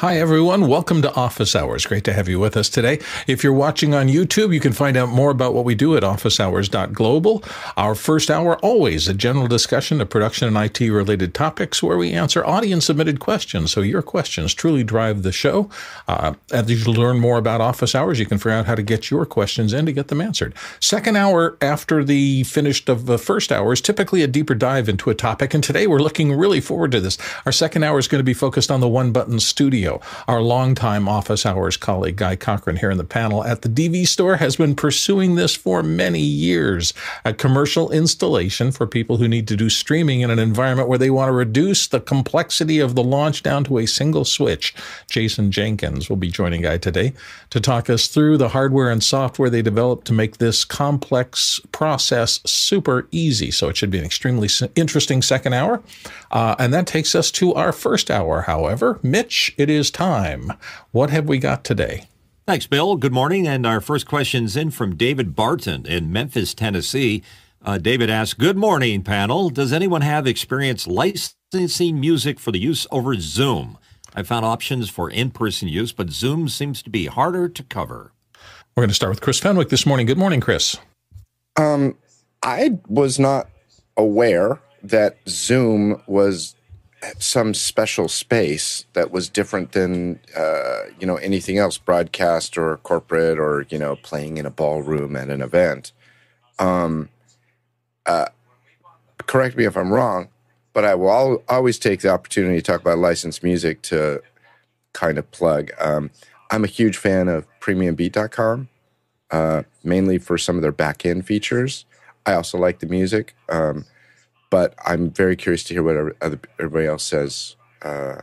Hi, everyone. Welcome to Office Hours. Great to have you with us today. If you're watching on YouTube, you can find out more about what we do at officehours.global. Our first hour, always a general discussion of production and IT related topics where we answer audience submitted questions. So your questions truly drive the show. Uh, as you learn more about Office Hours, you can figure out how to get your questions in to get them answered. Second hour after the finished of the first hour is typically a deeper dive into a topic. And today we're looking really forward to this. Our second hour is going to be focused on the one button studio. Our longtime office hours colleague, Guy Cochran, here in the panel at the DV store, has been pursuing this for many years. A commercial installation for people who need to do streaming in an environment where they want to reduce the complexity of the launch down to a single switch. Jason Jenkins will be joining Guy today to talk us through the hardware and software they developed to make this complex process super easy. So it should be an extremely interesting second hour. Uh, and that takes us to our first hour, however. Mitch, it is time. What have we got today? Thanks, Bill. Good morning. And our first question's in from David Barton in Memphis, Tennessee. Uh, David asks, Good morning, panel. Does anyone have experience licensing music for the use over Zoom? I found options for in person use, but Zoom seems to be harder to cover. We're going to start with Chris Fenwick this morning. Good morning, Chris. Um, I was not aware that Zoom was some special space that was different than uh, you know anything else, broadcast or corporate or you know playing in a ballroom at an event. Um, uh, correct me if I'm wrong, but I will always take the opportunity to talk about licensed music to kind of plug. Um, I'm a huge fan of PremiumBeat.com, uh, mainly for some of their back end features. I also like the music. Um, but I'm very curious to hear what everybody else says. Uh,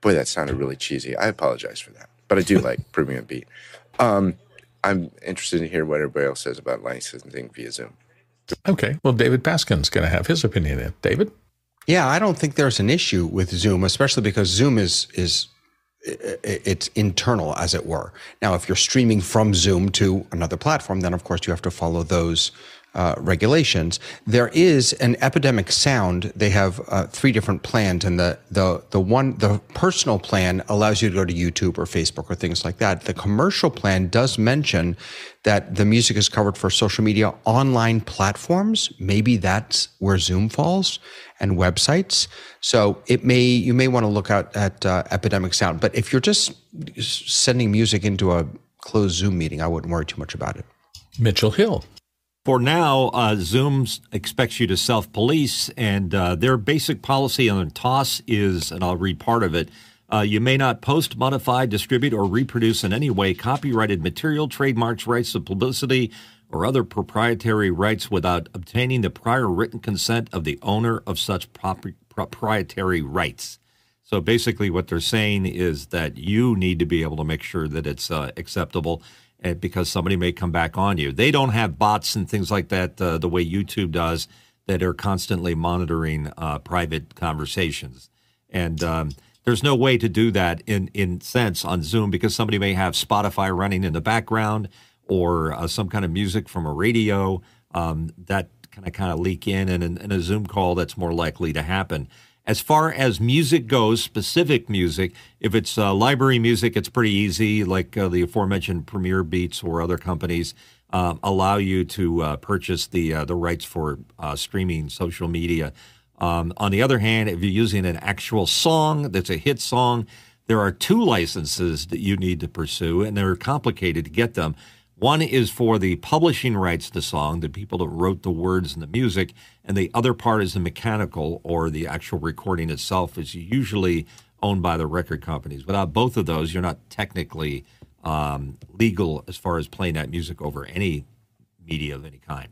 boy, that sounded really cheesy. I apologize for that, but I do like Premium Beat. Um, I'm interested to hear what everybody else says about licensing via Zoom. Okay. Well, David Paskin's going to have his opinion in. David? Yeah, I don't think there's an issue with Zoom, especially because Zoom is is it's internal, as it were. Now, if you're streaming from Zoom to another platform, then of course you have to follow those uh, regulations. There is an epidemic sound. They have uh, three different plans, and the the the one the personal plan allows you to go to YouTube or Facebook or things like that. The commercial plan does mention that the music is covered for social media online platforms. Maybe that's where Zoom falls and websites. So it may you may want to look out at uh, epidemic sound. But if you're just sending music into a closed Zoom meeting, I wouldn't worry too much about it. Mitchell Hill. For now, uh, Zoom expects you to self police, and uh, their basic policy on TOS is, and I'll read part of it. Uh, you may not post, modify, distribute, or reproduce in any way copyrighted material, trademarks, rights of publicity, or other proprietary rights without obtaining the prior written consent of the owner of such proprietary rights. So basically, what they're saying is that you need to be able to make sure that it's uh, acceptable because somebody may come back on you. They don't have bots and things like that uh, the way YouTube does that are constantly monitoring uh, private conversations. And um, there's no way to do that in in sense on Zoom because somebody may have Spotify running in the background or uh, some kind of music from a radio um, that kind of kind of leak in, and in, in a Zoom call, that's more likely to happen. As far as music goes, specific music, if it's uh, library music, it's pretty easy, like uh, the aforementioned Premier Beats or other companies uh, allow you to uh, purchase the uh, the rights for uh, streaming social media. Um, on the other hand, if you're using an actual song that's a hit song, there are two licenses that you need to pursue, and they're complicated to get them. One is for the publishing rights to the song, the people that wrote the words and the music, and the other part is the mechanical or the actual recording itself is usually owned by the record companies. Without both of those, you're not technically um, legal as far as playing that music over any media of any kind.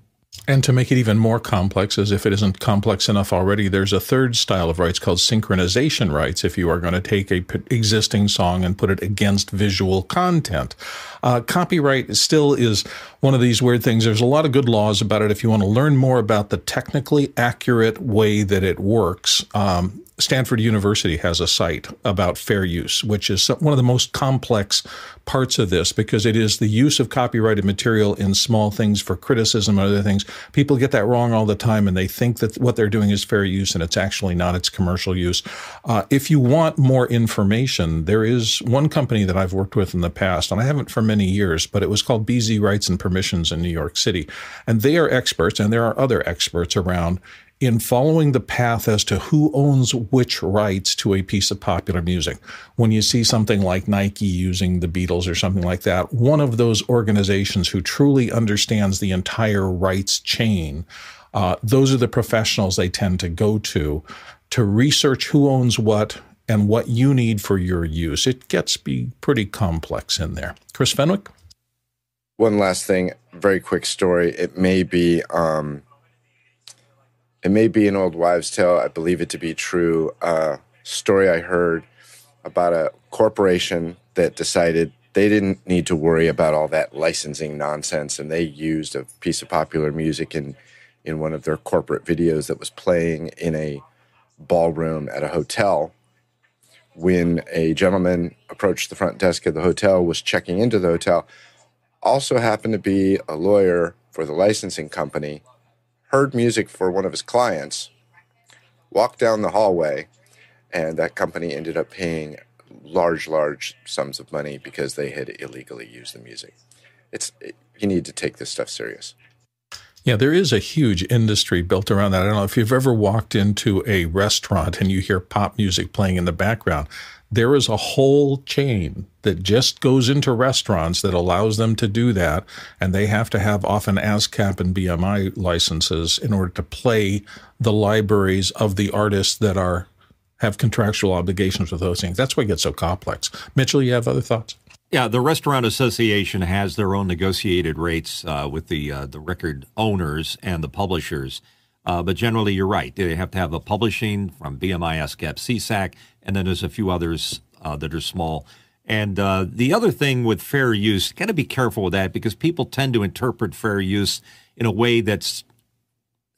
And to make it even more complex, as if it isn't complex enough already, there's a third style of rights called synchronization rights. If you are going to take a existing song and put it against visual content, uh, copyright still is one of these weird things. There's a lot of good laws about it. If you want to learn more about the technically accurate way that it works, um, Stanford University has a site about fair use, which is one of the most complex parts of this because it is the use of copyrighted material in small things for criticism and other things. People get that wrong all the time and they think that what they're doing is fair use and it's actually not, it's commercial use. Uh, if you want more information, there is one company that I've worked with in the past, and I haven't for many years, but it was called BZ Rights and Permissions in New York City. And they are experts, and there are other experts around in following the path as to who owns which rights to a piece of popular music. When you see something like Nike using the Beatles or something like that, one of those organizations who truly understands the entire rights chain, uh, those are the professionals they tend to go to to research who owns what and what you need for your use. It gets be pretty complex in there. Chris Fenwick? One last thing, very quick story. It may be um, it may be an old wives' tale. I believe it to be true. Uh, story I heard about a corporation that decided they didn't need to worry about all that licensing nonsense, and they used a piece of popular music in in one of their corporate videos that was playing in a ballroom at a hotel. When a gentleman approached the front desk of the hotel, was checking into the hotel, also happened to be a lawyer for the licensing company heard music for one of his clients, walked down the hallway, and that company ended up paying large, large sums of money because they had illegally used the music. It's it, you need to take this stuff serious. Yeah, there is a huge industry built around that. I don't know if you've ever walked into a restaurant and you hear pop music playing in the background there is a whole chain that just goes into restaurants that allows them to do that. And they have to have often ASCAP and BMI licenses in order to play the libraries of the artists that are have contractual obligations with those things. That's why it gets so complex. Mitchell, you have other thoughts? Yeah, the Restaurant Association has their own negotiated rates uh, with the uh, the record owners and the publishers. Uh, but generally, you're right. They have to have a publishing from BMI, ASCAP, SESAC, and then there's a few others uh, that are small. And uh, the other thing with fair use, got to be careful with that because people tend to interpret fair use in a way that's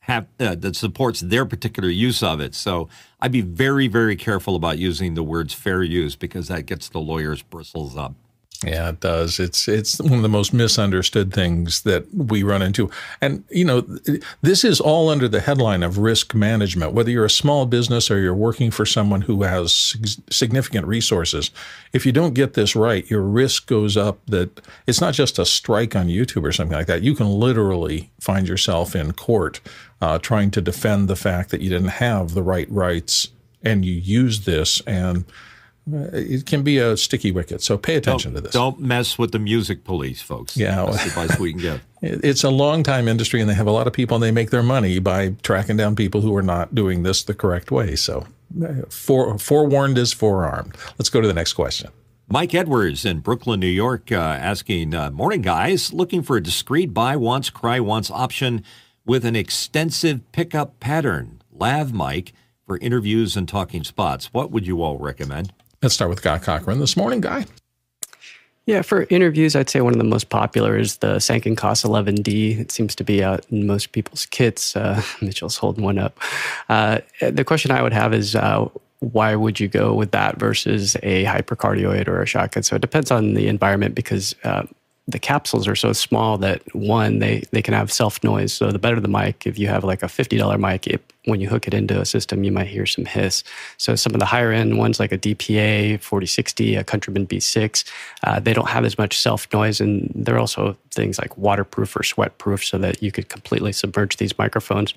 have uh, that supports their particular use of it. So I'd be very, very careful about using the words fair use because that gets the lawyers' bristles up. Yeah, it does. It's it's one of the most misunderstood things that we run into. And you know, this is all under the headline of risk management. Whether you're a small business or you're working for someone who has significant resources, if you don't get this right, your risk goes up that it's not just a strike on YouTube or something like that. You can literally find yourself in court uh, trying to defend the fact that you didn't have the right rights and you used this and it can be a sticky wicket. So pay attention don't, to this. Don't mess with the music police, folks. Yeah, that's the advice we can give. It's a long time industry, and they have a lot of people, and they make their money by tracking down people who are not doing this the correct way. So, fore, forewarned is forearmed. Let's go to the next question. Mike Edwards in Brooklyn, New York, uh, asking, uh, "Morning, guys. Looking for a discreet buy once, cry once option with an extensive pickup pattern. Lav Mike." For interviews and talking spots, what would you all recommend? Let's start with Guy Cochran this morning. Guy? Yeah, for interviews, I'd say one of the most popular is the Sanken COS 11D. It seems to be out in most people's kits. Uh, Mitchell's holding one up. Uh, the question I would have is uh, why would you go with that versus a hypercardioid or a shotgun? So it depends on the environment because uh, the capsules are so small that one they they can have self noise so the better the mic if you have like a $50 mic it, when you hook it into a system you might hear some hiss. So some of the higher end ones like a dpa 4060 a countryman b6 uh, they don't have as much self noise and they're also things like waterproof or sweat proof so that you could completely submerge these microphones.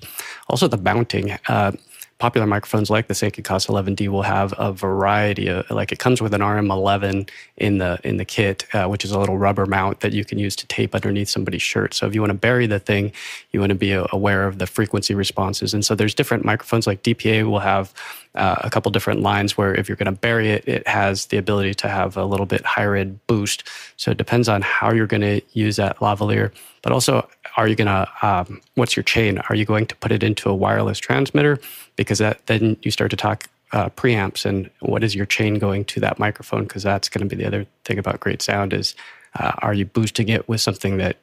Also the mounting uh, popular microphones like the COS 11D will have a variety of like it comes with an RM11 in the in the kit, uh, which is a little rubber mount that you can use to tape underneath somebody's shirt. So if you want to bury the thing, you want to be aware of the frequency responses. And so there's different microphones like DPA will have uh, a couple different lines where if you're going to bury it, it has the ability to have a little bit higher end boost. So it depends on how you're going to use that lavalier. But also, are you going to, um, what's your chain? Are you going to put it into a wireless transmitter? Because that, then you start to talk uh, preamps and what is your chain going to that microphone? Because that's going to be the other thing about great sound is uh, are you boosting it with something that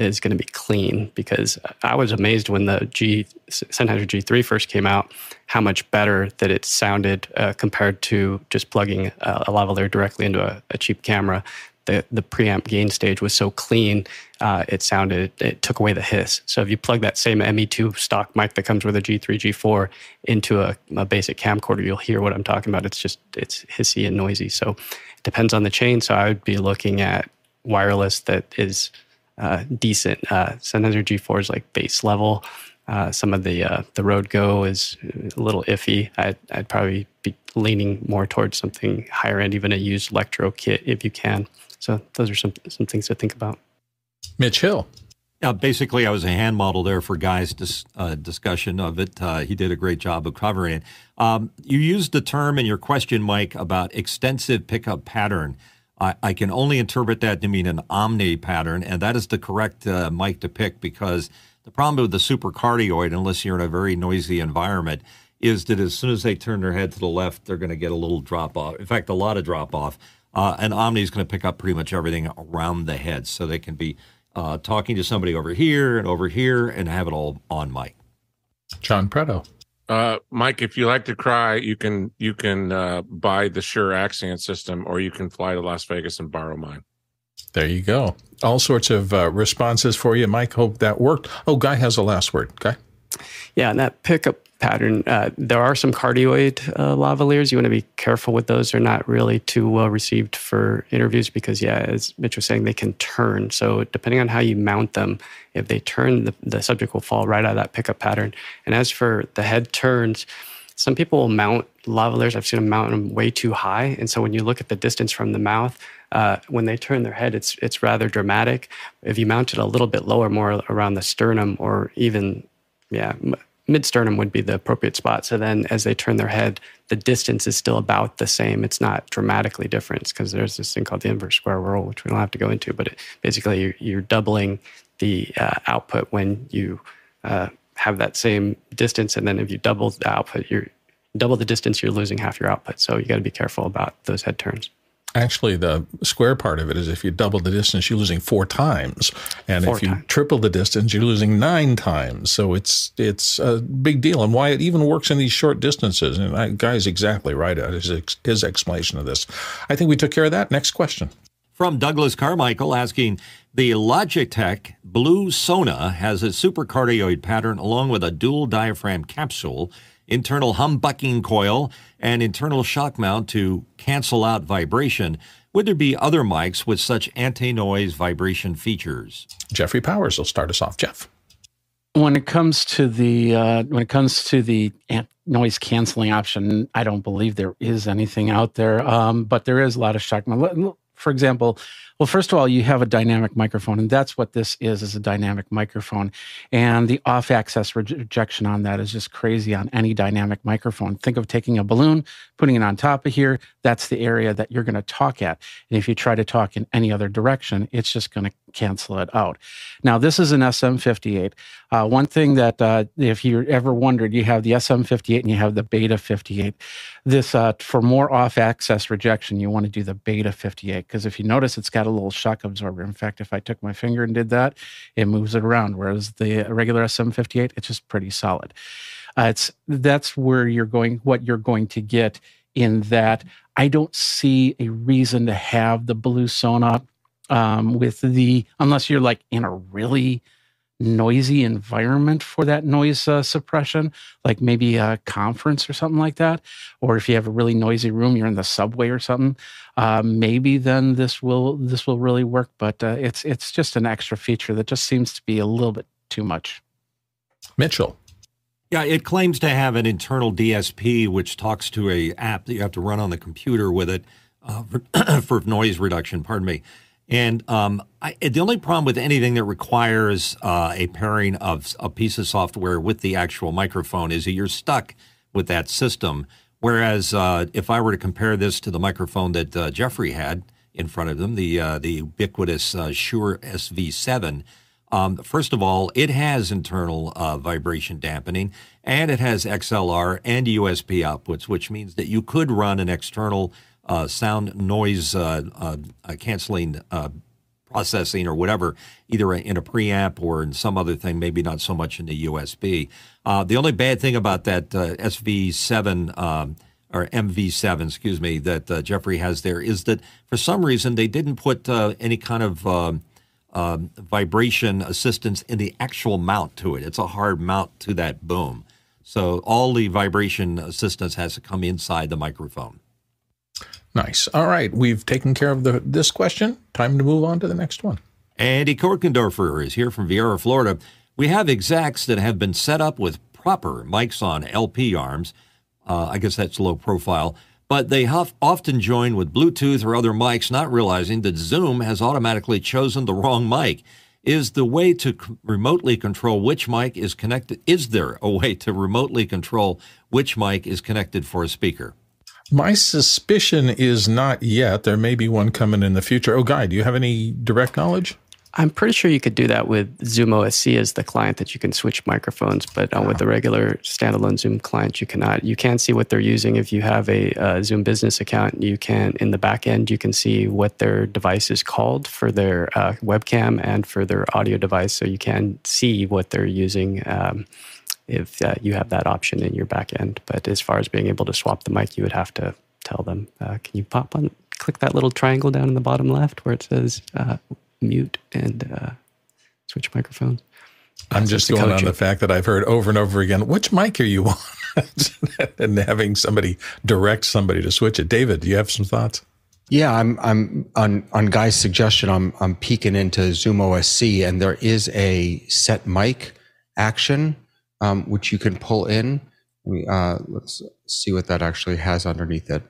is going to be clean because I was amazed when the G Sennheiser G3 first came out how much better that it sounded uh, compared to just plugging a, a lavalier directly into a, a, cheap camera. The the preamp gain stage was so clean, uh, it sounded it took away the hiss. So if you plug that same ME2 stock mic that comes with a G3 G4 into a, a basic camcorder, you'll hear what I'm talking about. It's just it's hissy and noisy. So it depends on the chain. So I would be looking at wireless that is uh, decent. Uh, Sennheiser G4 is like base level. Uh, some of the uh, the Rode Go is a little iffy. I'd, I'd, probably be leaning more towards something higher end, even a used Lectro kit if you can. So those are some some things to think about. Mitch Hill. Yeah, basically, I was a hand model there for Guy's dis, uh, discussion of it. Uh, he did a great job of covering it. Um, you used the term in your question, Mike, about extensive pickup pattern. I, I, can only interpret that to mean an omni pattern, and that is the correct uh, mic to pick because the problem with the supercardioid, unless you're in a very noisy environment, is that as soon as they turn their head to the left, they're going to get a little drop off. In fact, a lot of drop off. Uh, and Omni is going to pick up pretty much everything around the head, so they can be uh, talking to somebody over here and over here and have it all on mic. John Preto. Uh, Mike, if you like to cry, you can you can uh, buy the Shure Axient system, or you can fly to Las Vegas and borrow mine. There you go. All sorts of uh, responses for you, Mike. Hope that worked. Oh, Guy has a last word. Guy. Yeah, and that pickup pattern. Uh, there are some cardioid uh, lavaliers. You want to be careful with those. They're not really too well received for interviews because, yeah, as Mitch was saying, they can turn. So depending on how you mount them, if they turn, the, the subject will fall right out of that pickup pattern. And as for the head turns, some people will mount lavaliers. I've seen them mount them way too high, and so when you look at the distance from the mouth, uh, when they turn their head, it's it's rather dramatic. If you mount it a little bit lower, more around the sternum, or even yeah, mid sternum would be the appropriate spot. So then as they turn their head, the distance is still about the same. It's not dramatically different because there's this thing called the inverse square rule, which we don't have to go into, but it, basically you're, you're, doubling the uh, output when you uh, have that same distance. And then if you double the output, you're double the distance, you're losing half your output. So you got to be careful about those head turns. Actually, the square part of it is if you double the distance, you're losing four times, and four if you times. triple the distance, you're losing nine times. So it's it's a big deal, and why it even works in these short distances. And that guy's exactly right at his his explanation of this. I think we took care of that. Next question from Douglas Carmichael asking the Logitech Blue Sona has a supercardioid pattern along with a dual diaphragm capsule internal humbucking coil, and internal shock mount to cancel out vibration. Would there be other mics with such anti-noise vibration features? Jeffrey Powers will start us off. Jeff. When it comes to the uh, when it comes to the noise canceling option, I don't believe there is anything out there. Um, but there is a lot of shock. Mount. For example, well, first of all, you have a dynamic microphone, and that's what this is, is a dynamic microphone. And the off-axis rejection on that is just crazy on any dynamic microphone. Think of taking a balloon, putting it on top of here. That's the area that you're going to talk at. And if you try to talk in any other direction, it's just going to cancel it out. Now, this is an SM58. Uh, one thing that, uh, if you ever wondered, you have the SM58 and you have the Beta 58. This, uh, for more off-axis rejection, you want to do the Beta 58 because if you notice, it's got a little shock absorber. In fact, if I took my finger and did that, it moves it around. Whereas the regular SM58, it's just pretty solid. Uh, it's that's where you're going. What you're going to get in that. I don't see a reason to have the blue Sona um, with the unless you're like in a really noisy environment for that noise uh, suppression, like maybe a conference or something like that. Or if you have a really noisy room, you're in the subway or something, uh, maybe then this will this will really work. But uh, it's it's just an extra feature that just seems to be a little bit too much. Mitchell. Yeah, it claims to have an internal DSP which talks to a app that you have to run on the computer with it uh, for, for noise reduction. Pardon me. And um, I, the only problem with anything that requires uh, a pairing of a piece of software with the actual microphone is that you're stuck with that system. Whereas uh, if I were to compare this to the microphone that uh, Jeffrey had in front of him, the uh, the ubiquitous uh, Shure SV7, um, first of all, it has internal uh, vibration dampening and it has XLR and USB outputs, which means that you could run an external uh, sound noise uh, uh, canceling uh, processing or whatever, either in a preamp or in some other thing, maybe not so much in the USB. Uh, the only bad thing about that uh, SV7 um, or MV7, excuse me, that uh, Jeffrey has there is that for some reason they didn't put any kind of um, um, vibration assistance in the actual mount to it. It's a hard mount to that boom. So all the vibration assistance has to come inside the microphone. Nice. All right, we've taken care of the, this question. Time to move on to the next one. Andy Korkendorfer is here from Viera, Florida. We have execs that have been set up with proper mics on LP arms. Uh, I guess that's low profile. But they often join with Bluetooth or other mics, not realizing that Zoom has automatically chosen the wrong mic. Is the way to c- remotely control which mic is connected? Is there a way to remotely control which mic is connected for a speaker? My suspicion is not yet. There may be one coming in the future. Oh, Guy, do you have any direct knowledge? I'm pretty sure you could do that with Zoom OSC as the client that you can switch microphones, but uh, with the regular standalone Zoom client, you cannot. You can see what they're using if you have a uh, Zoom business account. You can, in the back end, you can see what their device is called for their uh, webcam and for their audio device, so you can see what they're using. Um, if uh, you have that option in your back end. But as far as being able to swap the mic, you would have to tell them, uh, can you pop on, click that little triangle down in the bottom left where it says uh, mute and uh, switch microphones. I'm just going on the fact that I've heard over and over again, which mic are you on? and having somebody direct somebody to switch it. David, do you have some thoughts? Yeah, I'm I'm on on Guy's suggestion. I'm I'm peeking into Zoom OSC, and there is a set mic action um, which you can pull in. We, uh, let's see what that actually has underneath it.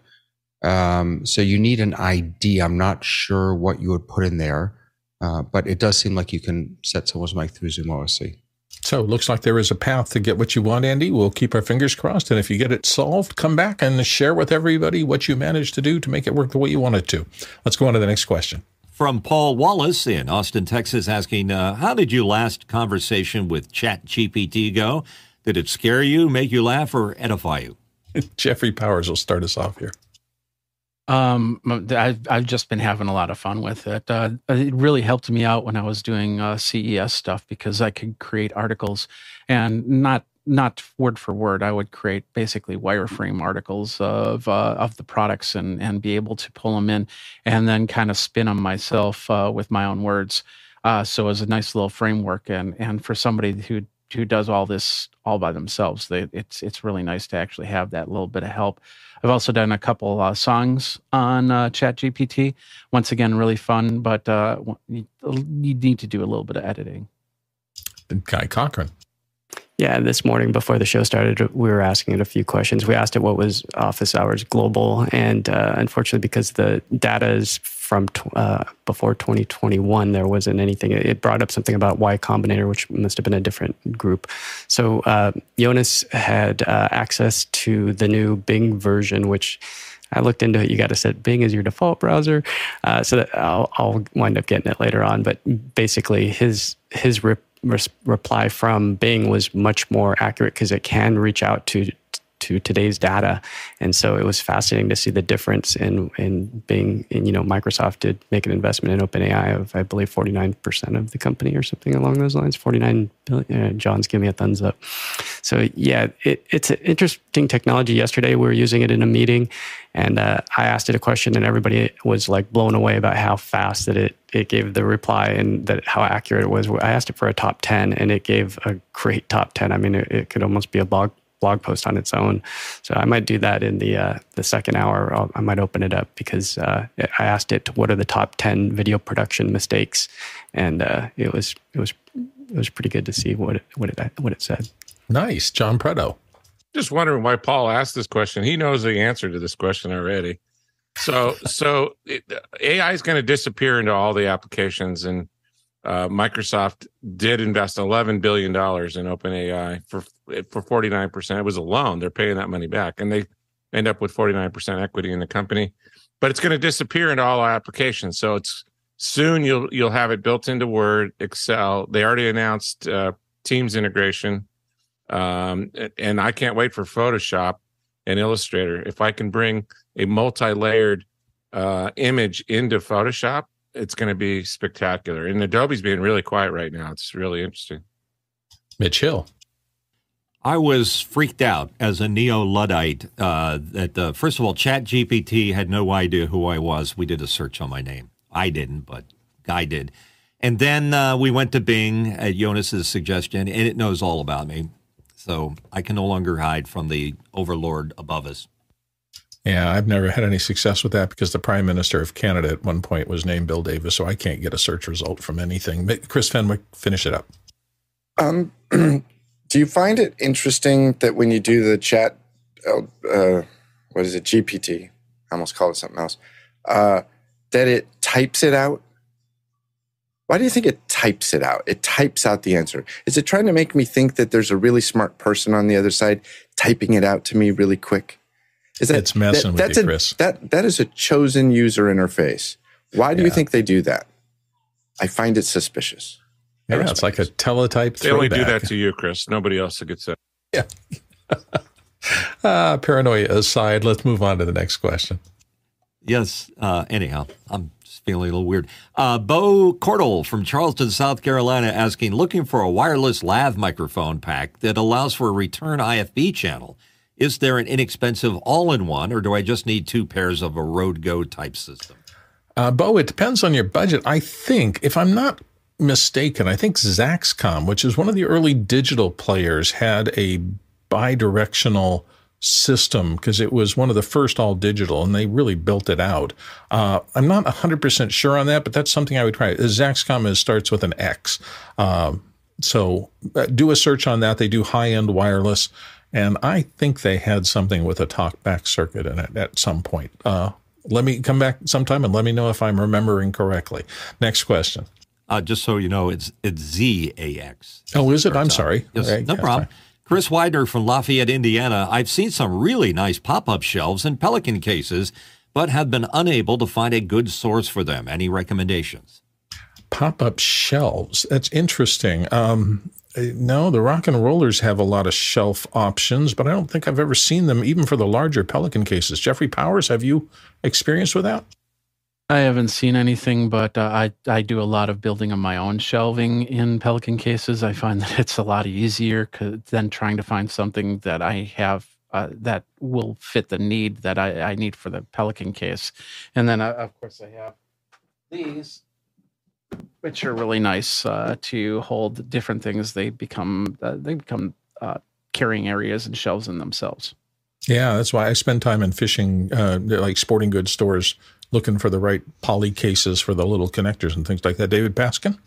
Um, so you need an ID. I'm not sure what you would put in there, uh, but it does seem like you can set someone's mic through Zoom OSC. So it looks like there is a path to get what you want, Andy. We'll keep our fingers crossed. And if you get it solved, come back and share with everybody what you managed to do to make it work the way you want it to. Let's go on to the next question. From Paul Wallace in Austin, Texas, asking, uh, How did your last conversation with ChatGPT go? Did it scare you, make you laugh, or edify you? Jeffrey Powers will start us off here. Um, I've, I've just been having a lot of fun with it. Uh, it really helped me out when I was doing uh, CES stuff because I could create articles and not not word for word. I would create basically wireframe articles of uh, of the products and and be able to pull them in and then kind of spin them myself uh, with my own words. Uh, so it was a nice little framework and and for somebody who who does all this all by themselves. They, it's it's really nice to actually have that little bit of help. I've also done a couple uh, songs on uh, ChatGPT. Once again, really fun, but uh, you, you need to do a little bit of editing. Guy Cochran. Yeah, this morning before the show started, we were asking it a few questions. We asked it what was office hours global, and uh, unfortunately, because the data is from uh, before 2021, there wasn't anything. It brought up something about Y Combinator, which must have been a different group. So uh, Jonas had uh, access to the new Bing version, which I looked into it. You got to set Bing as your default browser, uh, so that I'll, I'll, wind up getting it later on. But basically, his his rip reply from Bing was much more accurate because it can reach out to to today's data. And so it was fascinating to see the difference in, in Bing, in, you know, Microsoft did make an investment in OpenAI of, I believe, 49% of the company or something along those lines, 49 billion. Uh, John's giving me a thumbs up. So yeah, it, it's an interesting technology. Yesterday we were using it in a meeting and uh, I asked it a question and everybody was like blown away about how fast that it, it gave the reply and that how accurate it was. I asked it for a top 10 and it gave a great top 10. I mean, it, it could almost be a blog blog post on its own. So I might do that in the uh, the second hour. I'll, i might open it up because uh, I asked it what are the top ten video production mistakes, and uh, it was it was it was pretty good to see what it what it what it said. Nice, John Preto. Just wondering why Paul asked this question. He knows the answer to this question already. So so it, AI is going to disappear into all the applications and uh, Microsoft did invest $11 billion in OpenAI for for 49%. It was a loan. They're paying that money back. And they end up with 49% equity in the company. But it's going to disappear into all our applications. So it's soon you'll you'll have it built into Word, Excel. They already announced uh, Teams integration. Um, and I can't wait for Photoshop and Illustrator. If I can bring a multi-layered uh, image into Photoshop it's going to be spectacular. And Adobe's being really quiet right now. It's really interesting. Mitch Hill. I was freaked out as a neo Luddite uh, that, uh, first of all, Chat GPT had no idea who I was. We did a search on my name. I didn't, but Guy did. And then uh, we went to Bing at Jonas's suggestion, and it knows all about me. So I can no longer hide from the overlord above us. Yeah, I've never had any success with that because the Prime Minister of Canada at one point was named Bill Davis, so I can't get a search result from anything. Chris Fenwick, finish it up. Um, do you find it interesting that when you do the chat, uh, uh what is it, GPT? I almost called it something else. Uh, that it types it out why do you think it types it out? It types out the answer. Is it trying to make me think that there's a really smart person on the other side typing it out to me really quick? Is that, it's messing that, with you, Chris. That that is a chosen user interface. Why do yeah. you think they do that? I find it suspicious. Yeah, it's like a teletype. Thing. They only do that to you, Chris. Nobody else gets that. Yeah. uh, paranoia aside, let's move on to the next question. Yes. Uh, anyhow, I'm feeling a little weird. Uh, Bo Cordell from Charleston, South Carolina, asking, looking for a wireless lav microphone pack that allows for a return IFB channel. Is there an inexpensive all-in-one, or do I just need two pairs of a Rode Go type system? Uh, Bo, it depends on your budget. I think, if I'm not mistaken, I think Zaxcom, which is one of the early digital players, had a bidirectional system because it was one of the first all digital and they really built it out. Uh, I'm not 100% sure on that, but that's something I would try. Zaxcom is, starts with an X. Um, so uh, do a search on that. They do high end wireless. And I think they had something with a talkback circuit in it at some point. Uh, let me come back sometime and let me know if I'm remembering correctly. Next question. Uh, just so you know, it's it's ZAX. Oh, is it? I'm sorry. Yes, no problem. Fine. Chris Widener from Lafayette, Indiana. I've seen some really nice pop up shelves and Pelican cases, but have been unable to find a good source for them. Any recommendations? Pop up shelves. That's interesting. Um, no, the rock and rollers have a lot of shelf options, but I don't think I've ever seen them even for the larger Pelican cases. Jeffrey Powers, have you experienced with that? I haven't seen anything, but uh, I I do a lot of building of my own shelving in Pelican cases. I find that it's a lot easier than trying to find something that I have uh, that will fit the need that I, I need for the Pelican case. And then, uh, of course, I have these, which are really nice uh, to hold different things. They become uh, they become uh, carrying areas and shelves in themselves. Yeah, that's why I spend time in fishing, like sporting goods stores looking for the right poly cases for the little connectors and things like that. David Paskin?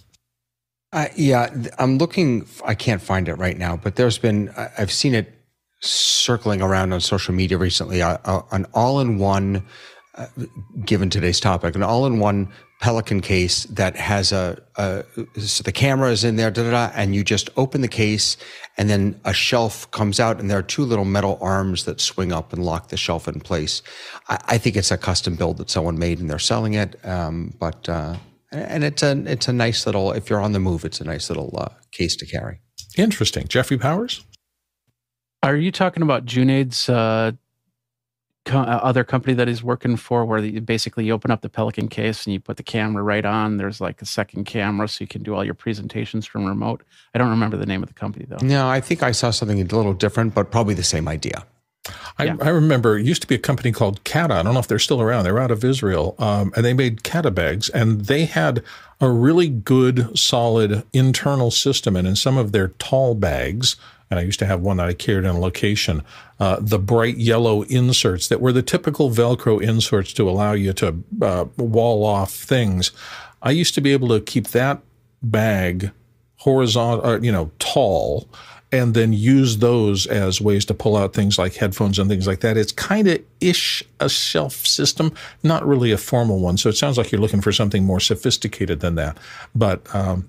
Uh, yeah, I'm looking. I can't find it right now, but there's been, I've seen it circling around on social media recently, uh, uh, an all in one, uh, given today's topic, an all in one Pelican case that has a, a so the camera is in there, da, da, da, and you just open the case, and then a shelf comes out, and there are two little metal arms that swing up and lock the shelf in place. I, I think it's a custom build that someone made, and they're selling it. Um, but uh, and it's a it's a nice little. If you're on the move, it's a nice little uh, case to carry. Interesting, Jeffrey Powers. Are you talking about Junaid's uh, co- uh, other company that he's working for where you basically you open up the Pelican case and you put the camera right on. There's like a second camera so you can do all your presentations from remote. I don't remember the name of the company though. No, I think I saw something a little different, but probably the same idea. I, yeah. I, remember it used to be a company called Kata. I don't know if they're still around. They're out of Israel, um, and they made Kata bags, and they had a really good, solid internal system. And in some of their tall bags, and I used to have one that I carried on location, uh, the bright yellow inserts that were the typical Velcro inserts to allow you to uh, wall off things. I used to be able to keep that bag horizontal, you know, tall, and then use those as ways to pull out things like headphones and things like that. It's kind of ish a shelf system, not really a formal one. So it sounds like you're looking for something more sophisticated than that. But um,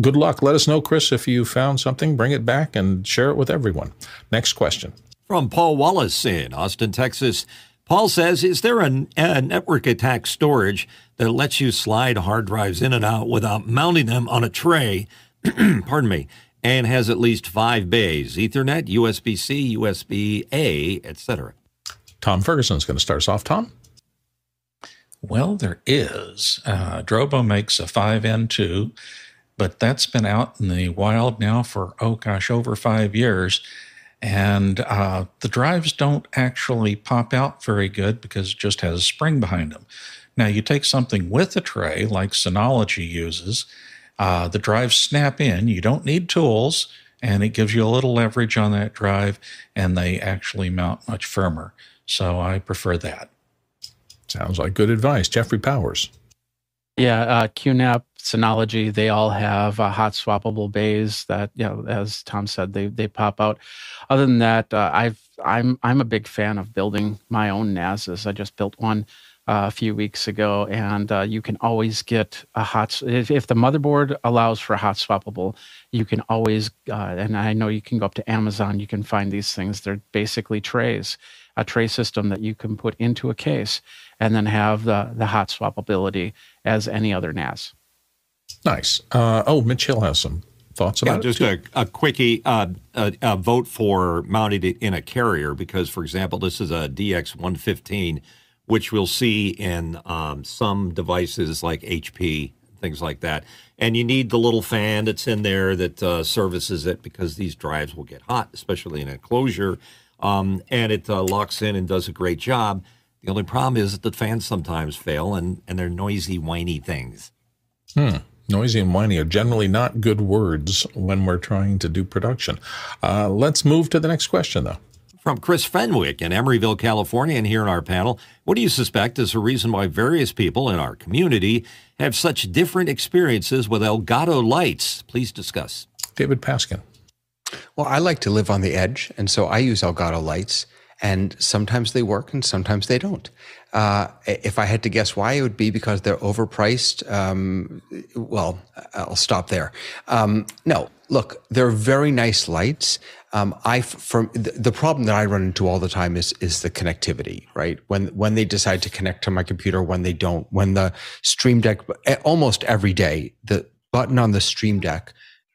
good luck. Let us know, Chris, if you found something. Bring it back and share it with everyone. Next question. From Paul Wallace in Austin, Texas. Paul says, Is there a, a, network attack storage that lets you slide hard drives in and out without mounting them on a tray? pardon me. And has at least five bays Ethernet, USB C, USB A, etc. Tom Ferguson is going to start us off. Tom? Well, there is. Uh, Drobo makes a 5N2, but that's been out in the wild now for, oh gosh, over five years. And uh, the drives don't actually pop out very good because it just has a spring behind them. Now, you take something with a tray like Synology uses, uh, the drives snap in. You don't need tools, and it gives you a little leverage on that drive, and they actually mount much firmer. So I prefer that. Sounds like good advice. Jeffrey Powers. Yeah, uh, QNAP, Synology, they all have uh, hot swappable bays that, you know, as Tom said, they they pop out. Other than that, uh, I've I'm I'm a big fan of building my own NASs. I just built one uh, a few weeks ago, and uh, you can always get a hot. If, if, the motherboard allows for hot swappable, you can always. Uh, and I know you can go up to Amazon. You can find these things. They're basically trays, a tray system that you can put into a case, and then have the the hot swappability as any other NAS. Nice. Uh, oh, Mitch Hill has some thoughts about yeah, just it. Just a, a quickie uh, a, a vote for mounting it in a carrier because, for example, this is a DX115 which we'll see in um, some devices like HP, things like that. And you need the little fan that's in there that uh, services it because these drives will get hot, especially in an enclosure. Um, and it uh, locks in and does a great job. The only problem is that the fans sometimes fail and, and they're noisy, whiny things. Hmm. Noisy and whiny are generally not good words when we're trying to do production. Uh, let's move to the next question, though. From Chris Fenwick in Emeryville, California, and here in our panel, what do you suspect is the reason why various people in our community have such different experiences with Elgato lights? Please discuss. David Paskin. Well, I like to live on the edge, and so I use Elgato lights, and sometimes they work and sometimes they don't. Uh, if I had to guess why, it would be because they're overpriced. Um, well, I'll stop there. Um, no, look, they're very nice lights. Um, I from the problem that I run into all the time is is the connectivity, right? When when they decide to connect to my computer, when they don't, when the Stream Deck, almost every day, the button on the Stream Deck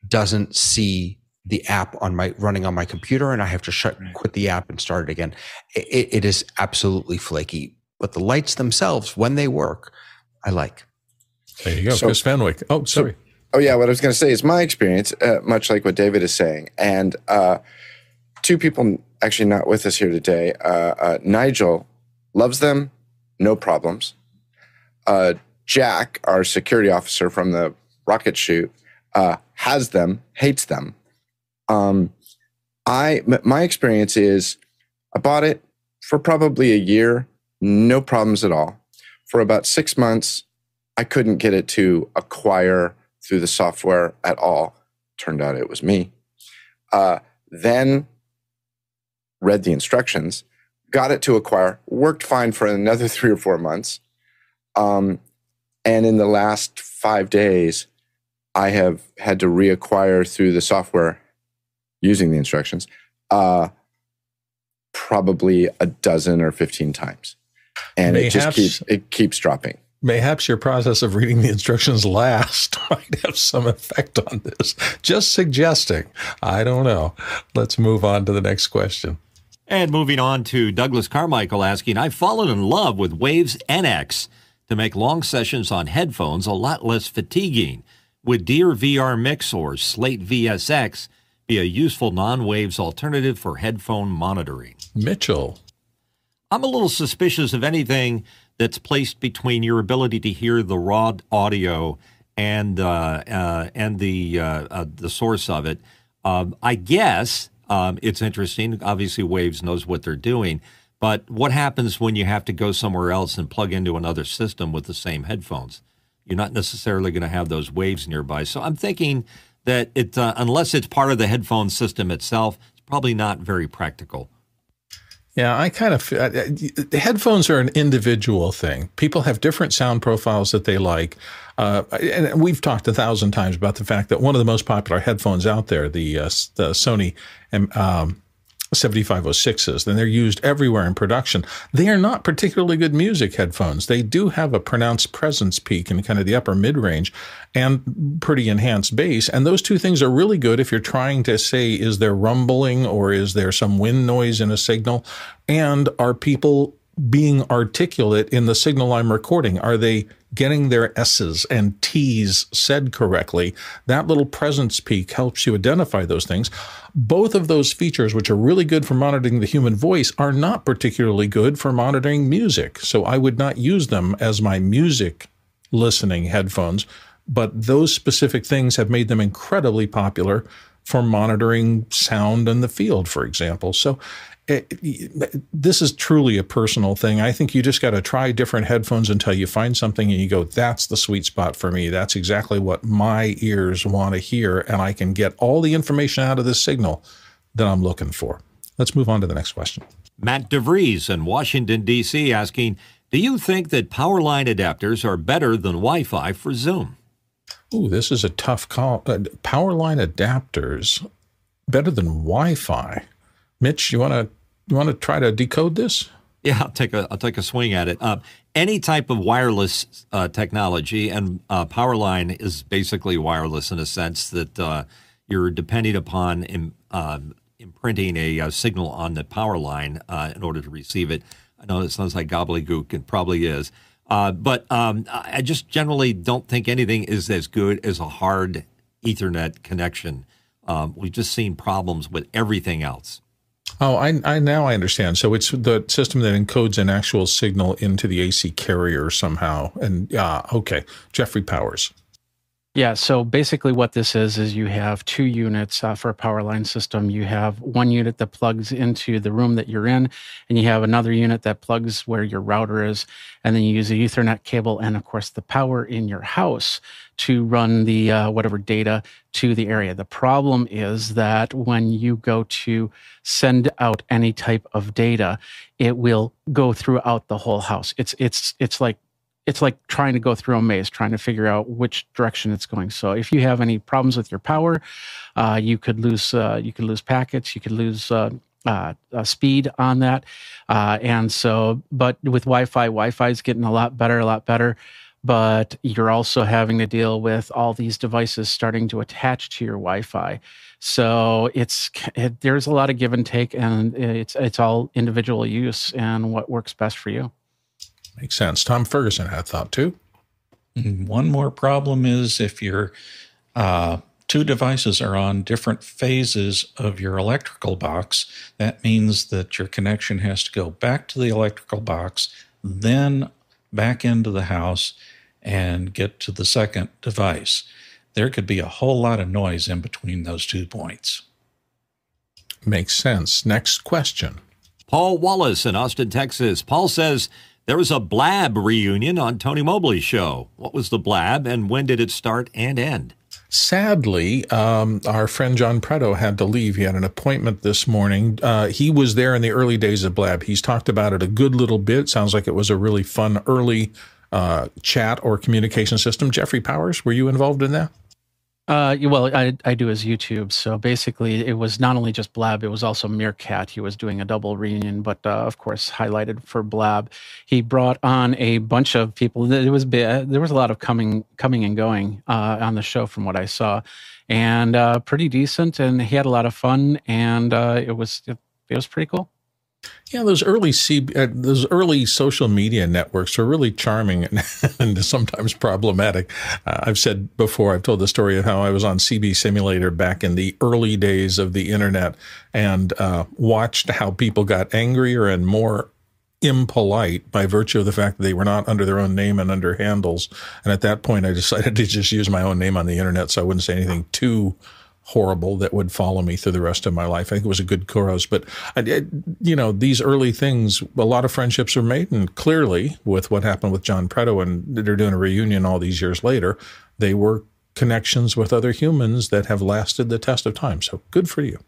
doesn't see the app on my running on my computer, and I have to shut quit the app and start it again. it, it is absolutely flaky but the lights themselves, when they work, I like. There you go, so, Chris Fenwick. Oh, sorry. So, oh yeah, what I was going to say is my experience, uh, much like what David is saying, and uh, two people actually not with us here today. Uh, uh Nigel loves them, no problems. Uh, Jack, our security officer from the rocket shoot, uh, has them, hates them. Um, I my experience is, I bought it for probably a year no problems at all. For about six months, I couldn't get it to acquire through the software at all. Turned out it was me. Uh, then read the instructions, got it to acquire, worked fine for another three or four months. Um, and in the last five days, I have had to reacquire through the software using the instructions uh, probably a dozen or 15 times and Mayhaps, it just keeps it keeps dropping. Mayhaps your process of reading the instructions last might have some effect on this. Just suggesting. I don't know. Let's move on to the next question. And moving on to Douglas Carmichael asking, I've fallen in love with Waves NX to make long sessions on headphones a lot less fatiguing. Would dearVR MIX or Slate VSX be a useful non-waves alternative for headphone monitoring? Mitchell. I'm a little suspicious of anything that's placed between your ability to hear the raw audio and uh, uh, and the uh, uh the source of it. Um, I guess um, it's interesting. Obviously, Waves knows what they're doing, but what happens when you have to go somewhere else and plug into another system with the same headphones? You're not necessarily going to have those waves nearby. So I'm thinking that it, uh, unless it's part of the headphone system itself, it's probably not very practical. Yeah, I kind of uh, uh headphones are an individual thing. People have different sound profiles that they like, uh, and we've talked a thousand times about the fact that one of the most popular headphones out there, the uh, the Sony um, 7506s, and they're used everywhere in production. They are not particularly good music headphones. They do have a pronounced presence peak in kind of the upper mid range and pretty enhanced bass. And those two things are really good if you're trying to say, is there rumbling or is there some wind noise in a signal? And are people being articulate in the signal I'm recording? Are they getting their S's and T's said correctly? That little presence peak helps you identify those things. Both of those features, which are really good for monitoring the human voice, are not particularly good for monitoring music. So I would not use them as my music listening headphones. But those specific things have made them incredibly popular for monitoring sound in the field, for example. So it, this is truly a personal thing. I think you just got to try different headphones until you find something and you go, that's the sweet spot for me. That's exactly what my ears want to hear. And I can get all the information out of this signal that I'm looking for. Let's move on to the next question. Matt DeVries in Washington, D.C., asking Do you think that power line adapters are better than Wi Fi for Zoom? Ooh, this is a tough call. Uh, power line adapters better than Wi Fi. Mitch, you want to you want to try to decode this? Yeah, I'll take a I'll take a swing at it. Uh, any type of wireless uh, technology and uh, power line is basically wireless in a sense that uh, you're depending upon in, um, imprinting a, a, uh, signal on the power line uh, in order to receive it. I know it sounds like gobbledygook, it probably is, but um, I just generally don't think anything is as good as a hard Ethernet connection. Um, we've just seen problems with everything else. Oh, I, I now I understand. So it's the system that encodes an actual signal into the AC carrier somehow. And yeah, okay, Jeffrey Powers. Yeah, so basically what this is is you have two units uh, for a power line system. You have one unit that plugs into the room that you're in, and you have another unit that plugs where your router is, and then you use a Ethernet cable and of course the power in your house to run the uh, whatever data to the area. The problem is that when you go to send out any type of data, it will go throughout the whole house. It's it's it's like it's like trying to go through a maze, trying to figure out which direction it's going. So if you have any problems with your power, uh, you could lose uh, you could lose packets, you could lose uh, uh, uh speed on that. Uh, and so, but with Wi-Fi, Wi-Fi is getting a lot better, a lot better. But you're also having to deal with all these devices starting to attach to your Wi-Fi. So it's it, there's a lot of give and take, and it's it's all individual use and what works best for you. Makes sense. Tom Ferguson had thought too. Mm, one more problem is if your uh, two devices are on different phases of your electrical box, that means that your connection has to go back to the electrical box, then back into the house and get to the second device. There could be a whole lot of noise in between those two points. Makes sense. Next question. Paul Wallace in Austin, Texas. Paul says, there was a Blab reunion on Tony Mobley's show. What was the Blab and when did it start and end? Sadly, um, our friend John Preto had to leave. He had an appointment this morning. Uh, he was there in the early days of Blab. He's talked about it a good little bit. Sounds like it was a really fun early uh, chat or communication system. Jeffrey Powers, were you involved in that? Uh, well, I, I do as YouTube. So basically, it was not only just Blab, it was also Meerkat. He was doing a double reunion, but uh, of course, highlighted for Blab. He brought on a bunch of people. There was there was a lot of coming coming and going uh, on the show, from what I saw, and uh, pretty decent. And he had a lot of fun, and uh, it was it, it was pretty cool. Yeah, those early C, uh, those early social media networks are really charming and, and sometimes problematic. Uh, I've said before, I've told the story of how I was on CB Simulator back in the early days of the internet and uh, watched how people got angrier and more impolite by virtue of the fact that they were not under their own name and under handles. And at that point, I decided to just use my own name on the internet so I wouldn't say anything too horrible that would follow me through the rest of my life. I think it was a good chorus, but I, you know, these early things, a lot of friendships are made, and clearly, with what happened with John Preto, and they're doing a reunion all these years later, they were connections with other humans that have lasted the test of time. So good for you.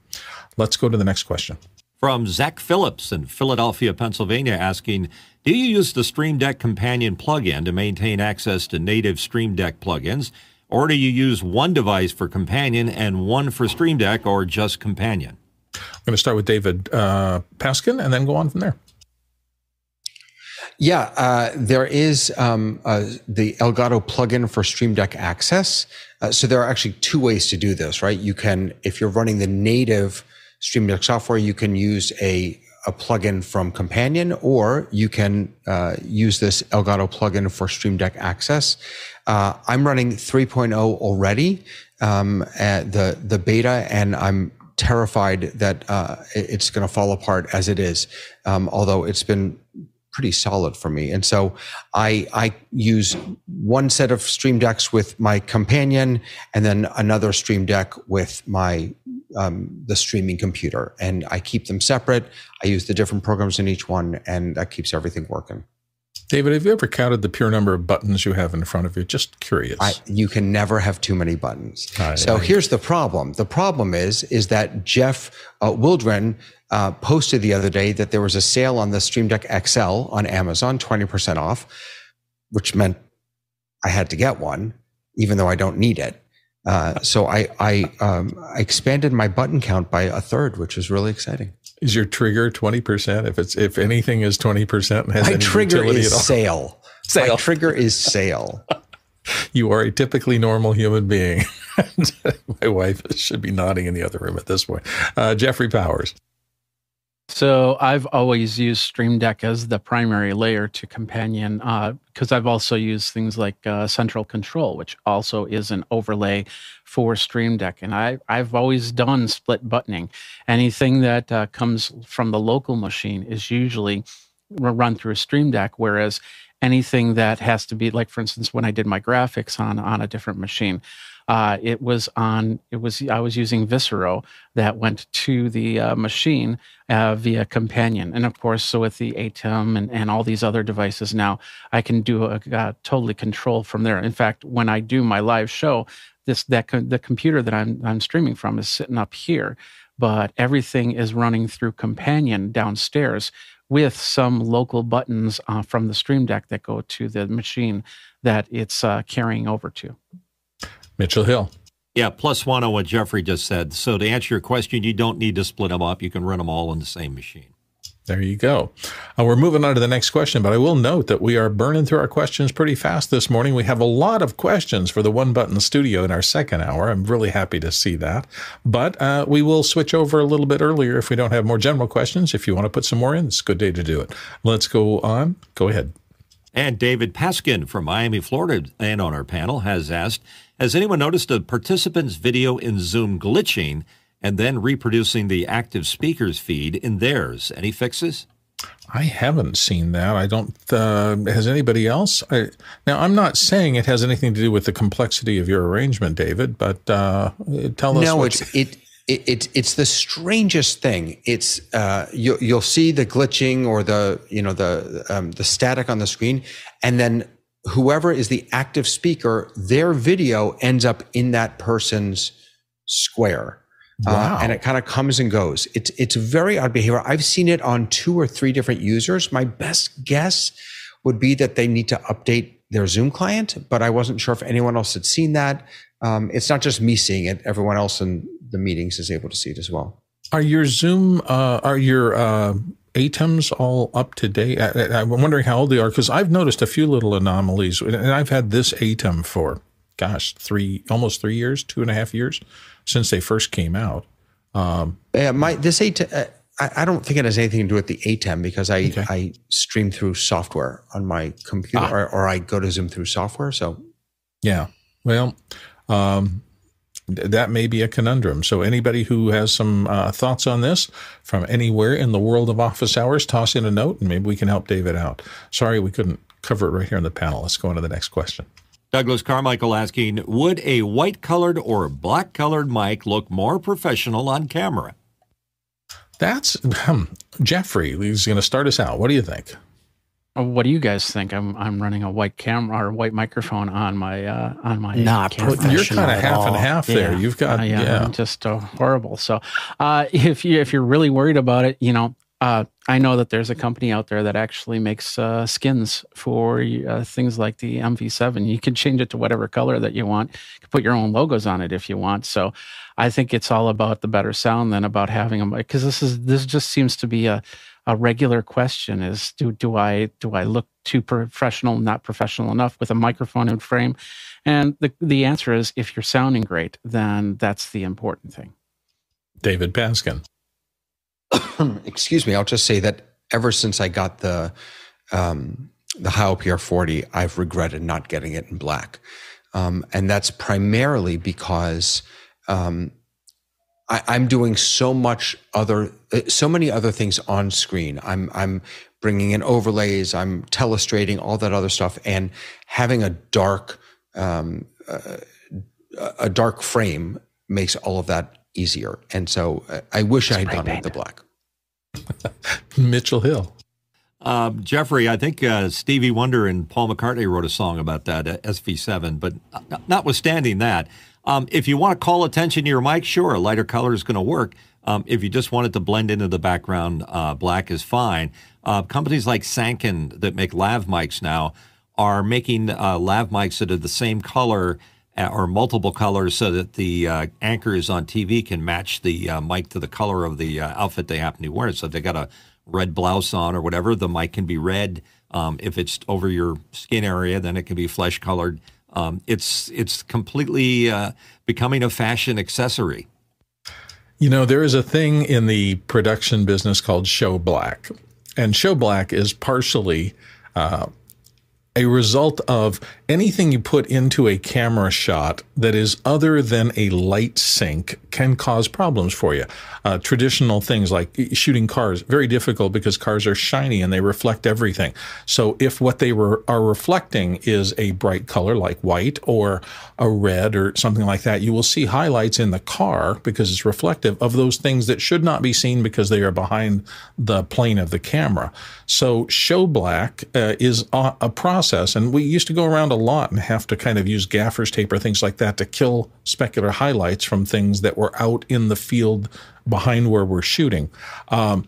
Let's go to the next question. From Zach Phillips in Philadelphia, Pennsylvania, asking, do you use the Stream Deck Companion plugin to maintain access to native Stream Deck plugins? Or do you use one device for Companion and one for Stream Deck or just Companion? I'm going to start with David uh, Paskin and then go on from there. Yeah, uh, there is um, uh, the Elgato plugin for Stream Deck Access. Uh, so there are actually two ways to do this, right? You can, if you're running the native Stream Deck software, you can use a a plugin from Companion, or you can uh, use this Elgato plugin for Stream Deck Access. Uh, I'm running 3.0 already, um, the the beta, and I'm terrified that uh, it's going to fall apart as it is. Um, although it's been pretty solid for me. And so I I use one set of Stream Decks with my companion, and then another Stream Deck with my um, the streaming computer, and I keep them separate. I use the different programs in each one, and that keeps everything working. David, have you ever counted the pure number of buttons you have in front of you? Just curious. I, you can never have too many buttons. I, so here's the problem. The problem is is that Jeff uh, Wildren uh, posted the other day that there was a sale on the Stream Deck XL on Amazon, 20% off, which meant I had to get one, even though I don't need it. Uh, so I, I, um, I expanded my button count by a third, which was really exciting. Is your trigger 20%? If it's, if anything is 20% and has my any trigger is at all. sale. Sale. My trigger is sale. you are a typically normal human being. my wife should be nodding in the other room at this point. Uh, Jeffrey Powers. So I've always used Stream Deck as the primary layer to companion because uh, I've also used things like uh, Central Control, which also is an overlay for Stream Deck, and I I've always done split buttoning. Anything that uh, comes from the local machine is usually run through a Stream Deck, whereas anything that has to be like, for instance, when I did my graphics on on a different machine. Uh, it was on. It was. I was using Visero that went to the uh, machine uh, via Companion, and of course, so with the ATEM and, and all these other devices now, I can do a, a totally control from there. In fact, when I do my live show, this that the computer that I'm I'm streaming from is sitting up here, but everything is running through Companion downstairs with some local buttons uh, from the Stream Deck that go to the machine that it's uh, carrying over to. Mitchell Hill. Yeah, plus one on what Jeffrey just said. So to answer your question, you don't need to split them up. You can run them all on the same machine. There you go. Uh, we're moving on to the next question, but I will note that we are burning through our questions pretty fast this morning. We have a lot of questions for the One Button Studio in our second hour. I'm really happy to see that. But uh, we will switch over a little bit earlier if we don't have more general questions. If you want to put some more in, it's a good day to do it. Let's go on. Go ahead. And David Paskin from Miami, Florida, and on our panel has asked Has anyone noticed a participant's video in Zoom glitching and then reproducing the active speaker's feed in theirs? Any fixes? I haven't seen that. I don't. Uh, has anybody else? I, now, I'm not saying it has anything to do with the complexity of your arrangement, David. But uh, tell us. No, it's it it, it, it's the strangest thing. It's uh, you, you'll see the glitching or the you know the um, the static on the screen, and then whoever is the active speaker, their video ends up in that person's square. Uh, wow. Uh, and it kind of comes and goes. It's it's very odd behavior. I've seen it on two or three different users. My best guess would be that they need to update their Zoom client, but I wasn't sure if anyone else had seen that. Um, it's not just me seeing it; everyone else in the meetings is able to see it as well. Are your Zoom, uh, are your uh, ATEMs all up to date? I, am wondering how old they are because I've noticed a few little anomalies, and I've had this ATEM for, gosh, three, almost three years, two and a half years since they first came out. Um, uh, my this ATEM, uh, I, I, don't think it has anything to do with the ATEM because I okay. I stream through software on my computer, ah. or, or, I go to Zoom through software. So, yeah, well. Um, that may be a conundrum. So, anybody who has some uh, thoughts on this from anywhere in the world of office hours, toss in a note and maybe we can help David out. Sorry, we couldn't cover it right here on the panel. Let's go on to the next question. Douglas Carmichael asking Would a white colored or black colored mic look more professional on camera? That's um, Jeffrey. He's going to start us out. What do you think? What do you guys think? I'm I'm running a white camera or white microphone on my uh, on my not camera. You're kind of half all. and half there. Yeah. You've got uh, yeah, yeah. just uh, horrible. So uh, if you if you're really worried about it, you know, uh, I know that there's a company out there that actually makes uh, skins for things like the MV7. You can change it to whatever color that you want. You can put your own logos on it if you want. So I think it's all about the better sound than about having them because this is this just seems to be a a regular question is do do I do I look too professional, not professional enough with a microphone and frame? And the the answer is if you're sounding great, then that's the important thing. David Paskin. excuse me, I'll just say that ever since I got the um, the Heil PR40, I've regretted not getting it in black, um, and that's primarily because um, I, am doing so much other, uh, so many other things on screen. I'm I'm bringing in overlays, I'm telestrating, all that other stuff, and having a dark um, uh, a dark frame makes all of that easier. And so uh, I wish I had gone with the black. Mitchell Hill. Uh, Jeffrey, I think uh, Stevie Wonder and Paul McCartney wrote a song about that, uh, SV7. But notwithstanding that, um, if you want to call attention to your mic, sure, a lighter color is going to work. Um, if you just want it to blend into the background, uh, black is fine. Uh, companies like Sanken that make lav mics now are making uh, lav mics that are the same color uh, or multiple colors so that the uh, anchors on TV can match the uh, mic to the color of the outfit they happen to wear. So if they got a red blouse on or whatever, the mic can be red. Um, if it's over your skin area, then it can be flesh colored. Um, it's it's completely uh, becoming a fashion accessory. You know, there is a thing in the production business called show black, and show black is partially uh, a result of anything you put into a camera shot that is other than a light sink can cause problems for you. Uh, traditional things like shooting cars, very difficult because cars are shiny and they reflect everything. So if what they were, are reflecting is a bright color like white or a red or something like that, you will see highlights in the car because it's reflective of those things that should not be seen because they are behind the plane of the camera. So show black uh, is a, a process, and we used to go around a lot and have to kind of use gaffer's tape or things like that to kill specular highlights from things that were out in the field behind where we're shooting. Um,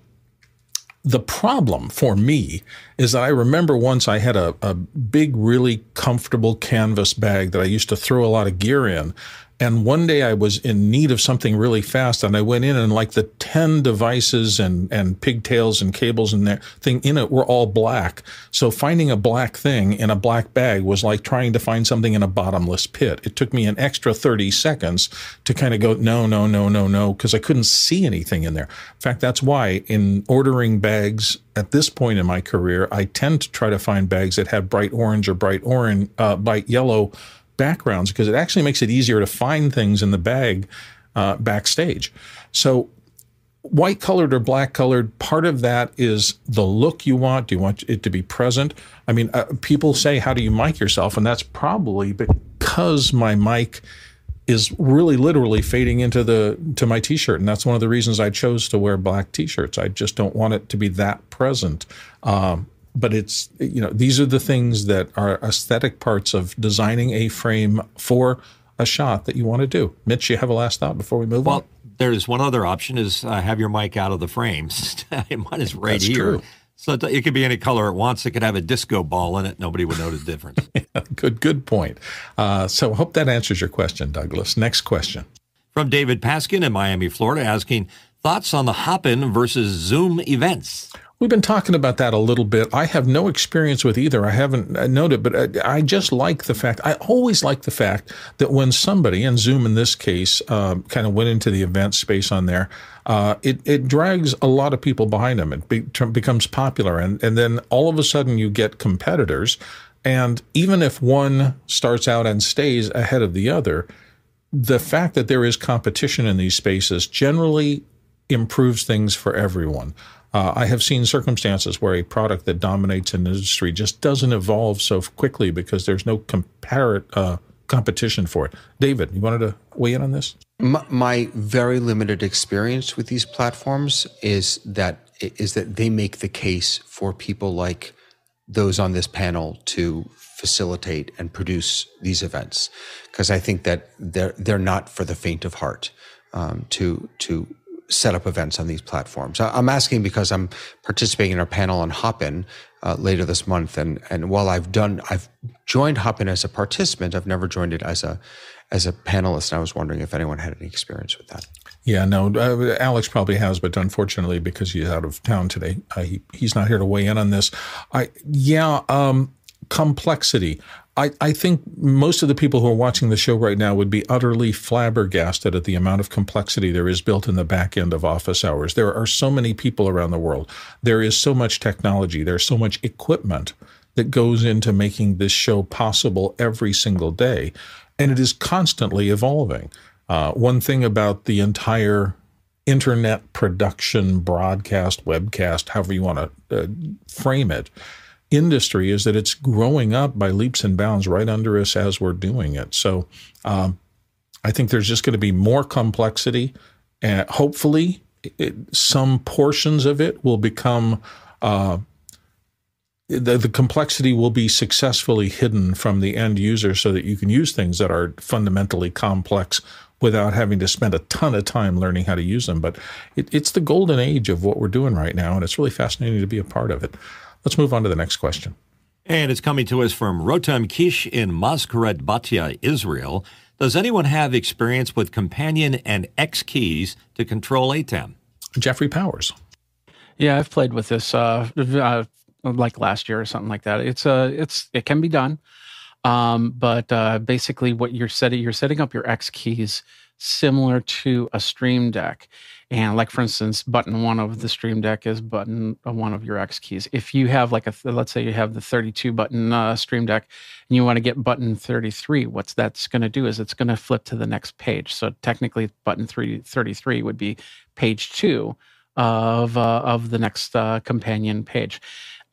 the problem for me is that I remember once I had a, a big, really comfortable canvas bag that I used to throw a lot of gear in. And one day I was in need of something really fast, and I went in and like the ten devices and and pigtails and cables and that thing in it were all black. So finding a black thing in a black bag was like trying to find something in a bottomless pit. It took me an extra thirty seconds to kind of go no no no no no because I couldn't see anything in there. In fact, that's why in ordering bags at this point in my career, I tend to try to find bags that have bright orange or bright orange, uh, bright yellow backgrounds because it actually makes it easier to find things in the bag uh, backstage. So, white colored or black colored, part of that is the look you want. Do you want it to be present? I mean, uh, people say, How do you mic yourself? And that's probably because my mic is really literally fading into the to my t-shirt and that's one of the reasons i chose to wear black t-shirts i just don't want it to be that present um, but it's you know these are the things that are aesthetic parts of designing a frame for a shot that you want to do. Mitch, you have a last thought before we move well, on. There's one other option is uh, have your mic out of the frame. Mine is right That's here. True. So it could be any color it wants. It could have a disco ball in it. Nobody would know the difference. yeah, good, good point. Uh, so hope that answers your question, Douglas. Next question. From David Paskin in Miami, Florida, asking thoughts on the Hopin versus Zoom events. We've been talking about that a little bit. I have no experience with either. I haven't uh, noted, but I, just like the fact, I always like the fact that when somebody, and Zoom in this case, uh, kind of went into the event space on there, uh, it, it drags a lot of people behind them. It be, becomes popular. And, and then all of a sudden you get competitors. And even if one starts out and stays ahead of the other, the fact that there is competition in these spaces generally improves things for everyone. Uh, I have seen circumstances where a product that dominates an industry just doesn't evolve so quickly because there's no compar- uh, competition for it. David, you wanted to weigh in on this? My, my, very limited experience with these platforms is that is that they make the case for people like those on this panel to facilitate and produce these events because I think that they're they're not for the faint of heart um, to to set up events on these platforms? I'm asking because I'm participating in our panel on Hopin uh, later this month, and and while I've done, I've joined Hopin as a participant. I've never joined it as a as a panelist. And I was wondering if anyone had any experience with that. Yeah, no, uh, Alex probably has, but unfortunately, because he's out of town today, uh, he, he's not here to weigh in on this. I yeah, um, complexity. I, I think most of the people who are watching the show right now would be utterly flabbergasted at the amount of complexity there is built in the back end of office hours. There are so many people around the world. There is so much technology. There's so much equipment that goes into making this show possible every single day. And it is constantly evolving. Uh, one thing about the entire internet production, broadcast, webcast, however you want to uh, frame it, industry is that it's growing up by leaps and bounds right under us as we're doing it. So um, I think there's just going to be more complexity. And hopefully, it, some portions of it will become. Uh, the, the complexity will be successfully hidden from the end user so that you can use things that are fundamentally complex without having to spend a ton of time learning how to use them. But it, it's the golden age of what we're doing right now, and it's really fascinating to be a part of it. Let's move on to the next question. And it's coming to us from Rotem Kish in Mazkeret Batya, Israel. Does anyone have experience with companion and X keys to control ATEM? Jeffrey Powers. Yeah, I've played with this uh, uh, like last year or something like that. It's uh, it's it can be done, um, but uh, basically, what you're setting you're setting up your X keys similar to a Stream Deck. And like for instance, button one of the Stream Deck is button uh, one of your X keys. If you have like a, let's say you have the 32 button uh, Stream Deck, and you want to get button 33, what's that's going to do is it's going to flip to the next page. So technically, button 3, 33 would be page two of uh, of the next uh, companion page.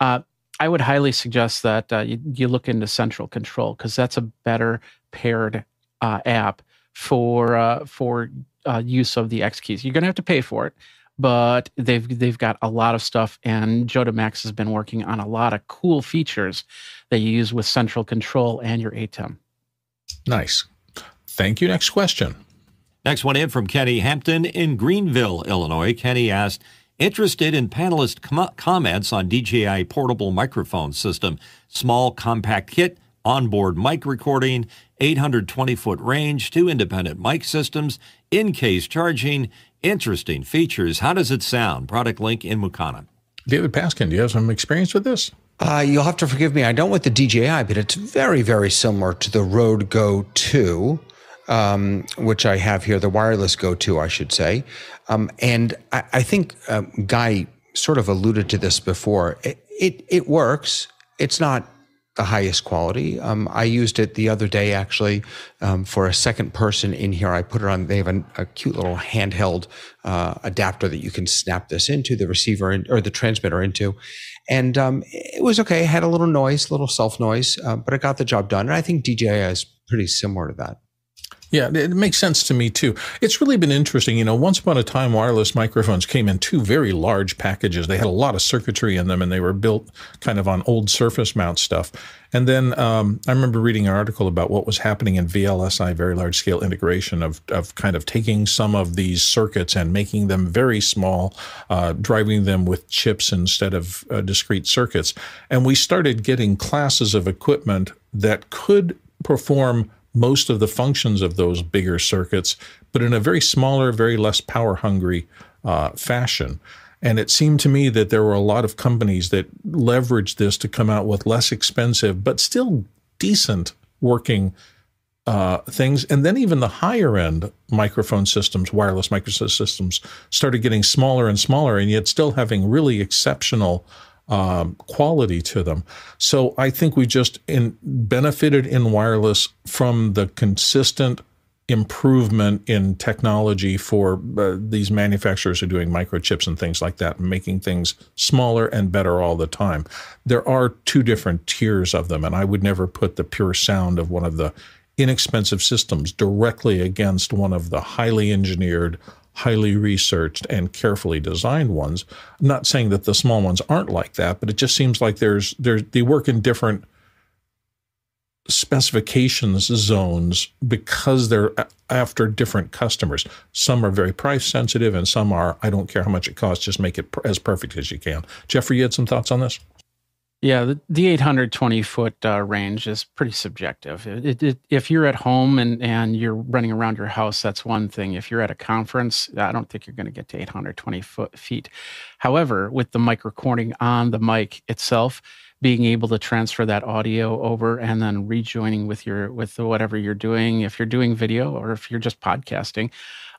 Uh, I would highly suggest that uh, you, you, look into Central Control because that's a better paired app for uh, for uh, use of the X keys. You're going to have to pay for it, but they've they've got a lot of stuff, and Jodamax has been working on a lot of cool features that you use with central control and your ATEM. Nice. Thank you. Next question. Next one in from Kenny Hampton in Greenville, Illinois. Kenny asked, interested in panelist com- comments on DJI portable microphone system, small compact kit, onboard mic recording, 820 foot range, two independent mic systems, in case charging, interesting features. How does it sound? Product link in Mukana. David Paskin, do you have some experience with this? Uh, you'll have to forgive me. I don't with the DJI, but it's very, very similar to the Rode Go 2, um, which I have here, the wireless Go 2, I should say. Um, and I, I think um, Guy sort of alluded to this before. It, it, it works. It's not the highest quality. Um, I used it the other day actually um, for a second person in here. I put it on. They have a, a cute little handheld uh, adapter that you can snap this into the receiver in, or the transmitter into, and um, it was okay. It had a little noise, little self noise, uh, but it got the job done. And I think DJI is pretty similar to that. Yeah, it makes sense to me too. It's really been interesting. You know, once upon a time, wireless microphones came in two very large packages. They had a lot of circuitry in them and they were built kind of on old surface mount stuff. And then um, I remember reading an article about what was happening in VLSI, very large scale integration of, of kind of taking some of these circuits and making them very small, uh, driving them with chips instead of uh, discrete circuits. And we started getting classes of equipment that could perform most of the functions of those bigger circuits, but in a very smaller, very less power hungry uh, fashion. And it seemed to me that there were a lot of companies that leveraged this to come out with less expensive, but still decent working uh, things. And then even the higher end microphone systems, wireless microphone systems, started getting smaller and smaller, and yet still having really exceptional um, quality to them. So I think we just in, benefited in wireless from the consistent improvement in technology for uh, these manufacturers who are doing microchips and things like that, making things smaller and better all the time. There are two different tiers of them, and I would never put the pure sound of one of the inexpensive systems directly against one of the highly engineered, highly researched and carefully designed ones. I'm not saying that the small ones aren't like that, but it just seems like there's there's they work in different specifications zones because they're after different customers. Some are very price sensitive and some are I don't care how much it costs, just make it as perfect as you can. Jeffrey, you had some thoughts on this? Yeah, the, the 820 foot uh, range is pretty subjective. It, it, if you're at home and, and you're running around your house, that's one thing. If you're at a conference, I don't think you're going to get to 820 foot, feet. However, with the mic recording on the mic itself, being able to transfer that audio over and then rejoining with your with whatever you're doing if you're doing video or if you're just podcasting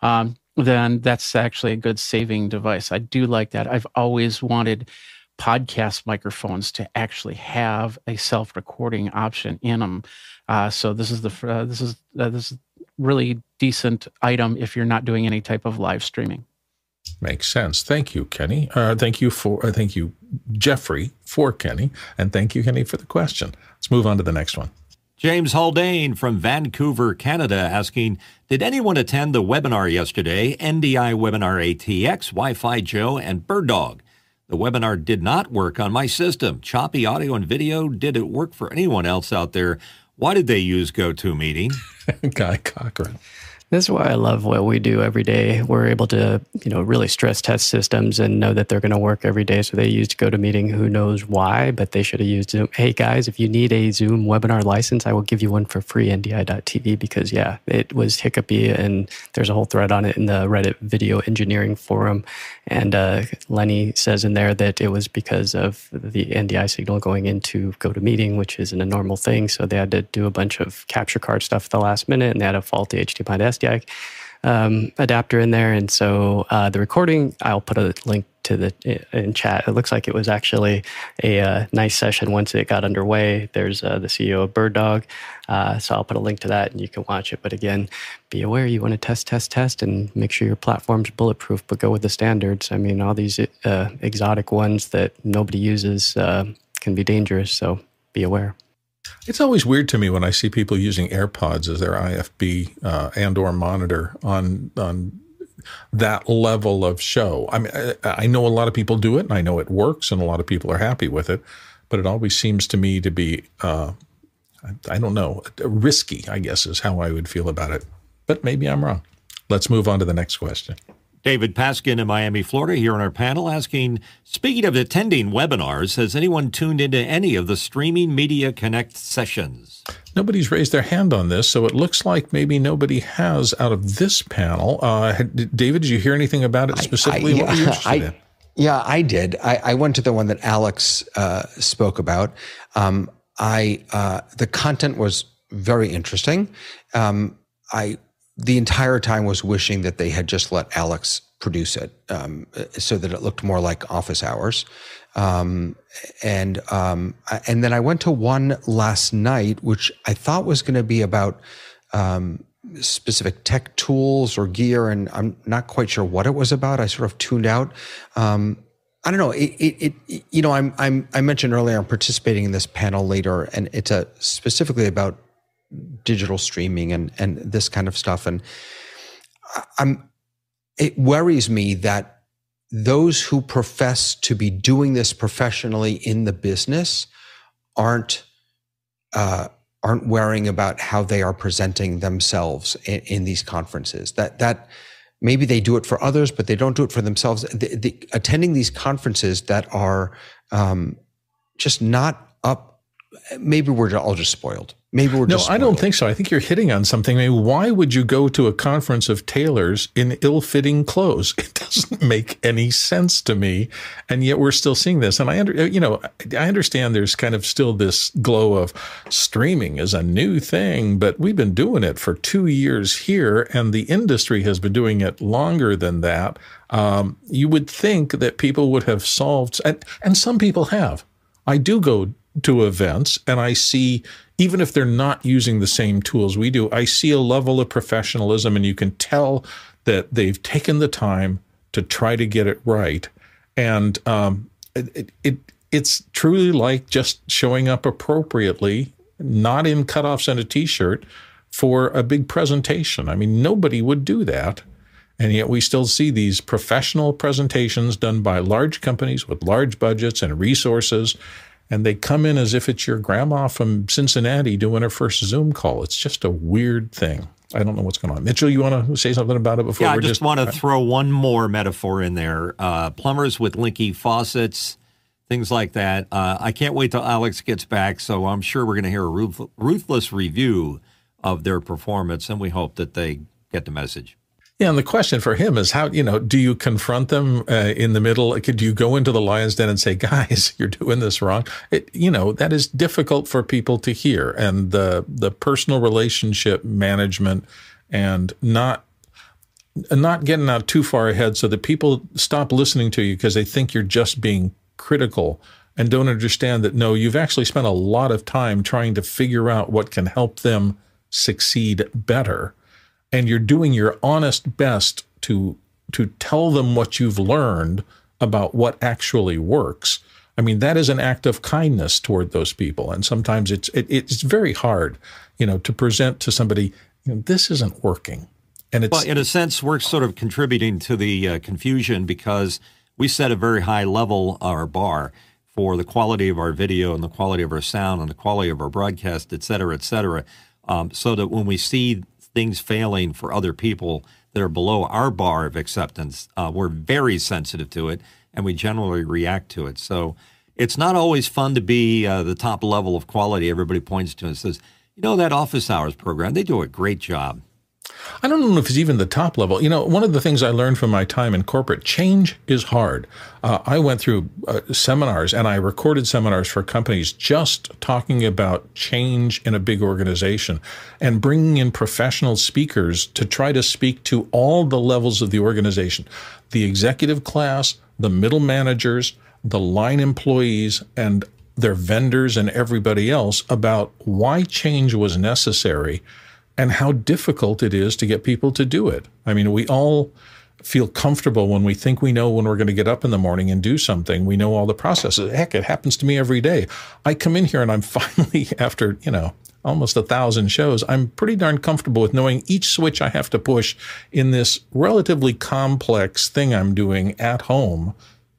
um, then that's actually a good saving device i do like that i've always wanted podcast microphones to actually have a self-recording option in them uh, so this is the uh, this is uh, this is really decent item if you're not doing any type of live streaming Makes sense. Thank you, Kenny. Uh, thank you for uh, thank you, Jeffrey, for Kenny, and thank you, Kenny, for the question. Let's move on to the next one. James Haldane from Vancouver, Canada, asking Did anyone attend the webinar yesterday? NDI Webinar ATX, Wi Fi Joe, and Bird Dog. The webinar did not work on my system. Choppy audio and video. Did it work for anyone else out there? Why did they use GoToMeeting? Guy Cochran. This is why I love what we do every day. We're able to, you know, really stress test systems and know that they're going to work every day. So they used GoToMeeting. Who knows why? But they should have used Zoom. Hey guys, if you need a Zoom webinar license, I will give you one for free. NDI.TV because yeah, it was hiccupy and there's a whole thread on it in the Reddit video engineering forum. And uh, Lenny says in there that it was because of the NDI signal going into GoToMeeting, which isn't a normal thing. So they had to do a bunch of capture card stuff at the last minute, and they had a faulty HDMI to Um, adapter in there. And so uh, the recording, I'll put a link to the in chat. It looks like it was actually a uh, nice session once it got underway. There's uh, the CEO of Bird Dog, uh, so I'll put a link to that and you can watch it. But again, be aware you want to test, test, test, and make sure your platform's bulletproof. But go with the standards. I mean, all these uh, exotic ones that nobody uses uh, can be dangerous. So be aware. It's always weird to me when I see people using AirPods as their IFB uh, and/or monitor on on that level of show. I mean, I, I, know a lot of people do it, and I know it works, and a lot of people are happy with it. But it always seems to me to be, uh, I, I don't know, risky. I guess is how I would feel about it. But maybe I'm wrong. Let's move on to the next question. David Paskin in Miami, Florida, here on our panel asking Speaking of attending webinars, has anyone tuned into any of the Streaming Media Connect sessions? Nobody's raised their hand on this, so it looks like maybe nobody has out of this panel. Uh, David, did you hear anything about it specifically? I, I, yeah, I, yeah, I did. I, I, went to the one that Alex uh, spoke about. Um, I uh, the content was very interesting. Um, I the entire time was wishing that they had just let Alex produce it um, so that it looked more like office hours. Um, and um, and then I went to one last night, which I thought was going to be about um, specific tech tools or gear, and I'm not quite sure what it was about. I sort of tuned out. Um, I don't know. It, it, it, you know, I'm, I'm, I mentioned earlier I'm participating in this panel later, and it's a specifically about digital streaming and and this kind of stuff. And I'm it worries me that those who profess to be doing this professionally in the business aren't uh, aren't worrying about how they are presenting themselves in, in, these conferences. That that maybe they do it for others, but they don't do it for themselves. The, the, attending these conferences that are um, just not up. Maybe we're all just spoiled. Maybe we're no, I don't think so. I think you're hitting on something. I mean, why would you go to a conference of tailors in ill-fitting clothes? It doesn't make any sense to me, and yet we're still seeing this. And I, under, you know, I understand there's kind of still this glow of streaming is a new thing, but we've been doing it for two years here, and the industry has been doing it longer than that. Um, you would think that people would have solved, and, and some people have. I do go to events and I see even if they're not using the same tools we do, I see a level of professionalism and you can tell that they've taken the time to try to get it right. And um, it, it, it's truly like just showing up appropriately, not in cutoffs and a t-shirt for a big presentation. I mean, nobody would do that. And yet we still see these professional presentations done by large companies with large budgets and resources and they come in as if it's your grandma from Cincinnati doing her first Zoom call. It's just a weird thing. I don't know what's going on. Mitchell, you want to say something about it before? Yeah, I just, just want to throw one more metaphor in there. Uh, plumbers with leaky faucets, things like that. Uh, I can't wait till Alex gets back, so I'm sure we're going to hear a ruthless review of their performance, and we hope that they get the message. Yeah, and the question for him is how you know do you confront them uh, in the middle? Could you go into the lion's den and say, "Guys, you're doing this wrong"? It, you know that is difficult for people to hear, and the the personal relationship management and not not getting out too far ahead so that people stop listening to you because they think you're just being critical and don't understand that no, you've actually spent a lot of time trying to figure out what can help them succeed better and you're doing your honest best to to tell them what you've learned about what actually works. I mean, that is an act of kindness toward those people. And sometimes it's it, it's very hard, you know, to present to somebody, you know, this isn't working. And it's well, in a sense, we're sort of contributing to the uh, confusion because we set a very high level, our bar, for the quality of our video and the quality of our sound and the quality of our broadcast, et cetera, et cetera. Um, so that when we see things failing for other people that are below our bar of acceptance, uh, we're very sensitive to it and we generally react to it. So it's not always fun to be uh, the top level of quality everybody points to and says, you know, that office hours program, they do a great job. I don't know if it's even the top level. You know, one of the things I learned from my time in corporate, change is hard. Uh, I went through uh, seminars and I recorded seminars for companies just talking about change in a big organization and bringing in professional speakers to try to speak to all the levels of the organization the executive class, the middle managers, the line employees, and their vendors and everybody else about why change was necessary and how difficult it is to get people to do it. I mean, we all feel comfortable when we think we know when we're going to get up in the morning and do something. We know all the processes. Heck, it happens to me every day. I come in here and I'm finally, after, you know, almost a thousand shows, I'm pretty darn comfortable with knowing each switch I have to push in this relatively complex thing I'm doing at home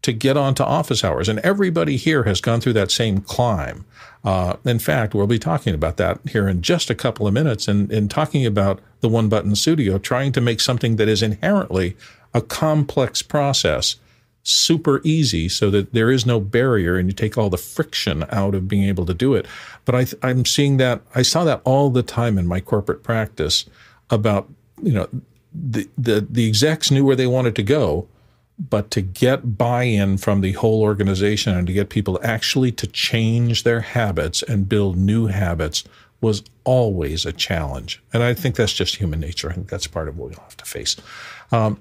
to get onto office hours. And everybody here has gone through that same climb. Uh, in fact, we'll be talking about that here in just a couple of minutes and, and talking about the one button studio, trying to make something that is inherently a complex process super easy so that there is no barrier and you take all the friction out of being able to do it. But I, I'm seeing that, I saw that all the time in my corporate practice about, you know, the, the, the execs knew where they wanted to go, but to get buy-in from the whole organization and to get people actually to change their habits and build new habits was always a challenge. And I think that's just human nature. I think that's part of what we'll have to face. Um,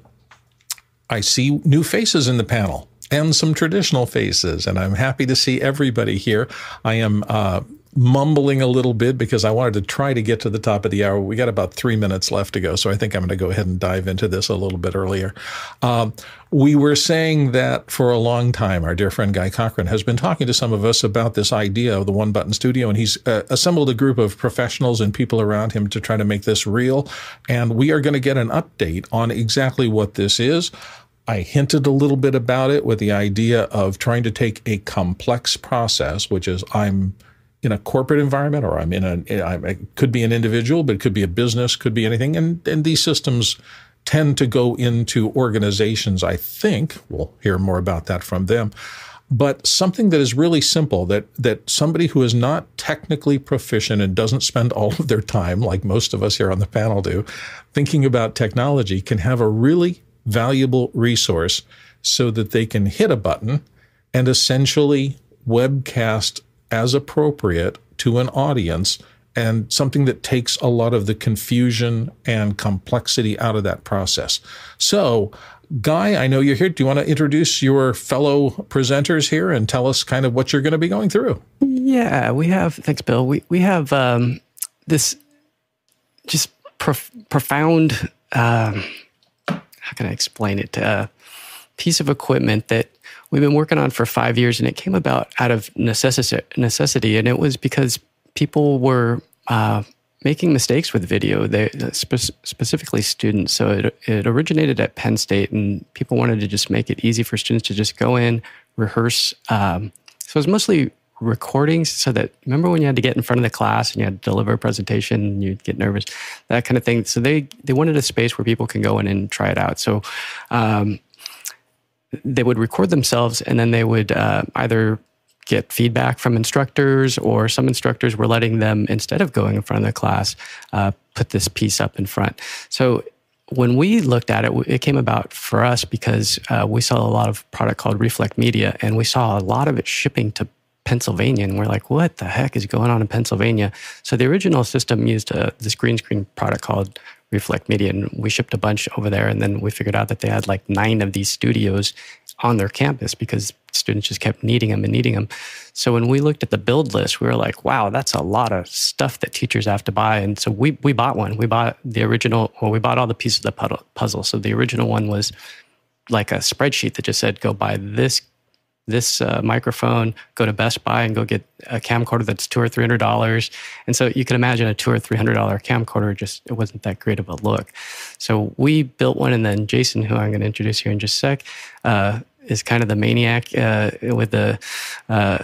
I see new faces in the panel and some traditional faces, and I'm happy to see everybody here. I am uh, mumbling a little bit because I wanted to try to get to the top of the hour. We got about three minutes left to go, so I think I'm going to go ahead and dive into this a little bit earlier. Um, we were saying that for a long time, our dear friend Guy Cochran has been talking to some of us about this idea of the one button studio, and he's uh, assembled a group of professionals and people around him to try to make this real. And we are going to get an update on exactly what this is. I hinted a little bit about it with the idea of trying to take a complex process, which is I'm in a corporate environment or I'm in a, I could be an individual, but it could be a business, could be anything. And, and these systems tend to go into organizations, I think. We'll hear more about that from them. But something that is really simple that, that somebody who is not technically proficient and doesn't spend all of their time, like most of us here on the panel do, thinking about technology can have a really valuable resource so that they can hit a button and essentially webcast as appropriate to an audience and something that takes a lot of the confusion and complexity out of that process. So, Guy, I know you're here. Do you want to introduce your fellow presenters here and tell us kind of what you're going to be going through? Yeah, we have. Thanks, Bill. We we have um, this just prof- profound. Um, how can I explain it? Uh, piece of equipment that we've been working on for five years, and it came about out of necessity. necessity and it was because people were uh, making mistakes with video. They spe- specifically students. So it, it originated at Penn State, and people wanted to just make it easy for students to just go in, rehearse. Um, so it was mostly recordings so that remember when you had to get in front of the class and you had to deliver a presentation and you'd get nervous that kind of thing so they they wanted a space where people can go in and try it out so um, they would record themselves and then they would uh, either get feedback from instructors or some instructors were letting them instead of going in front of the class uh, put this piece up in front so when we looked at it, it came about for us because uh, we saw a lot of product called Reflecmedia, and we saw a lot of it shipping to Pennsylvania, and we're like, what the heck is going on in Pennsylvania? So the original system used a, uh, this green screen product called Reflecmedia, and we shipped a bunch over there, and then we figured out that they had like nine of these studios on their campus because students just kept needing them and needing them. So when we looked at the build list, we were like, wow, that's a lot of stuff that teachers have to buy. And so we, we bought one. We bought the original, well, we bought all the pieces of the puzzle. So the original one was like a spreadsheet that just said, go buy this this uh, microphone, go to Best Buy and go get a camcorder that's two or three hundred dollars. And so you can imagine a two or three hundred dollar camcorder just it wasn't that great of a look. So we built one, and then Jason, who I'm going to introduce here in just a sec, uh, is kind of the maniac uh, with the uh,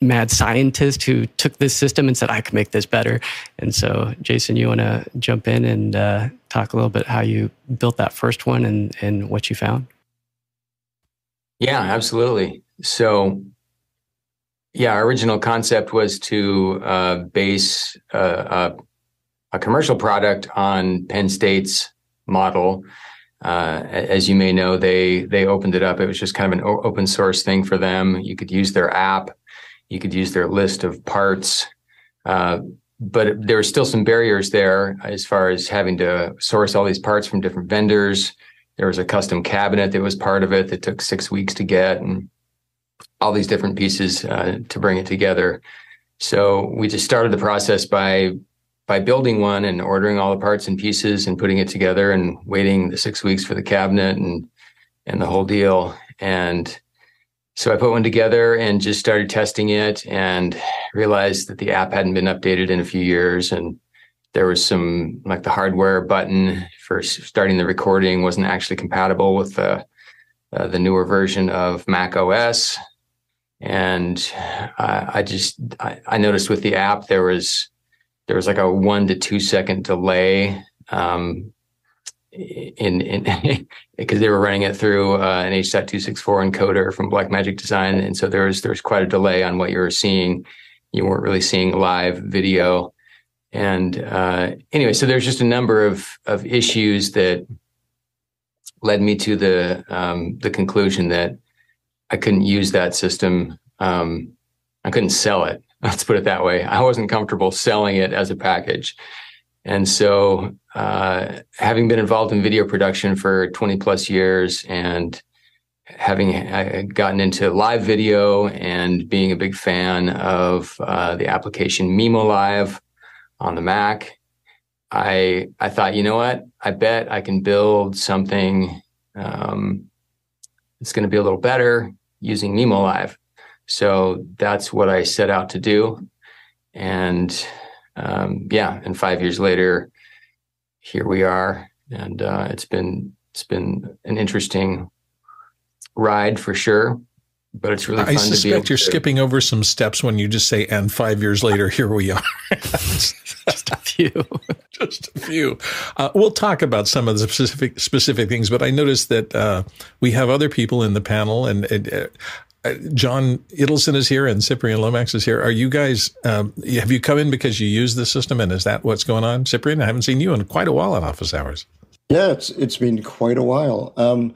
mad scientist who took this system and said, I can make this better. And so, Jason, you want to jump in and uh, talk a little bit how you built that first one and, and what you found? Yeah, absolutely. So, yeah, our original concept was to uh, base uh, a commercial product on Penn State's model uh, as you may know, they they opened it up. It was just kind of an open source thing for them. You could use their app, you could use their list of parts, uh, but there were still some barriers there as far as having to source all these parts from different vendors. There was a custom cabinet that was part of it that took six weeks to get, and all these different pieces uh, to bring it together. So we just started the process by by building one and ordering all the parts and pieces and putting it together and waiting the six weeks for the cabinet and and the whole deal. And so I put one together and just started testing it and realized that the app hadn't been updated in a few years and there was some like the hardware button for starting the recording wasn't actually compatible with the uh, the newer version of Mac OS. And I, I just I, I noticed with the app there was there was like a one to two second delay um, in in because they were running it through uh, an H.264 encoder from Blackmagic Design, and so there was there was quite a delay on what you were seeing. You weren't really seeing live video, and uh, anyway, so there's just a number of of issues that led me to the um, the conclusion that I couldn't use that system. Um, I couldn't sell it Let's put it that way. I wasn't comfortable selling it as a package. And so, uh, having been involved in video production for 20 plus years and having uh, gotten into live video and being a big fan of uh, the application mimoLive on the Mac, I I thought, you know what? I bet I can build something um, that's going to be a little better using mimoLive. So that's what I set out to do. And um, yeah, and five years later, here we are. And uh, it's been it's been an interesting ride for sure. But it's really I suspect you're to, skipping over some steps when you just say, and five years later, here we are. just a few. just a few. Uh, we'll talk about some of the specific specific things, but I noticed that uh, we have other people in the panel, and, and uh, uh, John Ittelson is here and Cyprian Lomax is here. Are you guys, um, have you come in because you use the system and is that what's going on? Cyprian, I haven't seen you in quite a while at office hours. Yeah, it's, it's been quite a while. Um,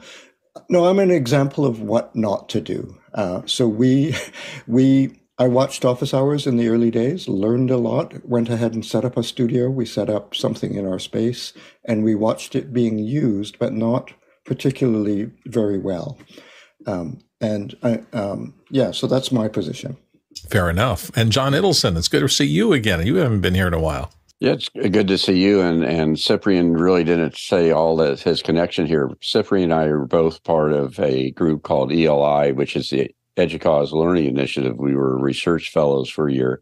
no, I'm an example of what not to do. Uh, so we, we, I watched office hours in the early days, learned a lot, went ahead and set up a studio. We set up something in our space and we watched it being used, but not particularly very well. Um, and I, um, yeah, so that's my position. Fair enough. And John Ittelson, it's good to see you again. You haven't been here in a while. Yeah, it's good to see you. And and Cyprian really didn't say all that his connection here. Cyprian and I are both part of a group called ELI, which is the EDUCAUSE Learning Initiative. We were research fellows for a year,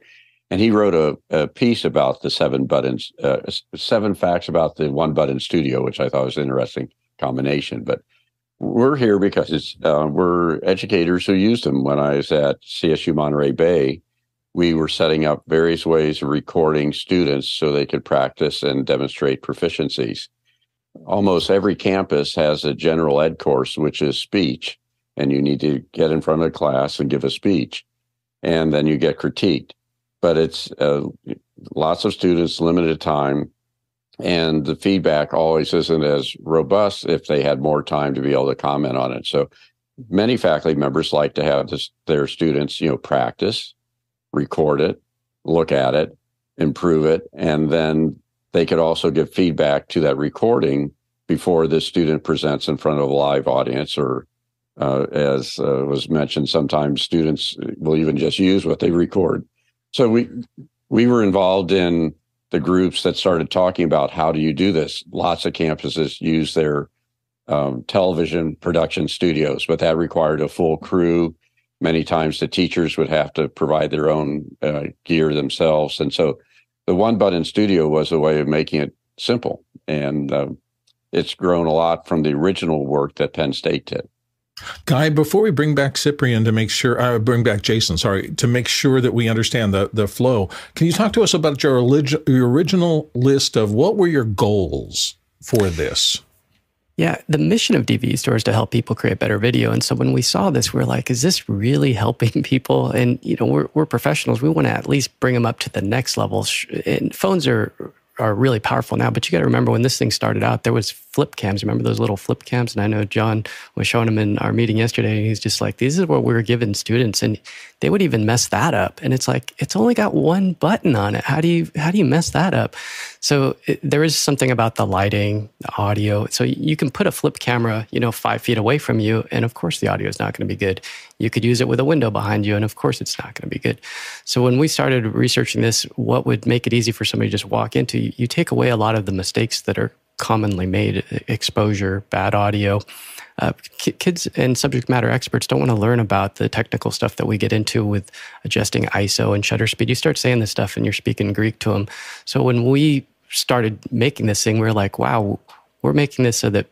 and he wrote a, a piece about the seven buttons, uh, seven facts about the one button studio, which I thought was an interesting combination. But we're here because uh, we're educators who used them. When I was at CSU Monterey Bay, we were setting up various ways of recording students so they could practice and demonstrate proficiencies. Almost every campus has a general ed course, which is speech, and you need to get in front of the class and give a speech, and then you get critiqued. But it's uh, lots of students, limited time, and the feedback always isn't as robust if they had more time to be able to comment on it. So many faculty members like to have this, their students, you know, practice, record it, look at it, improve it, and then they could also give feedback to that recording before the student presents in front of a live audience or uh, as uh, was mentioned sometimes students will even just use what they record. So we we were involved in the groups that started talking about how do you do this? Lots of campuses use their um, television production studios but that required a full crew many times the teachers would have to provide their own uh, gear themselves. And so the one button studio was a way of making it simple. And uh, it's grown a lot from the original work that penn state did. Guy, before we bring back Cyprian to make sure, uh, bring back Jason, sorry, to make sure that we understand the, the flow, can you talk to us about your, your original list of what were your goals for this? Yeah, the mission of DV Store is to help people create better video. And so when we saw this, we are like, is this really helping people? And, you know, we're, we're professionals. We want to at least bring them up to the next level. And phones are are really powerful now. But you got to remember when this thing started out, there was flip cams. Remember those little flip cams? And I know John was showing them in our meeting yesterday. he's just like, "This is what we are giving students," and they would even mess that up. And it's like it's only got one button on it. How do you how do you mess that up? So it, there is something about the lighting, the audio. So you can put a flip camera, you know, five feet away from you, and of course the audio is not going to be good. You could use it with a window behind you, and of course it's not going to be good. So when we started researching this, what would make it easy for somebody to just walk into? You take away a lot of the mistakes that are commonly made: exposure, bad audio. Uh, kids and subject matter experts don't want to learn about the technical stuff that we get into with adjusting ISO and shutter speed. You start saying this stuff and you're speaking Greek to them. So when we started making this thing, we are like, wow, we're making this so that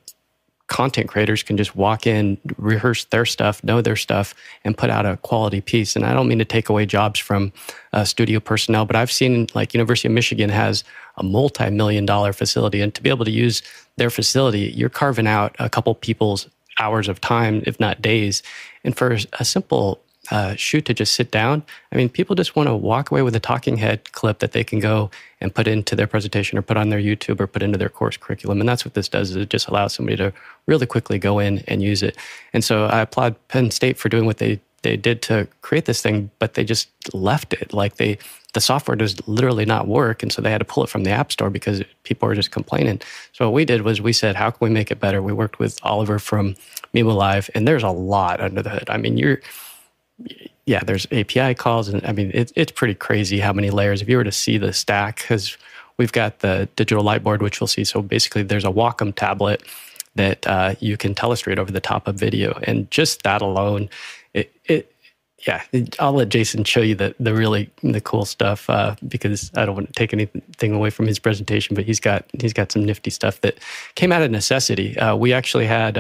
content creators can just walk in, rehearse their stuff, know their stuff, and put out a quality piece. And I don't mean to take away jobs from uh, studio personnel, but I've seen like University of Michigan has a multi-million dollar facility, and to be able to use their facility, you're carving out a couple people's hours of time, if not days. And for a simple uh, shoot to just sit down. I mean, people just want to walk away with a talking head clip that they can go and put into their presentation or put on their YouTube or put into their course curriculum. And that's what this does is it just allows somebody to really quickly go in and use it. And so I applaud Penn State for doing what they they did to create this thing, but they just left it. Like they the software does literally not work. And so they had to pull it from the app store because people were just complaining. So what we did was we said, how can we make it better? We worked with Oliver from mimoLive, and there's a lot under the hood. I mean, you're yeah, there's API calls, and I mean, it, it's pretty crazy how many layers. If you were to see the stack, because we've got the digital lightboard, which we'll see. So basically, there's a Wacom tablet that uh, you can telestrate over the top of video, and just that alone, it, it yeah, I'll let Jason show you the the really the cool stuff uh, because I don't want to take anything away from his presentation, but he's got he's got some nifty stuff that came out of necessity. Uh, we actually had.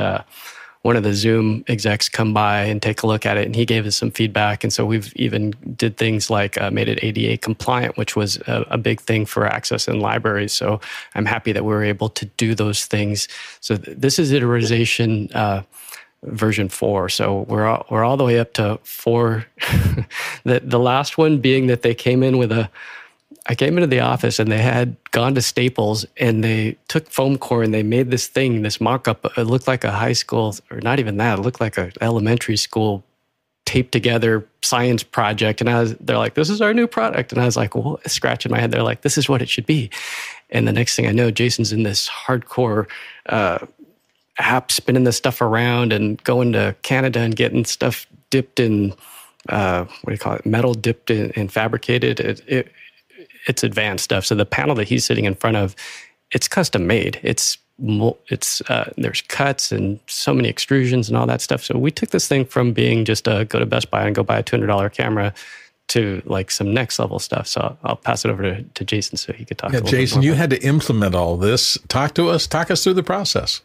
One of the Zoom execs come by and take a look at it, and he gave us some feedback. And so we've even did things like uh, made it ADA compliant, which was a, a, big thing for access in libraries. So I'm happy that we were able to do those things. So th- this is iteration. Uh, version four. So we're all, we're all the way up to four. the the last one being that they came in with a I came into the office and they had gone to Staples and they took foam core and they made this thing, this mock up. It looked like a high school, or not even that, it looked like an elementary school taped together science project. And I was, they're like, this is our new product. And I was like, well, scratching my head. They're like, this is what it should be. And the next thing I know, Jason's in this hardcore uh, app, spinning this stuff around and going to Canada and getting stuff dipped in, uh, what do you call it, metal dipped in and fabricated. It, it, it's advanced stuff. So the panel that he's sitting in front of, it's custom made. It's it's uh, there's cuts and so many extrusions and all that stuff. So we took this thing from being just a go to Best Buy and go buy a two hundred dollar camera to like some next level stuff. So I'll pass it over to, to Jason so he could talk. Yeah, Jason, you had to implement all this. Talk to us. Talk us through the process.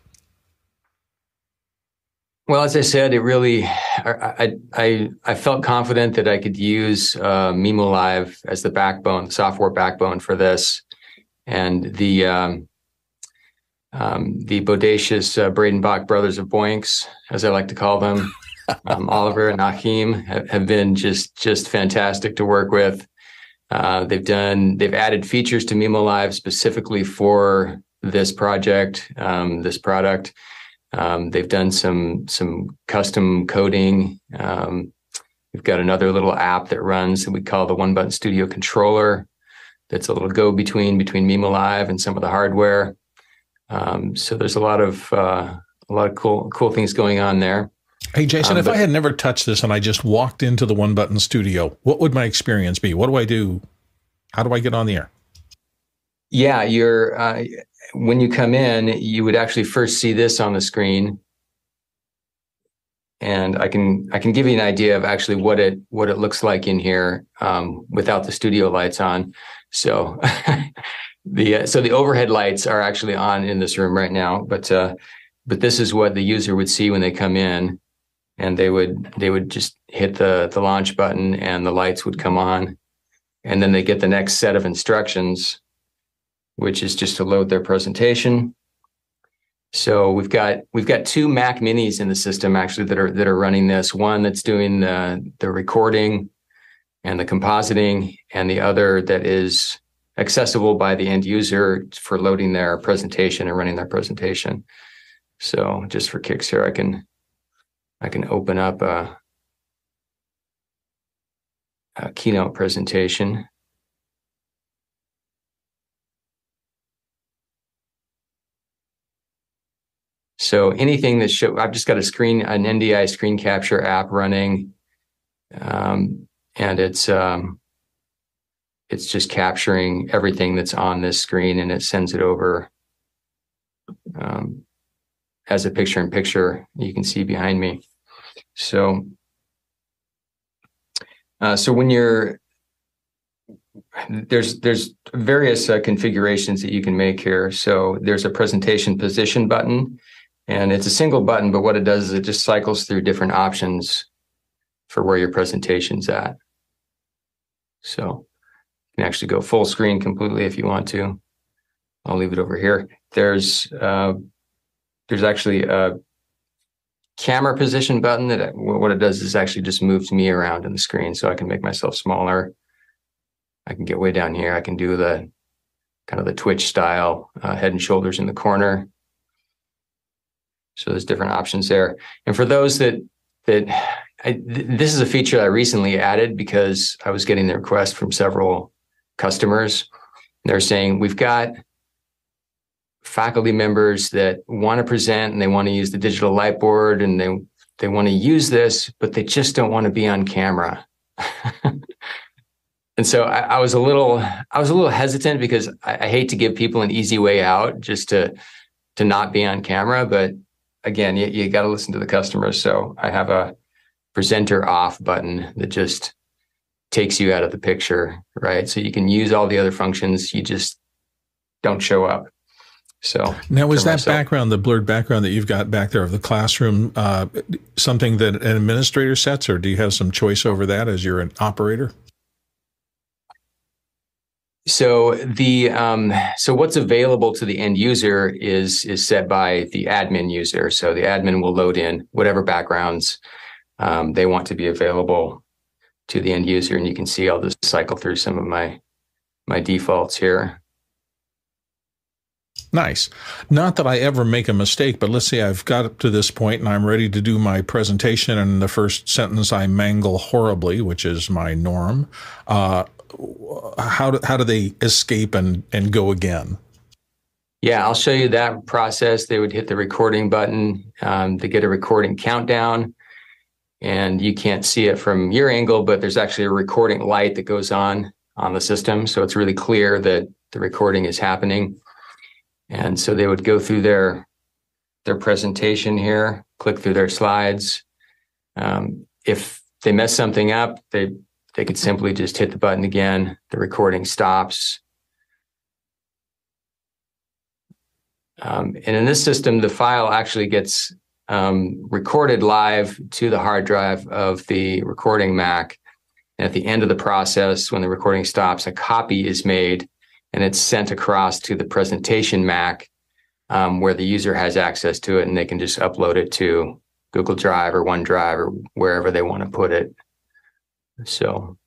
Well, as I said, it really, I, I, I felt confident that I could use uh, mimoLive as the backbone, software backbone for this, and the um, um, the bodacious uh, Breidenbach brothers of Boinx, as I like to call them, um, Oliver and Achim have, have, been just just fantastic to work with. Uh, they've done they've added features to mimoLive specifically for this project, um, this product. Um, they've done some some custom coding. Um, we've got another little app that runs that we call the One Button Studio Controller. That's a little go between between mimoLive and some of the hardware. Um, so there's a lot of uh, a lot of cool cool things going on there. Hey Jason, um, if but, I had never touched this and I just walked into the One Button Studio, what would my experience be? What do I do? How do I get on the air? Yeah, you're uh, when you come in, you would actually first see this on the screen, and I can I can give you an idea of actually what it what it looks like in here um, without the studio lights on. So the uh, so the overhead lights are actually on in this room right now, but uh, but this is what the user would see when they come in, and they would they would just hit the the launch button and the lights would come on, and then they get the next set of instructions which is just to load their presentation. So we've got we've got two Mac Minis in the system actually that are that are running this. One that's doing the the recording and the compositing, and the other that is accessible by the end user for loading their presentation and running their presentation. So just for kicks here, I can I can open up a, a keynote presentation. So anything that show, I've just got a screen, an NDI screen capture app running, um, and it's um, it's just capturing everything that's on this screen, and it sends it over um, as a picture in picture. You can see behind me. So, uh, so when you're there's there's various uh, configurations that you can make here. So there's a presentation position button and it's a single button, but what it does is it just cycles through different options for where your presentation's at. So you can actually go full screen completely if you want to. I'll leave it over here. There's uh, there's actually a camera position button that what it does is actually just moves me around in the screen so I can make myself smaller. I can get way down here. I can do the kind of the Twitch style uh, head and shoulders in the corner. So there's different options there. And for those that that I, th- this is a feature I recently added because I was getting the request from several customers. They're saying we've got faculty members that want to present and they want to use the digital whiteboard and they they want to use this, but they just don't want to be on camera. and so I, I, was a little I was a little hesitant because I, I hate to give people an easy way out just to to not be on camera, but again, you, you got to listen to the customers. So I have a presenter off button that just takes you out of the picture, right? So you can use all the other functions. You just don't show up. So now, is that myself. background, the blurred background that you've got back there of the classroom, uh, something that an administrator sets, or do you have some choice over that as you're an operator? So the um, so what's available to the end user is is set by the admin user. So the admin will load in whatever backgrounds um, they want to be available to the end user, and you can see I'll just cycle through some of my my defaults here. Nice. Not that I ever make a mistake, but let's say I've got up to this point and I'm ready to do my presentation, and the first sentence I mangle horribly, which is my norm. Uh, how do, how do they escape and, and go again? Yeah, I'll show you that process. They would hit the recording button. Um, they get a recording countdown, and you can't see it from your angle, but there's actually a recording light that goes on on the system, so it's really clear that the recording is happening. And so they would go through their their presentation here, click through their slides. Um, if they mess something up, they they could simply just hit the button again. The recording stops. Um, and in this system, the file actually gets um, recorded live to the hard drive of the recording Mac. And at the end of the process, when the recording stops, a copy is made and it's sent across to the presentation Mac um, where the user has access to it and they can just upload it to Google Drive or OneDrive or wherever they want to put it. So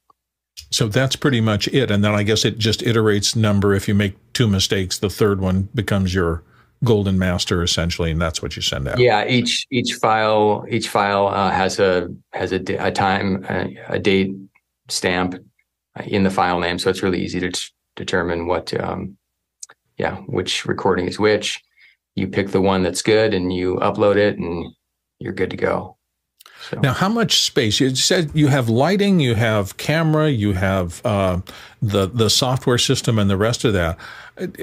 So that's pretty much it. And then I guess it just iterates number. If you make two mistakes, the third one becomes your golden master essentially, and that's what you send out. Yeah, each each file each file uh, has a has a, a time a, a, date stamp in the file name, so it's really easy to t- determine what um, yeah which recording is which. You pick the one that's good and you upload it, and you're good to go. So. Now, how much space? You said you have lighting, you have camera, you have uh, the the software system, and the rest of that.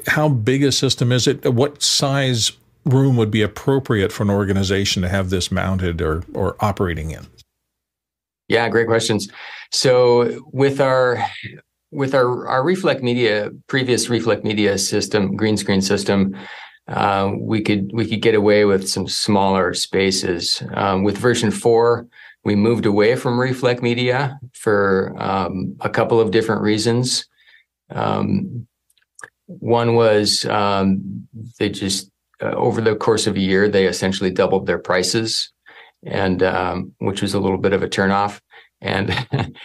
How big a system is it? What size room would be appropriate for an organization to have this mounted or or operating in? Yeah, great questions. So with our with our our Reflecmedia previous Reflecmedia system, green screen system, uh, we could we could get away with some smaller spaces. Um, with version four, we moved away from Reflecmedia for um, a couple of different reasons. Um, one was um, they just uh, over the course of a year they essentially doubled their prices, and um, which was a little bit of a turnoff. And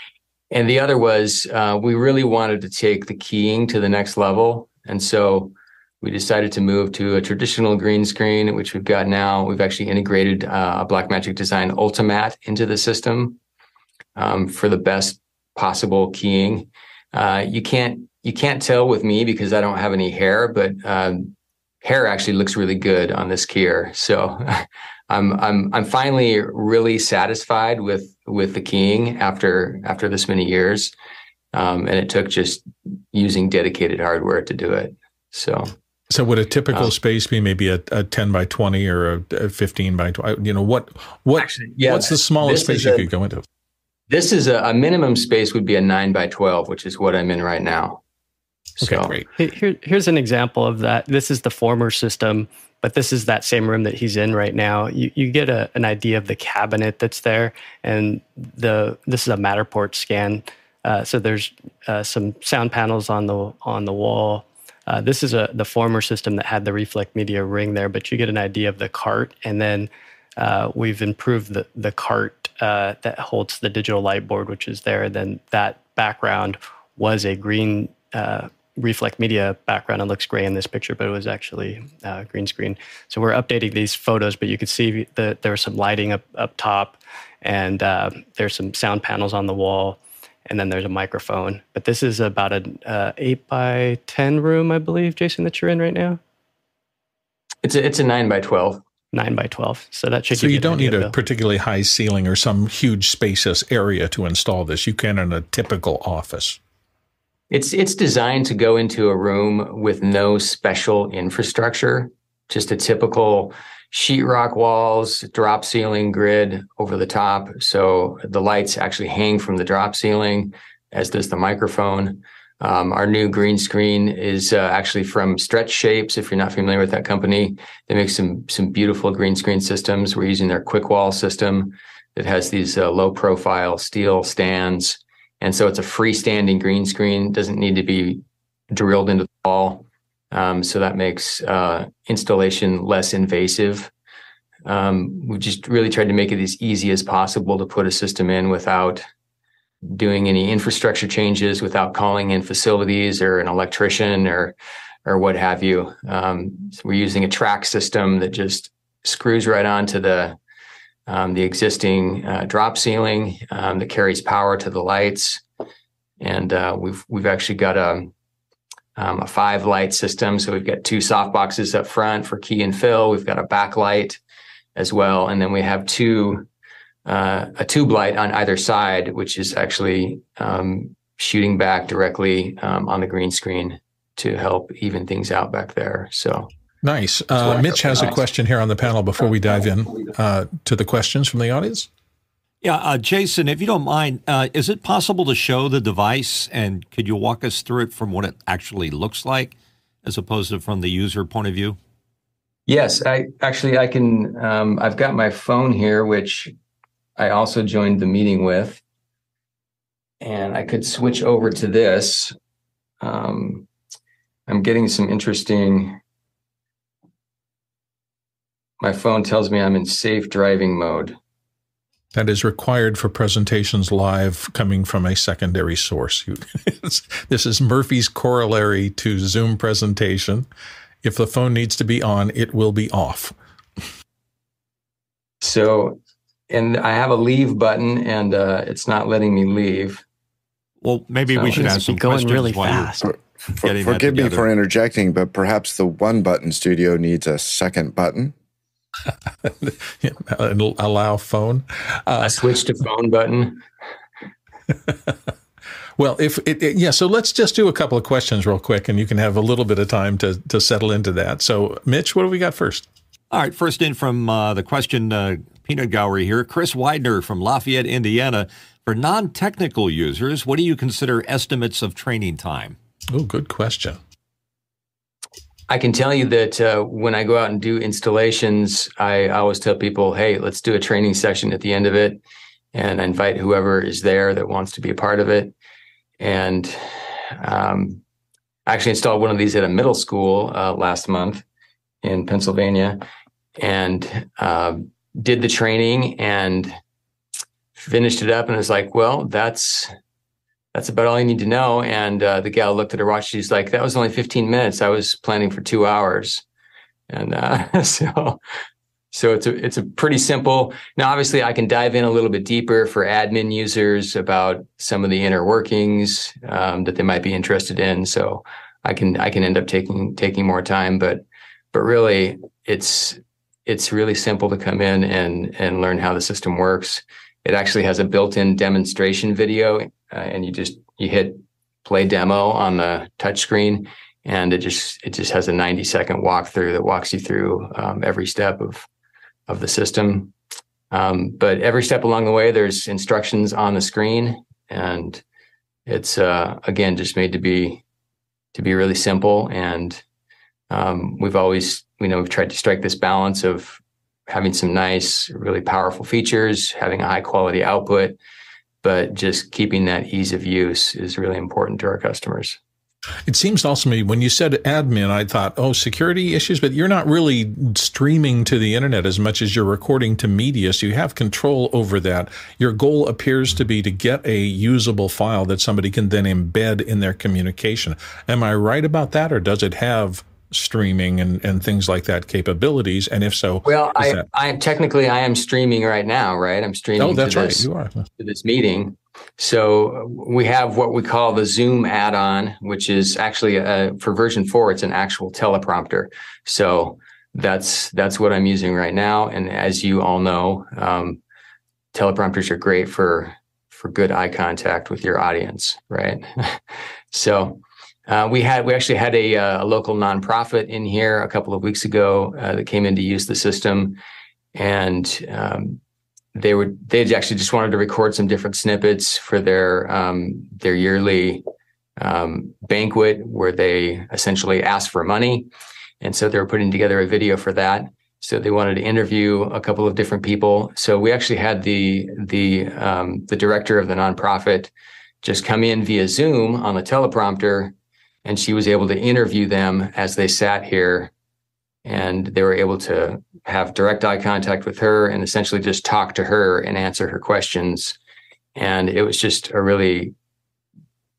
and the other was uh, we really wanted to take the keying to the next level, and so we decided to move to a traditional green screen, which we've got now. We've actually integrated uh, a Blackmagic Design Ultimatte into the system um, for the best possible keying. Uh, you can't you can't tell with me because I don't have any hair, but um, hair actually looks really good on this keyer. So I'm I'm I'm finally really satisfied with with the keying after after this many years, um, and it took just using dedicated hardware to do it. So so would a typical um, space be maybe a, a 10 by 20 or a, a 15 by 20? You know, what, what, actually, yeah, what's the smallest space you a, could go into? This is a, a, minimum space would be a 9 by 12, which is what I'm in right now. Okay, so, great. Here, here's an example of that. This is the former system, but this is that same room that he's in right now. You, you get a, an idea of the cabinet that's there, and the this is a Matterport scan. Uh, so there's uh, some sound panels on the on the wall uh, this is a the former system that had the Reflecmedia ring there, but you get an idea of the cart, and then uh, we've improved the the cart uh, that holds the digital light board, which is there. Then that background was a green uh, Reflecmedia background. It looks gray in this picture, but it was actually uh, green screen. So we're updating these photos, but you could see that there was some lighting up up top, and uh, there's some sound panels on the wall and then there's a microphone. But this is about an uh, eight by ten room, I believe, Jason, that you're in right now. It's a it's a nine by twelve. Nine by twelve. So that should. So you don't need a particularly high ceiling or some huge spacious area to install this. You can in a typical office. It's it's designed to go into a room with no special infrastructure, just a typical sheetrock walls, drop ceiling grid over the top. So the lights actually hang from the drop ceiling, as does the microphone. Um, our new green screen is uh, actually from Stretch Shapes. If you're not familiar with that company, they make some some beautiful green screen systems. We're using their Quick Wall system that has these uh, low profile steel stands, and so it's a freestanding green screen. Doesn't need to be drilled into the wall. Um, so that makes uh, installation less invasive. Um, we just really tried to make it as easy as possible to put a system in without doing any infrastructure changes, without calling in facilities or an electrician or or what have you. Um, so we're using a track system that just screws right onto the um, the existing uh, drop ceiling um, that carries power to the lights, and uh, we've we've actually got a um, a five light system. So we've got two soft boxes up front for key and fill. We've got a backlight as well, and then we have two uh, a tube light on either side, which is actually um, shooting back directly um, on the green screen to help even things out back there. So. Nice. Uh, Mitch has a question here on the panel before we dive in uh, to the questions from the audience. Yeah, uh, Jason, if you don't mind, uh, is it possible to show the device and could you walk us through it from what it actually looks like as opposed to from the user point of view? Yes, I actually I can. Um, I've got my phone here, which I also joined the meeting with, and I could switch over to this. Um, I'm getting some interesting. My phone tells me I'm in safe driving mode. That is required for presentations live coming from a secondary source. this is Murphy's corollary to Zoom presentation. If the phone needs to be on, it will be off. So, and I have a leave button, and uh, it's not letting me leave. Well, maybe so we should ask some going questions really fast. For, for, forgive me for interjecting, but perhaps the one button studio needs a second button. allow phone. Uh, I switched to phone button. well, if it, it, yeah, so let's just do a couple of questions real quick, and you can have a little bit of time to to settle into that. So, Mitch, what do we got first? All right, first in from uh, the question, uh, peanut gallery here. Chris Widener from Lafayette, Indiana. For non-technical users, what do you consider estimates of training time? Oh, good question. I can tell you that uh, when I go out and do installations, I always tell people, "Hey, let's do a training session at the end of it," and I invite whoever is there that wants to be a part of it. And um, I actually installed one of these at a middle school uh, last month in Pennsylvania, and uh, did the training and finished it up. And it's like, well, that's that's about all you need to know. And uh, the gal looked at her watch. She's like, that was only 15 minutes. I was planning for two hours. And uh, so, so it's a, it's a pretty simple. Now, obviously I can dive in a little bit deeper for admin users about some of the inner workings um, that they might be interested in. So I can, I can end up taking, taking more time, but, but really it's, it's really simple to come in and, and learn how the system works. It actually has a built-in demonstration video, uh, and you just you hit play demo on the touchscreen, and it just it just has a 90 second walkthrough that walks you through um, every step of of the system. Um, but every step along the way, there's instructions on the screen, and it's uh, again just made to be to be really simple. And um, we've always, you know, we've tried to strike this balance of having some nice, really powerful features, having a high quality output, but just keeping that ease of use is really important to our customers. It seems also to me when you said admin, I thought, oh, security issues, but you're not really streaming to the internet as much as you're recording to media. So you have control over that. Your goal appears to be to get a usable file that somebody can then embed in their communication. Am I right about that? Or does it have streaming and, and things like that capabilities? And if so, well, I, that- I technically I am streaming right now, right? I'm streaming. Oh, that's to right. This, you are to this meeting. So we have what we call the Zoom add-on, which is actually a, for version four. It's an actual teleprompter. So that's that's what I'm using right now. And as you all know, um, teleprompters are great for for good eye contact with your audience, right? so uh, we had we actually had a, uh, a, local nonprofit in here a couple of weeks ago uh, that came in to use the system, and um, they were they actually just wanted to record some different snippets for their um, their yearly um, banquet where they essentially asked for money, and so they were putting together a video for that. So they wanted to interview a couple of different people. So we actually had the the um, the director of the nonprofit just come in via Zoom on the teleprompter and she was able to interview them as they sat here and they were able to have direct eye contact with her and essentially just talk to her and answer her questions. And it was just a really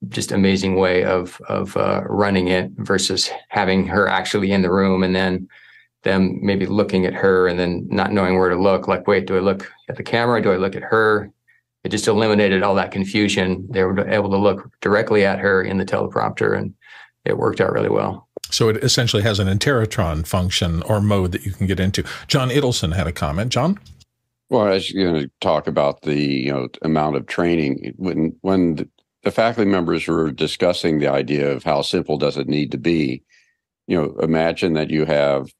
just amazing way of of uh, running it versus having her actually in the room and then them maybe looking at her and then not knowing where to look like wait do i look at the camera? Do i look at her? It just eliminated all that confusion. They were able to look directly at her in the teleprompter and it worked out really well. So it essentially has an Interrotron function or mode that you can get into. John Ittelson had a comment. John? Well, as you're going to talk about the you know amount of training when when the faculty members were discussing the idea of how simple does it need to be, you know, imagine that you have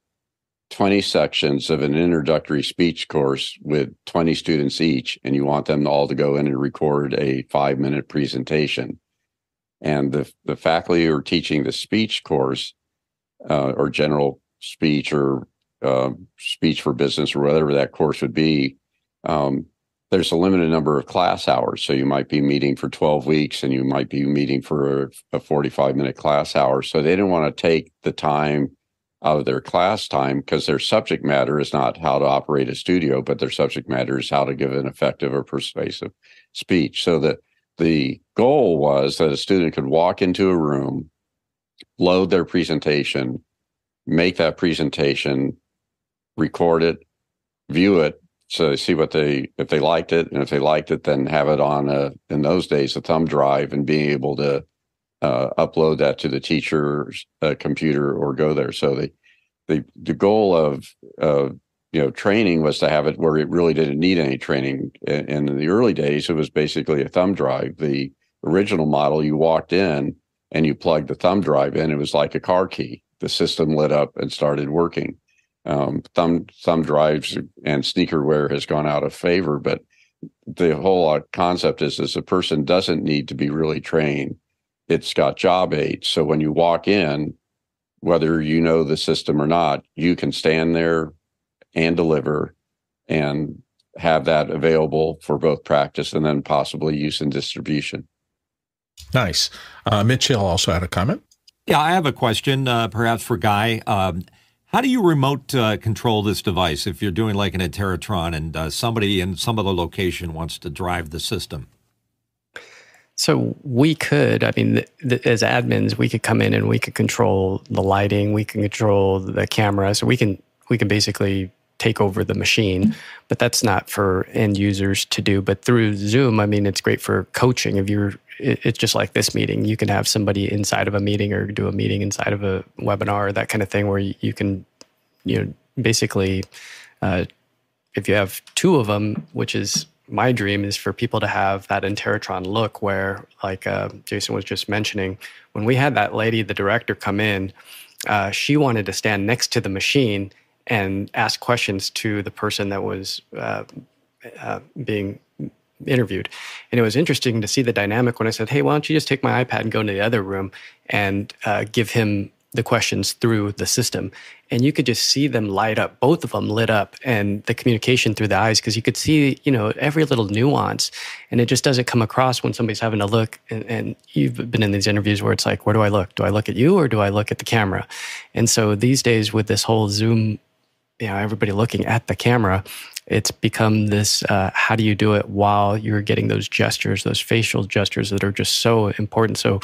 20 sections of an introductory speech course with 20 students each, and you want them all to go in and record a five minute presentation and the the faculty who are teaching the speech course uh, or general speech or uh, speech for business or whatever that course would be um, there's a limited number of class hours so you might be meeting for 12 weeks and you might be meeting for a, a 45 minute class hour so they didn't want to take the time out of their class time because their subject matter is not how to operate a studio, but their subject matter is how to give an effective or persuasive speech. So that the goal was that a student could walk into a room, load their presentation, make that presentation, record it, view it, so they see what they if they liked it, and if they liked it, then have it on a in those days a thumb drive and being able to uh, upload that to the teacher's uh, computer or go there. So the the the goal of uh, you know training was to have it where it really didn't need any training. And in the early days, it was basically a thumb drive. The original model, you walked in and you plugged the thumb drive in. It was like a car key. The system lit up and started working. Um, thumb thumb drives and sneakerware has gone out of favor, but the whole uh, concept is is a person doesn't need to be really trained it's got job aids. So when you walk in, whether you know the system or not, you can stand there and deliver and have that available for both practice and then possibly use and distribution. Nice. Uh, Mitch Hill also had a comment. Yeah, I have a question, uh, perhaps for Guy. Um, how do you remote uh, control this device if you're doing like an Interrotron and uh, somebody in some other location wants to drive the system? So we could, I mean, as admins, we could come in and we could control the lighting, we can control the camera, so we can we can basically take over the machine. But that's not for end users to do. But through Zoom, I mean, it's great for coaching. If you're, it's just like this meeting. You can have somebody inside of a meeting or do a meeting inside of a webinar, that kind of thing, where you can, you know, basically, uh, if you have two of them, which is my dream is for people to have that Interrotron look where, like uh, Jason was just mentioning, when we had that lady, the director, come in, uh, she wanted to stand next to the machine and ask questions to the person that was uh, uh being interviewed. And it was interesting to see the dynamic when I said, hey, why don't you just take my iPad and go into the other room and uh, give him the questions through the system? And you could just see them light up both of them lit up and the communication through the eyes because you could see you know every little nuance. And it just doesn't come across when somebody's having to look and, and, you've been in these interviews where it's like where do i look? Do i look at you or do i look at the camera? And so these days with this whole zoom you know everybody looking at the camera it's become this uh, how do you do it while you're getting those gestures those facial gestures that are just so important. So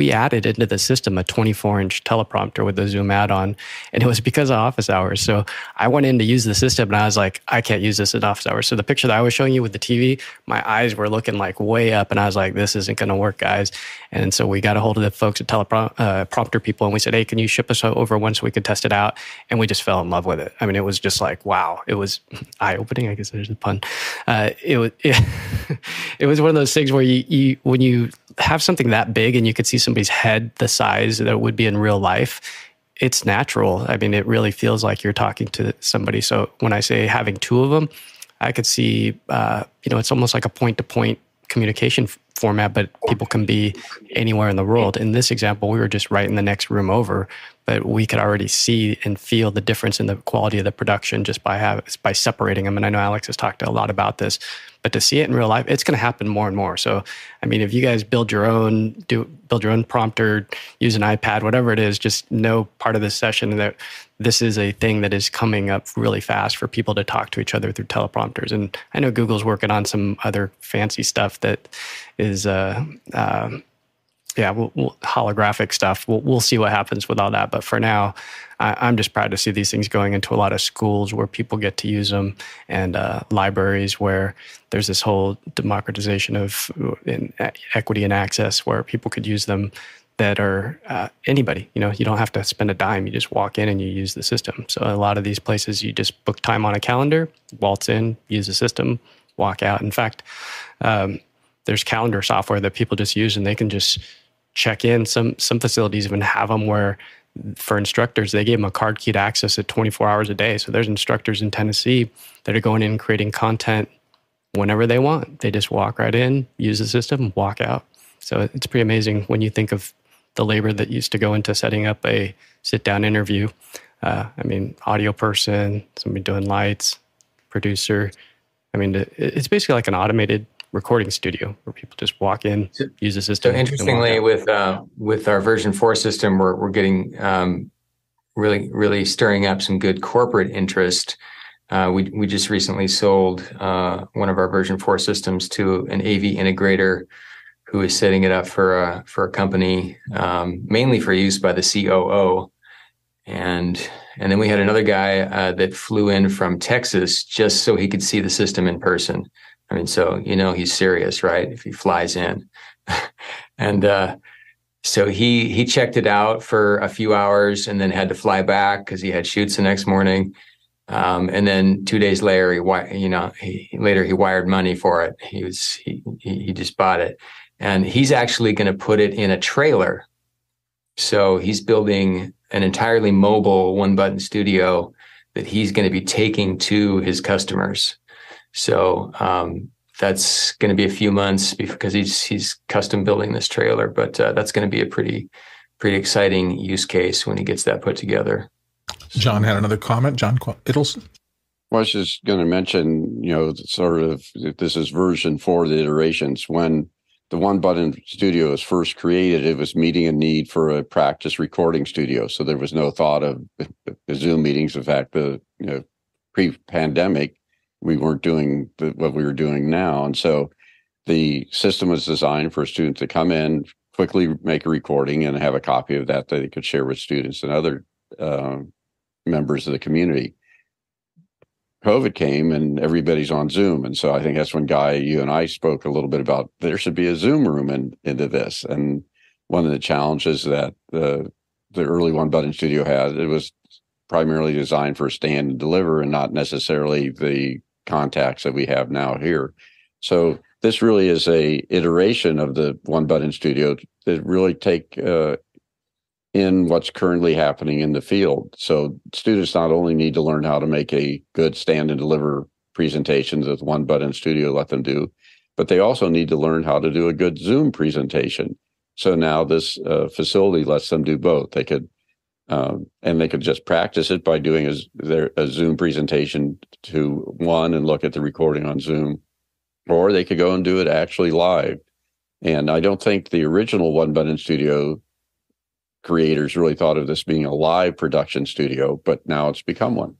we added into the system a 24 inch teleprompter with the Zoom add on, and it was because of office hours. So I went in to use the system and I was like, I can't use this in office hours. So the picture that I was showing you with the TV, my eyes were looking like way up, and I was like, this isn't going to work, guys. And so we got a hold of the folks at teleprompter uh, people and we said, hey, can you ship us over one so we could test it out? And we just fell in love with it. I mean, it was just like, wow, it was eye opening. I guess there's a pun. Uh, it was, it, it was one of those things where you, you, when you have something that big and you could see somebody's head the size that would be in real life, it's natural. I mean, it really feels like you're talking to somebody. So when I say having two of them, I could see, uh, you know, it's almost like a point to point communication format, but people can be anywhere in the world. In this example, we were just right in the next room over, but we could already see and feel the difference in the quality of the production just by have, by separating them. And I know Alex has talked a lot about this, but to see it in real life, it's going to happen more and more. So, I mean, if you guys build your own, do build your own prompter, use an iPad, whatever it is, just know part of this session that this is a thing that is coming up really fast for people to talk to each other through teleprompters. And I know Google's working on some other fancy stuff that is, uh, uh, yeah, we'll, we'll, holographic stuff. We'll, we'll see what happens with all that. But for now, I, am just proud to see these things going into a lot of schools where people get to use them and uh, libraries where there's this whole democratization of in, equity and access where people could use them that are uh, anybody. You know, you don't have to spend a dime. You just walk in and you use the system. So a lot of these places, you just book time on a calendar, waltz in, use the system, walk out. In fact, um, there's calendar software that people just use and they can just check in. Some some facilities even have them where for instructors, they gave them a card key to access it 24 hours a day. So there's instructors in Tennessee that are going in and creating content whenever they want. They just walk right in, use the system, walk out. So it's pretty amazing when you think of the labor that used to go into setting up a sit down interview. Uh, I mean, audio person, somebody doing lights, producer. I mean, it's basically like an automated recording studio where people just walk in, use the system. So interestingly, with uh, with our version four system, we're we're getting um, really really stirring up some good corporate interest. Uh, we we just recently sold uh, one of our version four systems to an AV integrator who is setting it up for a for a company um, mainly for use by the COO, and and then we had another guy uh, that flew in from Texas just so he could see the system in person. I mean, so you know he's serious, right? If he flies in, and uh, so he he checked it out for a few hours and then had to fly back because he had shoots the next morning. Um, and then two days later, he you know he, later he wired money for it. He was he he just bought it, and he's actually going to put it in a trailer. So he's building an entirely mobile one button studio that he's going to be taking to his customers. So um, that's going to be a few months because he's he's custom building this trailer, but uh, that's going to be a pretty pretty exciting use case when he gets that put together. John had another comment. John Ittelson. Well, I was just going to mention, you know, sort of this is version four of the iterations. When the One Button Studio was first created, it was meeting a need for a practice recording studio. So there was no thought of Zoom meetings. In fact, the you know, pre-pandemic, we weren't doing the, what we were doing now. And so the system was designed for a student to come in, quickly make a recording, and have a copy of that that they could share with students and other uh, members of the community. COVID came and everybody's on Zoom. And so I think that's when Guy, you and I spoke a little bit about there should be a Zoom room in, into this. And one of the challenges that the the early one button studio had, it was primarily designed for stand and deliver and not necessarily the contacts that we have now here. So this really is a iteration of the one button studio that really take uh, in what's currently happening in the field. So students not only need to learn how to make a good stand and deliver presentations as one button studio let them do, but they also need to learn how to do a good Zoom presentation. So now this uh, facility lets them do both. They could um, and they could just practice it by doing a, their, a Zoom presentation to one and look at the recording on Zoom, or they could go and do it actually live. And I don't think the original One Button Studio creators really thought of this being a live production studio, but now it's become one.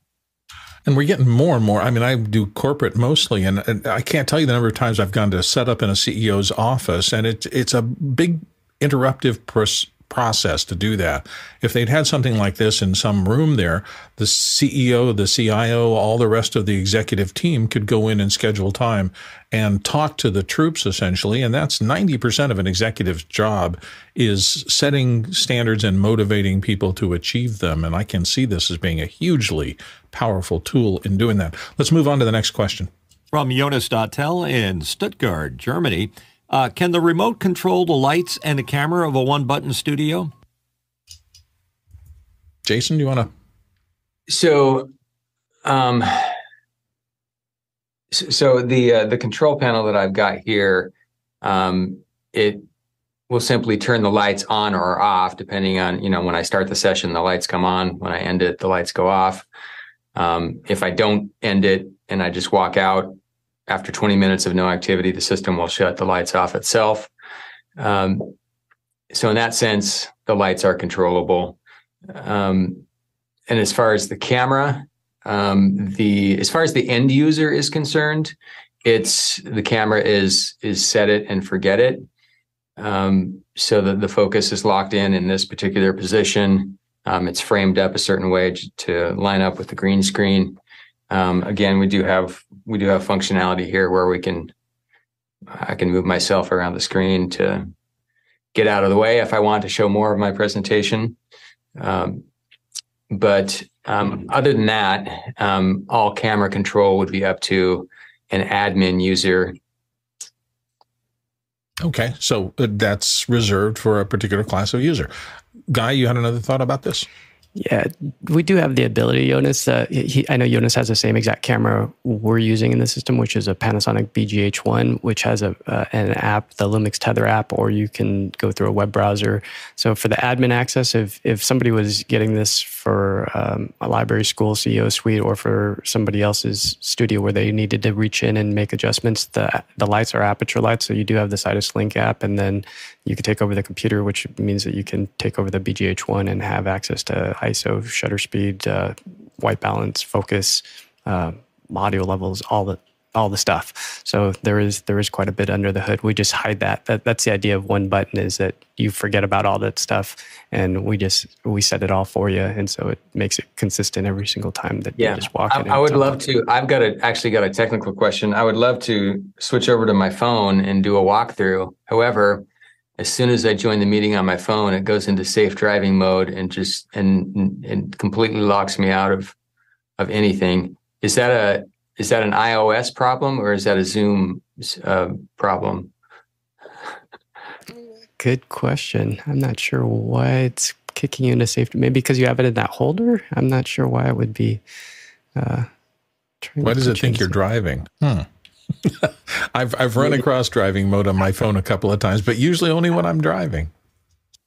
And we're getting more and more. I mean, I do corporate mostly, and, and, I can't tell you the number of times I've gone to set up in a CEO's office, and it's it's a big interruptive pers- process to do that. If they'd had something like this in some room there, the CEO, the CIO, all the rest of the executive team could go in and schedule time and talk to the troops essentially. And that's 90% of an executive's job is setting standards and motivating people to achieve them. And I can see this as being a hugely powerful tool in doing that. Let's move on to the next question. From Jonas Dottel in Stuttgart, Germany. Uh, can the remote control the lights and the camera of a one button studio? Jason, do you want to? So, um, so the uh, the control panel that I've got here, um, it will simply turn the lights on or off depending on you know when I start the session, the lights come on. When I end it, the lights go off. Um, if I don't end it and I just walk out, after 20 minutes of no activity, the system will shut the lights off itself. Um, so in that sense, the lights are controllable. Um, and as far as the camera, um, the as far as the end user is concerned, it's the camera is is set it and forget it. Um, so that the focus is locked in in this particular position. Um, it's framed up a certain way to line up with the green screen. Um, again, we do have we do have functionality here where we can I can move myself around the screen to get out of the way if I want to show more of my presentation. Um, but um, other than that, um, all camera control would be up to an admin user. Okay, so uh, that's reserved for a particular class of user. Guy, you had another thought about this? Yeah, we do have the ability, Jonas. Uh, he, I know Jonas has the same exact camera we're using in the system, which is a Panasonic BGH1, which has a uh, an app, the Lumix Tether app, or you can go through a web browser. So for the admin access, if if somebody was getting this for um, a library school CEO suite or for somebody else's studio where they needed to reach in and make adjustments, the the lights are Aputure lights, so you do have the Sidus Link app, and then you can take over the computer, which means that you can take over the BGH1 and have access to ISO, shutter speed, uh, white balance, focus, uh, audio levels, all the all the stuff. So there is there is quite a bit under the hood. We just hide that. that. That's the idea of one button is that you forget about all that stuff, and we just we set it all for you, and so it makes it consistent every single time that yeah. you just walk I, in. I would love to. I've got a actually got a technical question. I would love to switch over to my phone and do a walkthrough. However, as soon as I join the meeting on my phone, it goes into safe driving mode and just and and completely locks me out of of anything. Is that a is that an iOS problem or is that a Zoom uh, problem? Good question. I'm not sure why it's kicking you into safety. Maybe because you have it in that holder. I'm not sure why it would be. Uh, why does it think you're driving? Hmm. I've I've run across driving mode on my phone a couple of times, but usually only when I'm driving.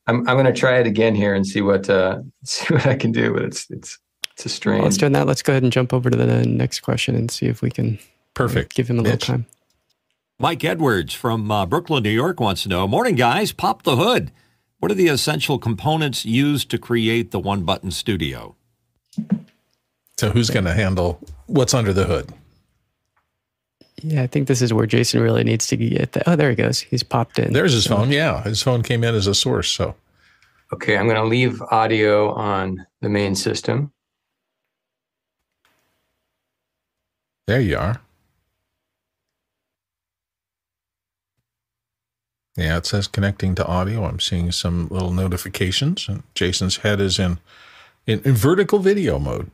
I'm I'm going to try it again here and see what uh, see what I can do. But it's it's it's a strange. Well, let's do that. Let's go ahead and jump over to the next question and see if we can perfect give him a Mitch. little time. Mike Edwards from uh, Brooklyn, New York wants to know Morning, guys. Pop the hood. What are the essential components used to create the one button studio? So, who's going to handle what's under the hood? Yeah, I think this is where Jason really needs to get that. Oh, there he goes. He's popped in. There's his so. phone. Yeah, his phone came in as a source. So, okay, I'm going to leave audio on the main system. There you are. Yeah, it says connecting to audio. I'm seeing some little notifications, and Jason's head is in in, in vertical video mode.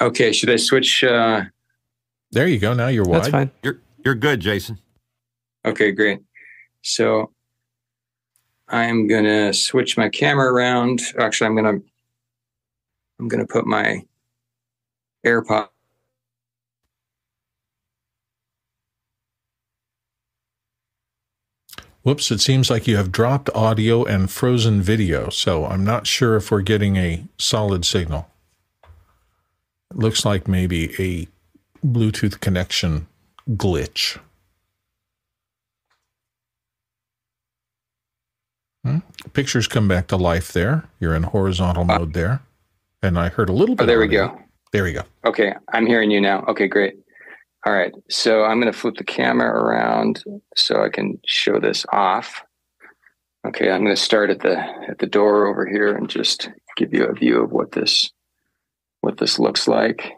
Okay, should I switch? Uh... There you go. Now you're wide. That's fine. You're you're good, Jason. Okay, great. So I'm gonna switch my camera around. Actually, I'm gonna I'm gonna put my AirPod. Whoops, it seems like you have dropped audio and frozen video, so I'm not sure if we're getting a solid signal. It looks like maybe a Bluetooth connection glitch. Hmm? Pictures come back to life there. You're in horizontal mode there. And I heard a little bit. Oh, there we go. There we go. Okay, I'm hearing you now. Okay, great. All right, so I'm going to flip the camera around so I can show this off. Okay, I'm going to start at the at the door over here and just give you a view of what this what this looks like.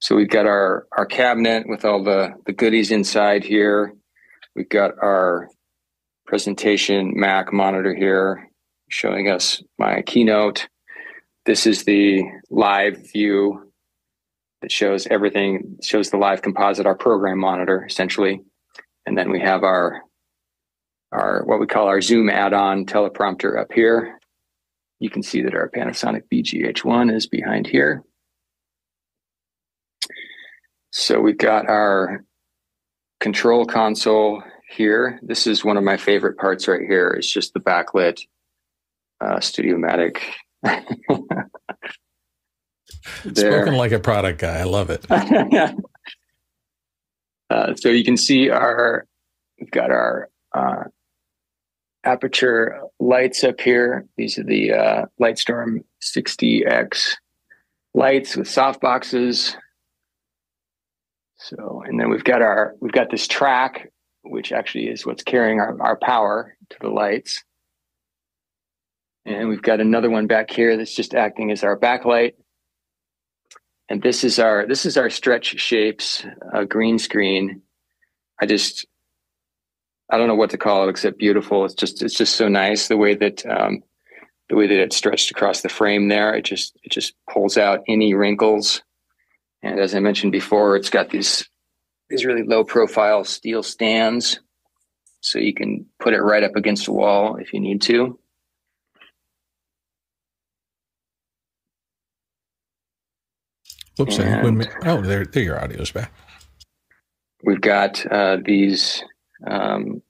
So we've got our our cabinet with all the the goodies inside here. We've got our presentation Mac monitor here showing us my keynote. This is the live view that shows everything, shows the live composite, our program monitor essentially. And then we have our, our, what we call our Zoom add-on teleprompter up here. You can see that our Panasonic BGH1 is behind here. So we've got our control console here. This is one of my favorite parts right here. It's just the backlit uh, Studiomatic Spoken like a product guy. I love it. uh, so you can see our, we've got our uh, Aputure lights up here. These are the uh, Lightstorm 60X lights with soft boxes. So, and then we've got our, we've got this track, which actually is what's carrying our, our power to the lights. And we've got another one back here that's just acting as our backlight and this is our this is our stretch shapes uh, green screen. I just I don't know what to call it except beautiful. It's just it's just so nice the way that um, the way that it's stretched across the frame there. It just it just pulls out any wrinkles. And as I mentioned before, it's got these these really low profile steel stands, so you can put it right up against a wall if you need to. Whoops! And oh, there, there, your audio's back. We've got uh, these um,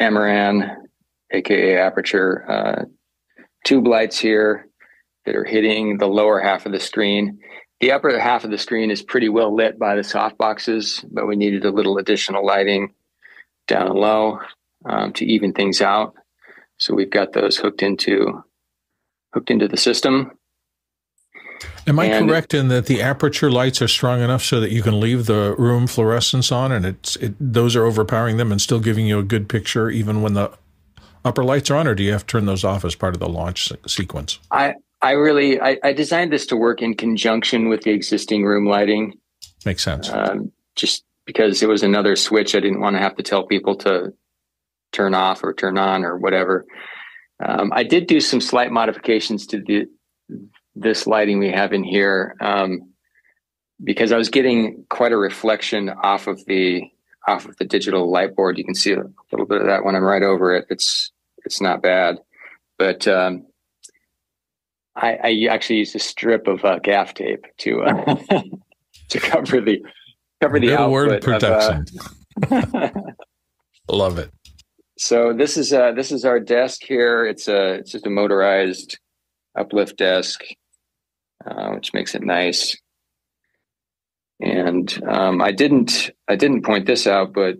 Amaran, aka Aputure, uh, tube lights here that are hitting the lower half of the screen. The upper half of the screen is pretty well lit by the soft boxes, but we needed a little additional lighting down low. um, to even things out. So we've got those hooked into hooked into the system. Am I And- correct in that the Aputure lights are strong enough so that you can leave the room fluorescence on, and it's it, those are overpowering them and still giving you a good picture even when the upper lights are on, or do you have to turn those off as part of the launch se- sequence? I I really I, I designed this to work in conjunction with the existing room lighting. Makes sense. um, just because it was another switch I didn't want to have to tell people to turn off or turn on or whatever. Um, I did do some slight modifications to the this lighting we have in here um, because I was getting quite a reflection off of the off of the digital light board. You can see a little bit of that when I'm right over it. It's it's not bad, but um, I, I actually used a strip of uh, gaff tape to uh, to cover the cover the Good output. word of, uh, protection. Love it. so this is uh this is our desk here. It's a it's just a motorized uplift desk, uh, which makes it nice. And um, I didn't I didn't point this out, but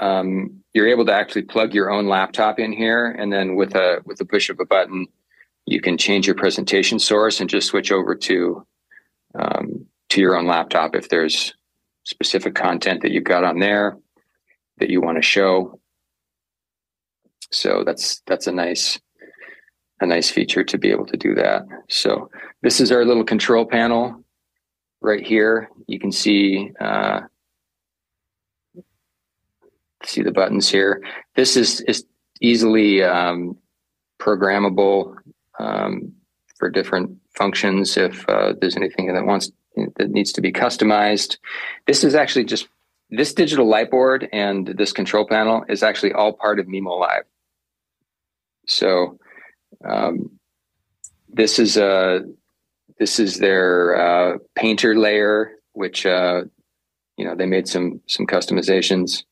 um, you're able to actually plug your own laptop in here, and then with a with a push of a button, you can change your presentation source and just switch over to um, to your own laptop if there's specific content that you've got on there that you want to show. So that's that's a nice a nice feature to be able to do that. So this is our little control panel right here. You can see uh, see the buttons here. This is is easily um, programmable um, for different functions. If uh, there's anything that wants that needs to be customized, this is actually just this digital light board and this control panel is actually all part of mimoLive. So um, this is a this is their uh, painter layer, which uh, you know they made some some customizations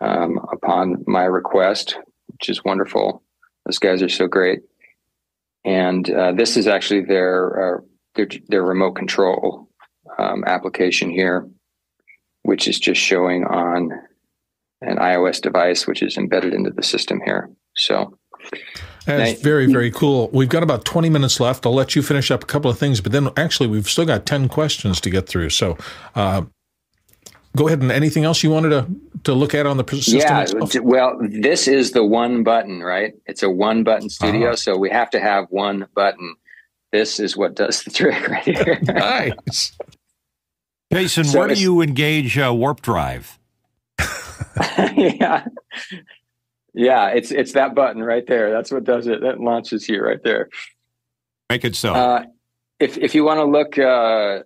um, upon my request, which is wonderful. Those guys are so great. And uh, this is actually their uh, their, their remote control um, application here, which is just showing on an iOS device, which is embedded into the system here. So That's very, very cool. We've got about 20 minutes left. I'll let you finish up a couple of things, but then actually, we've still got 10 questions to get through. So uh, go ahead and anything else you wanted to, to look at on the system yeah, itself? well, this is the one button, right? It's a one button studio, Uh-huh. so we have to have one button. This is what does the trick right here. nice. Jason, So where do you engage uh, warp drive? yeah. Yeah, it's it's that button right there. That's what does it. That launches you right there. Make it so. Uh, if if you want to look uh,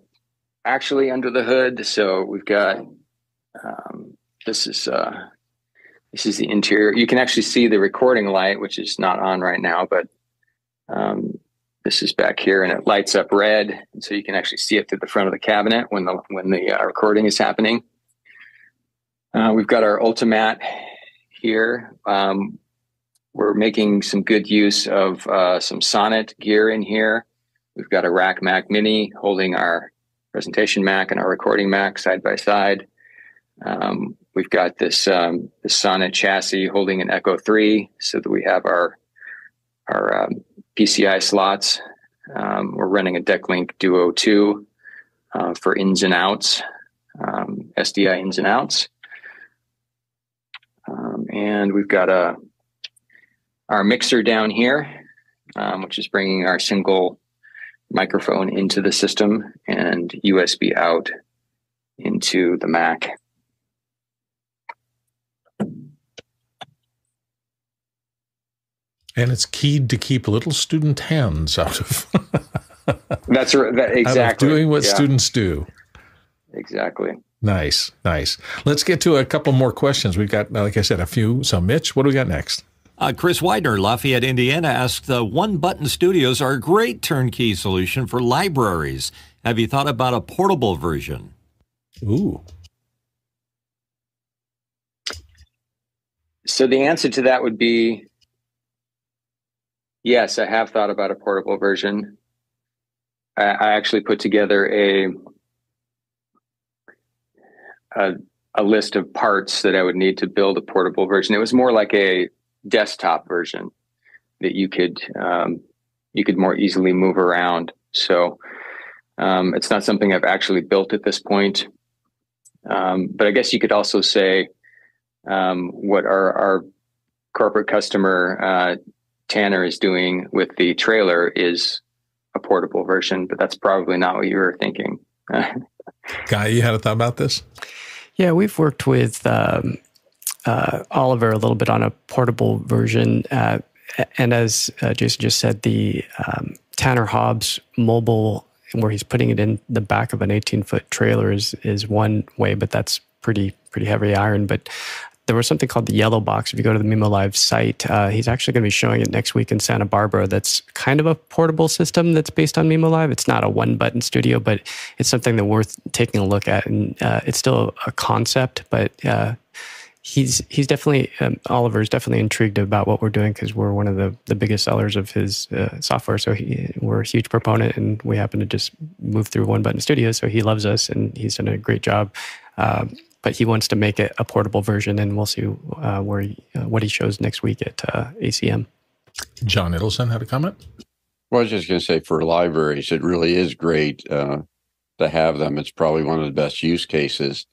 actually under the hood, so we've got um, this is uh, this is the interior. You can actually see the recording light, which is not on right now, but um, this is back here, and it lights up red, and so you can actually see it through the front of the cabinet when the when the uh, recording is happening. Uh, we've got our Ultimatte here. Um, we're making some good use of uh, some Sonnet gear in here. We've got a Rack Mac Mini holding our presentation Mac and our recording Mac side by side. Um, we've got this um, this Sonnet chassis holding an Echo Three, so that we have our our um, PCI slots. Um, we're running a DeckLink Duo Two uh, for ins and outs, um, SDI ins and outs. Um, and we've got a our mixer down here, which is bringing our single microphone into the system and USB out into the Mac. And it's keyed to keep little student hands out of, That's r- that, out of exactly doing what Yeah, students do. exactly. Nice, nice. Let's get to a couple more questions. We've got, like I said, a few. So, Mitch, what do we got next? Uh, Chris Widener, Lafayette, Indiana, asked, uh, One Button Studios are a great turnkey solution for libraries. Have you thought about a portable version? Ooh, So the answer to that would be yes. I have thought about a portable version. I, I actually put together a, a a list of parts that I would need to build a portable version. It was more like a desktop version that you could um, you could more easily move around. So um, it's not something I've actually built at this point. Um, but I guess you could also say um, what our, our corporate customer uh, Tanner is doing with the trailer is a portable version, but that's probably not what you were thinking. Guy, you had a thought about this? Yeah, we've worked with um, uh, Oliver a little bit on a portable version. Uh, and as uh, Jason just said, the um, Tanner Hobbs mobile, where he's putting it in the back of an 18 foot trailer, is, is one way, but that's pretty pretty heavy iron. But there was something called the Yellow Box. If you go to the mimoLive site, uh, he's actually going to be showing it next week in Santa Barbara. That's kind of a portable system that's based on mimoLive. It's not a one button studio, but it's something that worth taking a look at. And uh, it's still a concept, but uh, he's he's definitely um, Oliver is definitely intrigued about what we're doing because we're one of the the biggest sellers of his uh, software. So he, we're a huge proponent, and we happen to just move through one button studio. So he loves us, and he's done a great job. Um, but he wants to make it a portable version, and we'll see uh, where he, uh, what he shows next week at uh, ACM. John Ittelson had a comment. Well, I was just going to say for libraries, it really is great uh, to have them. It's probably one of the best use cases.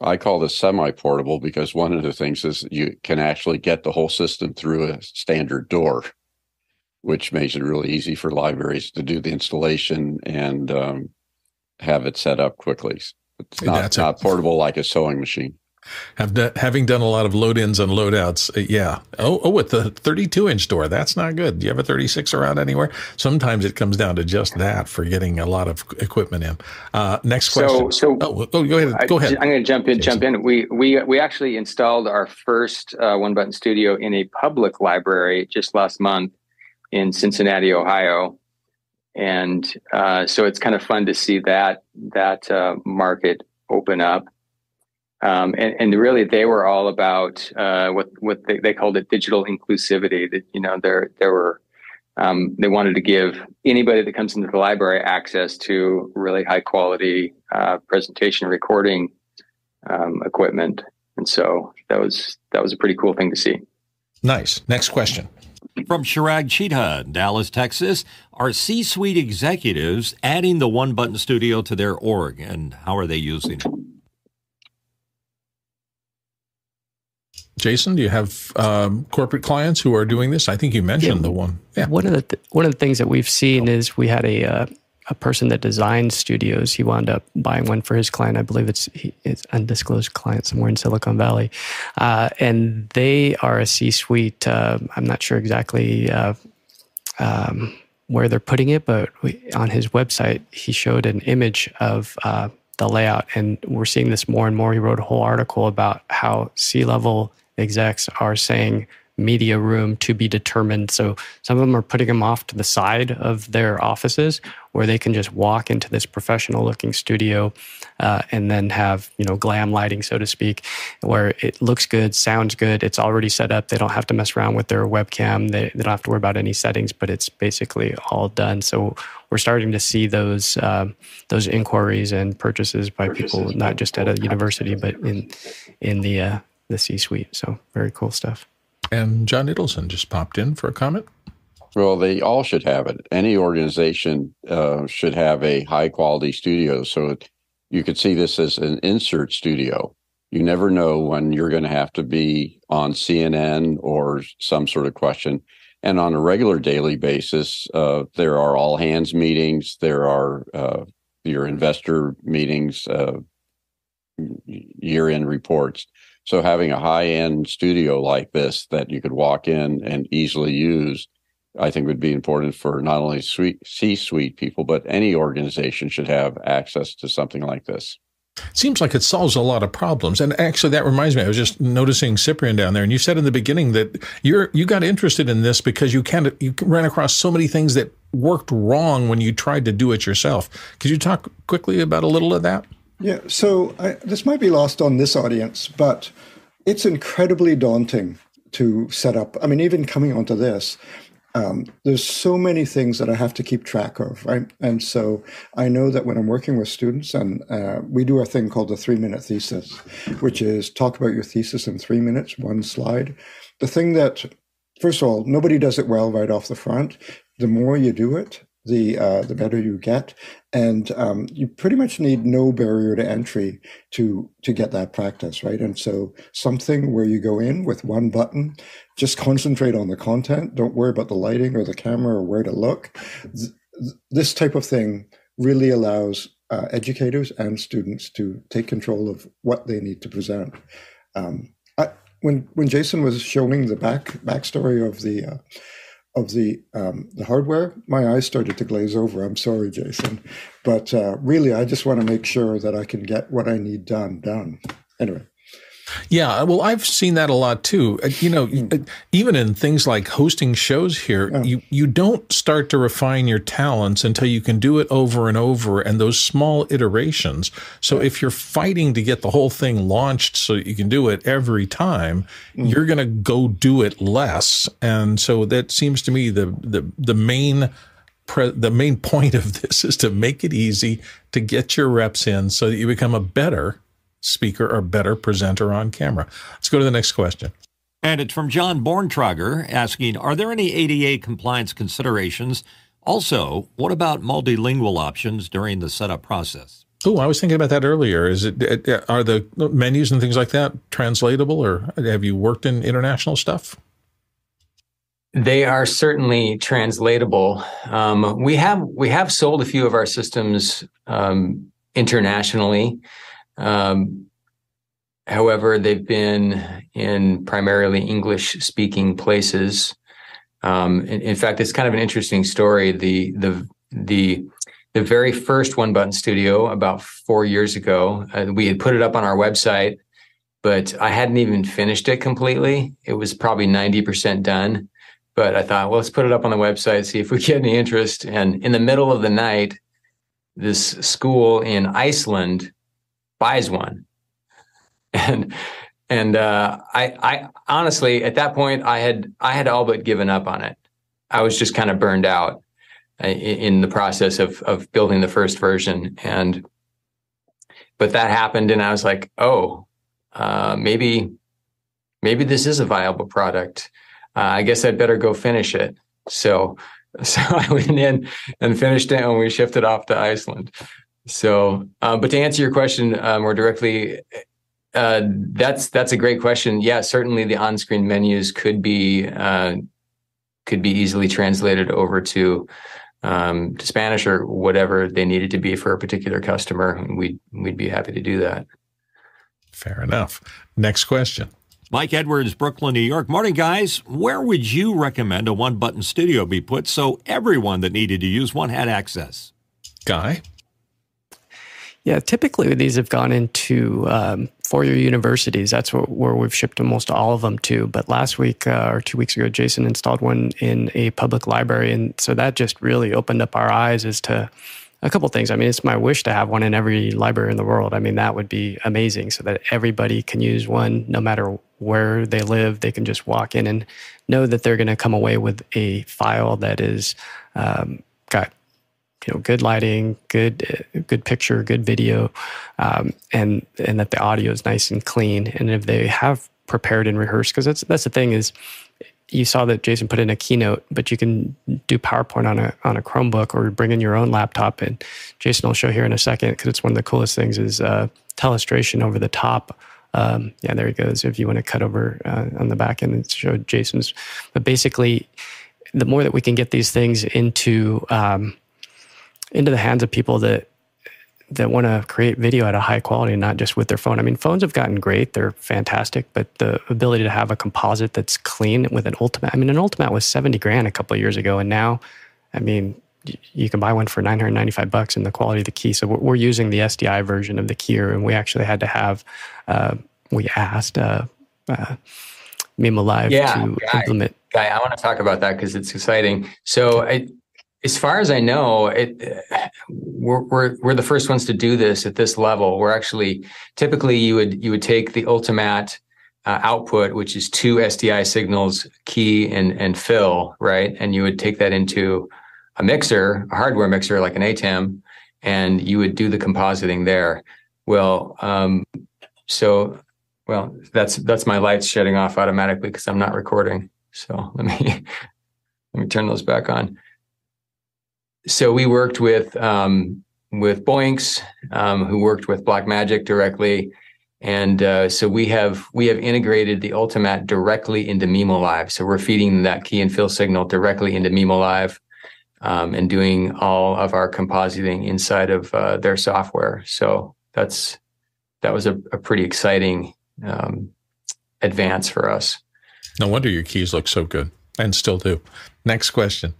I call this semi-portable because one of the things is you can actually get the whole system through a standard door, which makes it really easy for libraries to do the installation and um, have it set up quickly. It's not, That's not a, portable like a sewing machine. Have done, having done a lot of load ins and load outs, uh, yeah. Oh, oh, with the 32 inch door, that's not good. Do you have a 36 around anywhere? Sometimes it comes down to just that for getting a lot of equipment in. Uh, next question. So, so oh, oh, go ahead. Go ahead. I, am going to jump in. Jason. Jump in. We we we actually installed our first uh, one button studio in a public library just last month in Cincinnati, Ohio and uh, so it's kind of fun to see that that uh, market open up. Um, and, and, really, they were all about uh, what what they, they, called it digital inclusivity. That you know, there there were um, they wanted to give anybody that comes into the library access to really high quality uh, presentation recording um, equipment, and so that was that was a pretty cool thing to see. Nice. Next question. From Chirag Cheetah, Dallas, Texas, are C suite executives adding the one button studio to their org and how are they using it? Jason, do you have um, corporate clients who are doing this? I think you mentioned yeah. the one. Yeah. One of the th- one of the things that we've seen is we had a uh, a person that designs studios. He wound up buying one for his client. I believe it's it's undisclosed client somewhere in Silicon Valley, uh, and they are a C-suite. Uh, I'm not sure exactly uh, um, where they're putting it, but we, on his website he showed an image of uh, the layout, and we're seeing this more and more. He wrote a whole article about how C-level execs are saying media room to be determined. So some of them are putting them off to the side of their offices where they can just walk into this professional looking studio uh, and then have, you know, glam lighting, so to speak, where it looks good, sounds good. It's already set up. They don't have to mess around with their webcam. They, they don't have to worry about any settings, but it's basically all done. So we're starting to see those uh, those inquiries and purchases by purchases people, not just at a university, but in in the uh, the C suite. So very cool stuff. And John Ittelson just popped in for a comment. Well, they all should have it. Any organization uh, should have a high quality studio. So you could see this as an insert studio. You never know when you're going to have to be on CNN or some sort of question. And on a regular daily basis, uh, there are all hands meetings, there are uh, your investor meetings, uh, year end reports. So having a high end studio like this that you could walk in and easily use, I think would be important for not only C suite people, but any organization should have access to something like this. Seems like it solves a lot of problems. And actually, that reminds me, I was just noticing Cyprian down there, and you said in the beginning that you're you got interested in this because you you ran across so many things that worked wrong when you tried to do it yourself. Could you talk quickly about a little of that? Yeah, so I, this might be lost on this audience, but it's incredibly daunting to set up. I mean, even coming onto this, um, there's so many things that I have to keep track of, right? And so I know that when I'm working with students, and uh, we do a thing called the three minute thesis, which is talk about your thesis in three minutes, one slide. The thing that, first of all, nobody does it well right off the front. The more you do it, the uh, the better you get, and um, you pretty much need no barrier to entry to to get that practice right. And so something where you go in with one button, just concentrate on the content. Don't worry about the lighting or the camera or where to look. This type of thing really allows uh, educators and students to take control of what they need to present. Um, I, when when Jason was showing the back backstory of the uh, of the um, the hardware, my eyes started to glaze over. I'm sorry, Jason, but uh, really, I just want to make sure that I can get what I need done done. Anyway. Yeah, well, I've seen that a lot too. Uh, you know, hmm. uh, even in things like hosting shows here, yeah. you you don't start to refine your talents until you can do it over and over and those small iterations. So if you're fighting to get the whole thing launched so you can do it every time, mm. you're going to go do it less. And so that seems to me the the the main Pre- the main point of this is to make it easy to get your reps in so that you become a better speaker or better presenter on camera. Let's go to the next question. And it's from John Borntrager asking Are there any ADA compliance considerations? Also, what about multilingual options during the setup process? Oh, I was thinking about that earlier. Is it are the menus and things like that translatable, or have you worked in international stuff? They are certainly translatable. Um, we have we have sold a few of our systems um, internationally. Um, however, they've been in primarily English speaking places. Um, in, in, fact, it's kind of an interesting story. The the the the very first one button studio about four years ago, uh, we had put it up on our website, but I hadn't even finished it completely. It was probably ninety percent done. But I thought, well, let's put it up on the website, see if we get any interest. And in the middle of the night, this school in Iceland buys one. And and uh, I I honestly at that point I had I had all but given up on it. I was just kind of burned out uh, in the process of of building the first version and but that happened and I was like, "Oh, uh, maybe maybe this is a viable product. Uh, I guess I'd better go finish it." So so I went in and finished it and we shifted off to Iceland. So, uh, but to answer your question uh, more directly, uh, that's that's a great question. Yeah, certainly the on-screen menus could be uh, could be easily translated over to um, to Spanish or whatever they needed to be for a particular customer. We'd we'd be happy to do that. Fair enough. Next question. Mike Edwards, Brooklyn, New York. Morning, guys. Where would you recommend a one button studio be put so everyone that needed to use one had access? Guy? Yeah, typically these have gone into um, four-year universities. That's what, where we've shipped almost all of them to. But last week uh, or two weeks ago, Jason installed one in a public library, and so that just really opened up our eyes as to a couple things. I mean, it's my wish to have one in every library in the world. I mean, that would be amazing, so that everybody can use one, no matter where they live. They can just walk in and know that they're going to come away with a file that is um, got you know good lighting, good good picture, good video, um, and and that the audio is nice and clean. And if they have prepared and rehearsed, because that's that's the thing is, you saw that Jason put in a keynote, but you can do PowerPoint on a on a Chromebook or bring in your own laptop. And Jason will show here in a second because it's one of the coolest things is uh, telestration over the top. Um, yeah, there he goes. If you want to cut over uh, on the back end and show Jason's, but basically, the more that we can get these things into um, into the hands of people that that want to create video at a high quality, not just with their phone. I mean, phones have gotten great; they're fantastic, but the ability to have a composite that's clean with an Ultimatte. I mean, an Ultimatte was seventy grand a couple of years ago, and now, I mean, you can buy one for 995 bucks and the quality of the key. So we're, using the SDI version of the keyer, and we actually had to have, uh, we asked uh, uh, mimoLive yeah, to guy, implement. Guy, I want to talk about that because it's exciting. So I, as far as I know, it, we're, we're, we're the first ones to do this at this level. We're actually typically you would you would take the Ultimatte, uh, output, which is two SDI signals, key and and fill, right? And you would take that into a mixer, a hardware mixer like an ATEM, and you would do the compositing there. Well, um, so well, that's that's my lights shutting off automatically because I'm not recording. So let me let me turn those back on. So we worked with um, with Boinx, um, who worked with Blackmagic directly, and uh, so we have we have integrated the Ultimatte directly into mimoLive. So we're feeding that key and fill signal directly into mimoLive, um, and doing all of our compositing inside of uh, their software. So that's that was a, a pretty exciting um, advance for us. No wonder your keys look so good and still do. Next question.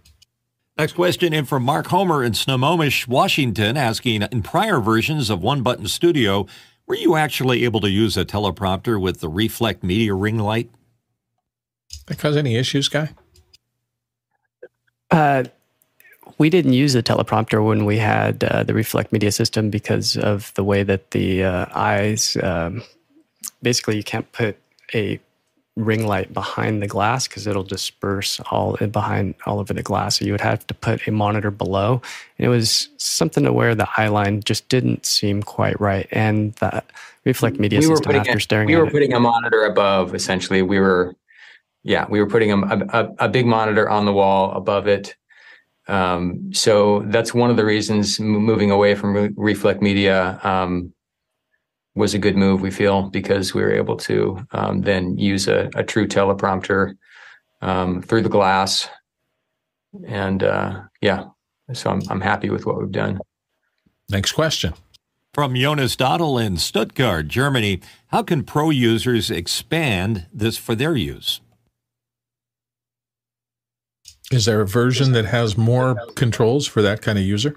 Next question in from Mark Homer in Snohomish, Washington, asking in prior versions of One Button Studio, were you actually able to use a teleprompter with the Reflecmedia ring light? That cause any issues, guy? Uh, we didn't use the teleprompter when we had uh, the Reflecmedia system because of the way that the uh, eyes. Um, basically, you can't put a ring light behind the glass because it'll disperse all behind all over the glass. So you would have to put a monitor below. And it was something to where the eye line just didn't seem quite right. And the Reflecmedia we system after a, staring we were it, putting a monitor above essentially we were yeah we were putting a, a, a big monitor on the wall above it um, so that's one of the reasons moving away from re- Reflecmedia um, was a good move, we feel, because we were able to um, then use a, a, true teleprompter um, through the glass. And uh, yeah, so I'm, I'm happy with what we've done. Next question. From Jonas Dottel in Stuttgart, Germany. How can pro users expand this for their use? Is there a version that has more controls for that kind of user?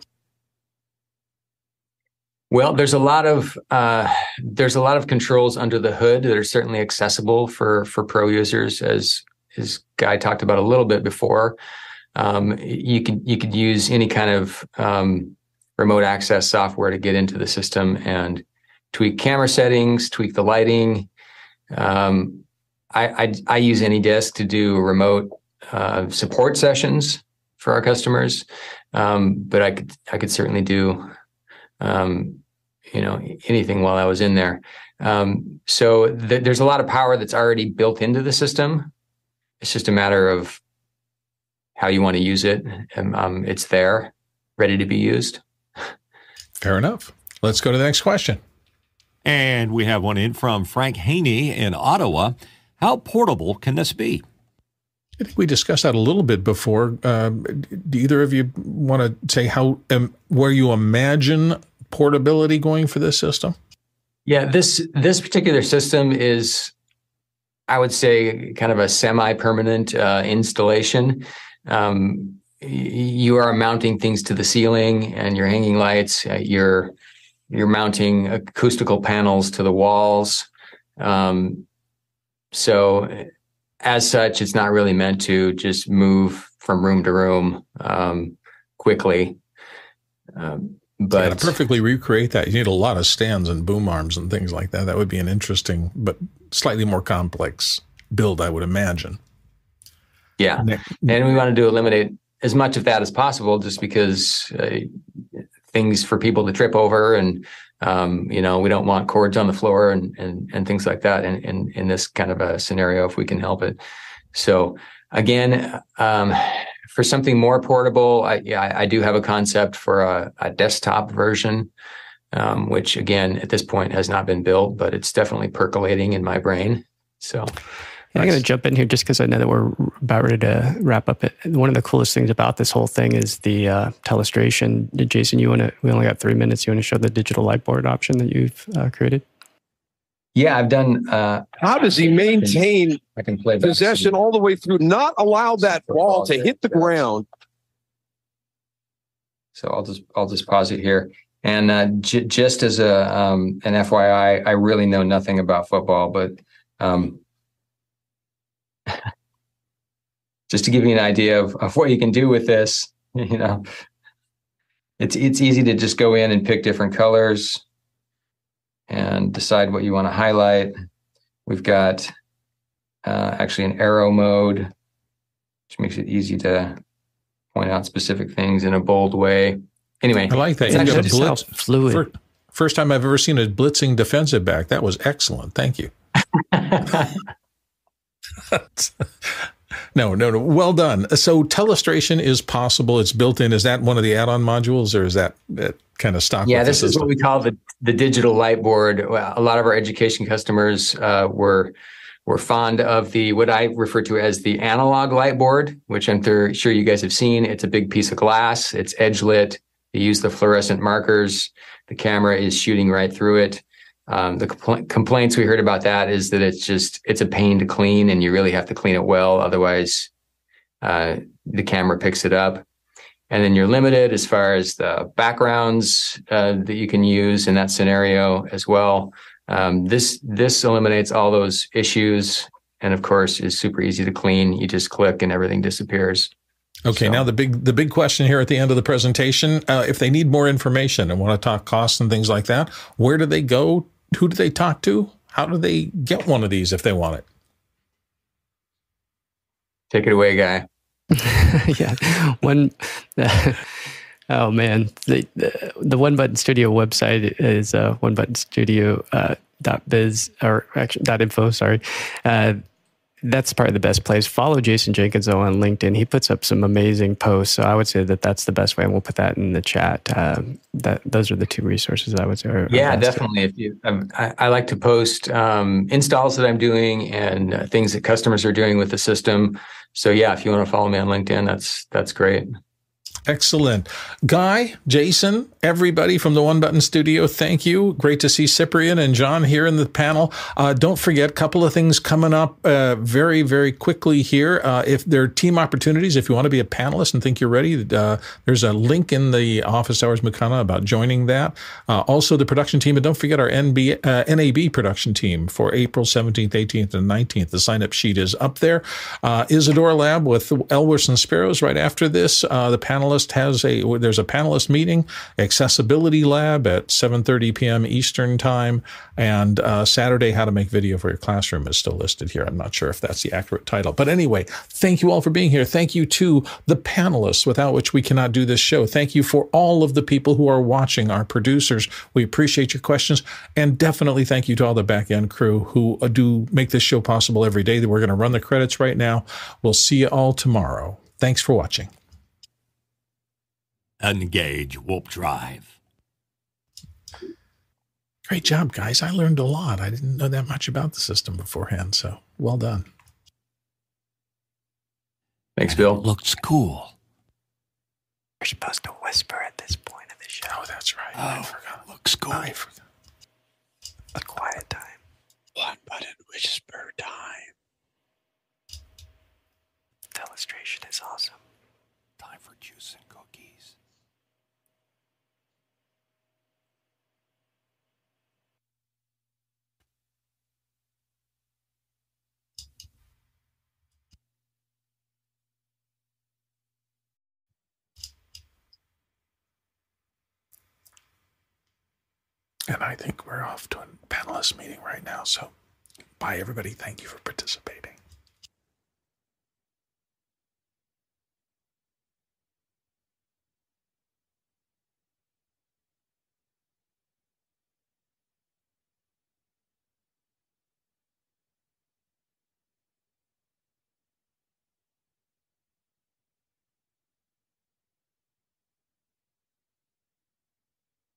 Well, there's a lot of uh, there's a lot of controls under the hood that are certainly accessible for for pro users, as as Guy talked about a little bit before. Um, you could you could use any kind of um, remote access software to get into the system and tweak camera settings, tweak the lighting. Um, I, I, I use AnyDesk to do remote uh, support sessions for our customers, um, but I could I could certainly do um, you know anything while I was in there. Um, so th- there's a lot of power that's already built into the system. It's just a matter of how you want to use it. And, um, it's there, ready to be used. Fair enough. Let's go to the next question. And we have one in from Frank Haney in Ottawa. How portable can this be? I think we discussed that a little bit before. Uh, do either of you want to say how um, where you imagine portability going for this system? Yeah, this this particular system is, I would say, kind of a semi-permanent uh, installation. Um, you are mounting things to the ceiling, and you're hanging lights. Uh, you're you're mounting acoustical panels to the walls. Um, so, as such, it's not really meant to just move from room to room um, quickly. Um, but yeah, to perfectly recreate that, you need a lot of stands and boom arms and things like that. That would be an interesting, but slightly more complex build, I would imagine. Yeah, and we wanted to eliminate as much of that as possible, just because uh, things for people to trip over, and um, you know, we don't want cords on the floor and and and things like that. In in, in this kind of a scenario, if we can help it. So again, um, for something more portable, I, yeah, I do have a concept for a, a desktop version, um, which again at this point has not been built, but it's definitely percolating in my brain. So. Yeah, I'm going to jump in here just because I know that we're about ready to wrap up. It. One of the coolest things about this whole thing is the uh, telestration. Jason, you want to? We only got three minutes. You want to show the digital lightboard option that you've uh, created? Yeah, I've done. Uh, How does he maintain I can play possession all the way through, not allow that ball to hit the ground? So I'll just I'll just pause it here. And uh, j- just as a um, an FYI, I really know nothing about football, but um, just to give you an idea of, of what you can do with this, you know, it's it's easy to just go in and pick different colors and decide what you want to highlight. We've got uh, actually an arrow mode, which makes it easy to point out specific things in a bold way. Anyway, I like that. it's a actually- blitz. fluid. Fir- First time I've ever seen a blitzing defensive back. That was excellent. Thank you. no, no, no. Well done. So telestration is possible. It's built in. Is that one of the add-on modules, or is that, that kind of stock? yeah, this is what we call the the digital light board. Well, A lot of our education customers uh, were were fond of the what I refer to as the analog light board, which I'm sure you guys have seen. It's a big piece of glass. It's edge lit. You use the fluorescent markers. The camera is shooting right through it. Um, the compl- complaints we heard about that is that it's just it's a pain to clean, and you really have to clean it well. Otherwise, uh, the camera picks it up. And then you're limited as far as the backgrounds uh, that you can use in that scenario as well. Um, this this eliminates all those issues, and of course is super easy to clean. You just click and everything disappears. Okay, now the big the big question here at the end of the presentation: uh, if they need more information and want to talk costs and things like that, where do they go? Who do they talk to? How do they get one of these if they want it? Take it away, guy. yeah, one. oh man, the, the the One Button Studio website is uh, one button studio uh, dot biz or actually dot info. Sorry, uh, that's probably the best place. Follow Jason Jenkins though on LinkedIn. He puts up some amazing posts. So I would say that that's the best way, and we'll put that in the chat. Um, that those are the two resources I would say. Are, Yeah, definitely. If you, um, I, I like to post um, installs that I'm doing and uh, things that customers are doing with the system. So yeah, if you want to follow me on LinkedIn, that's that's great. Excellent. Guy, Jason, everybody from the One Button Studio, thank you. Great to see Cyprian and John here in the panel. Uh, don't forget, a couple of things coming up uh, very, very quickly here. Uh, if there are team opportunities, if you want to be a panelist and think you're ready, uh, there's a link in the Office Hours Makana about joining that. Uh, also, the production team, and don't forget our NB, uh, NAB production team for April 17th, 18th, and 19th. The sign up sheet is up there. Isadora Lab with Elworth and Sparrows right after this. The panelist has a there's a panelist meeting, accessibility lab at 7:30 p.m. Eastern time, and uh, Saturday how to make video for your classroom is still listed here. I'm not sure if that's the accurate title, but anyway, thank you all for being here. Thank you to the panelists, without which we cannot do this show. Thank you for all of the people who are watching, our producers. We appreciate your questions, and definitely thank you to all the back end crew who uh, do make this show possible every day. That we're going to run the credits right now. We'll see you all tomorrow. Thanks for watching. Engage Warp Drive. Great job, guys. I learned a lot. I didn't know that much about the system beforehand, so well done. Thanks, Bill. Looks cool. You're supposed to whisper at this point of the show. Oh, that's right. I oh, forgot. Looks cool. I forgot. A quiet time. One button whisper time. The Illustration is awesome. Time for juice and cookies. And I think we're off to a panelist meeting right now. So, bye, everybody. Thank you for participating.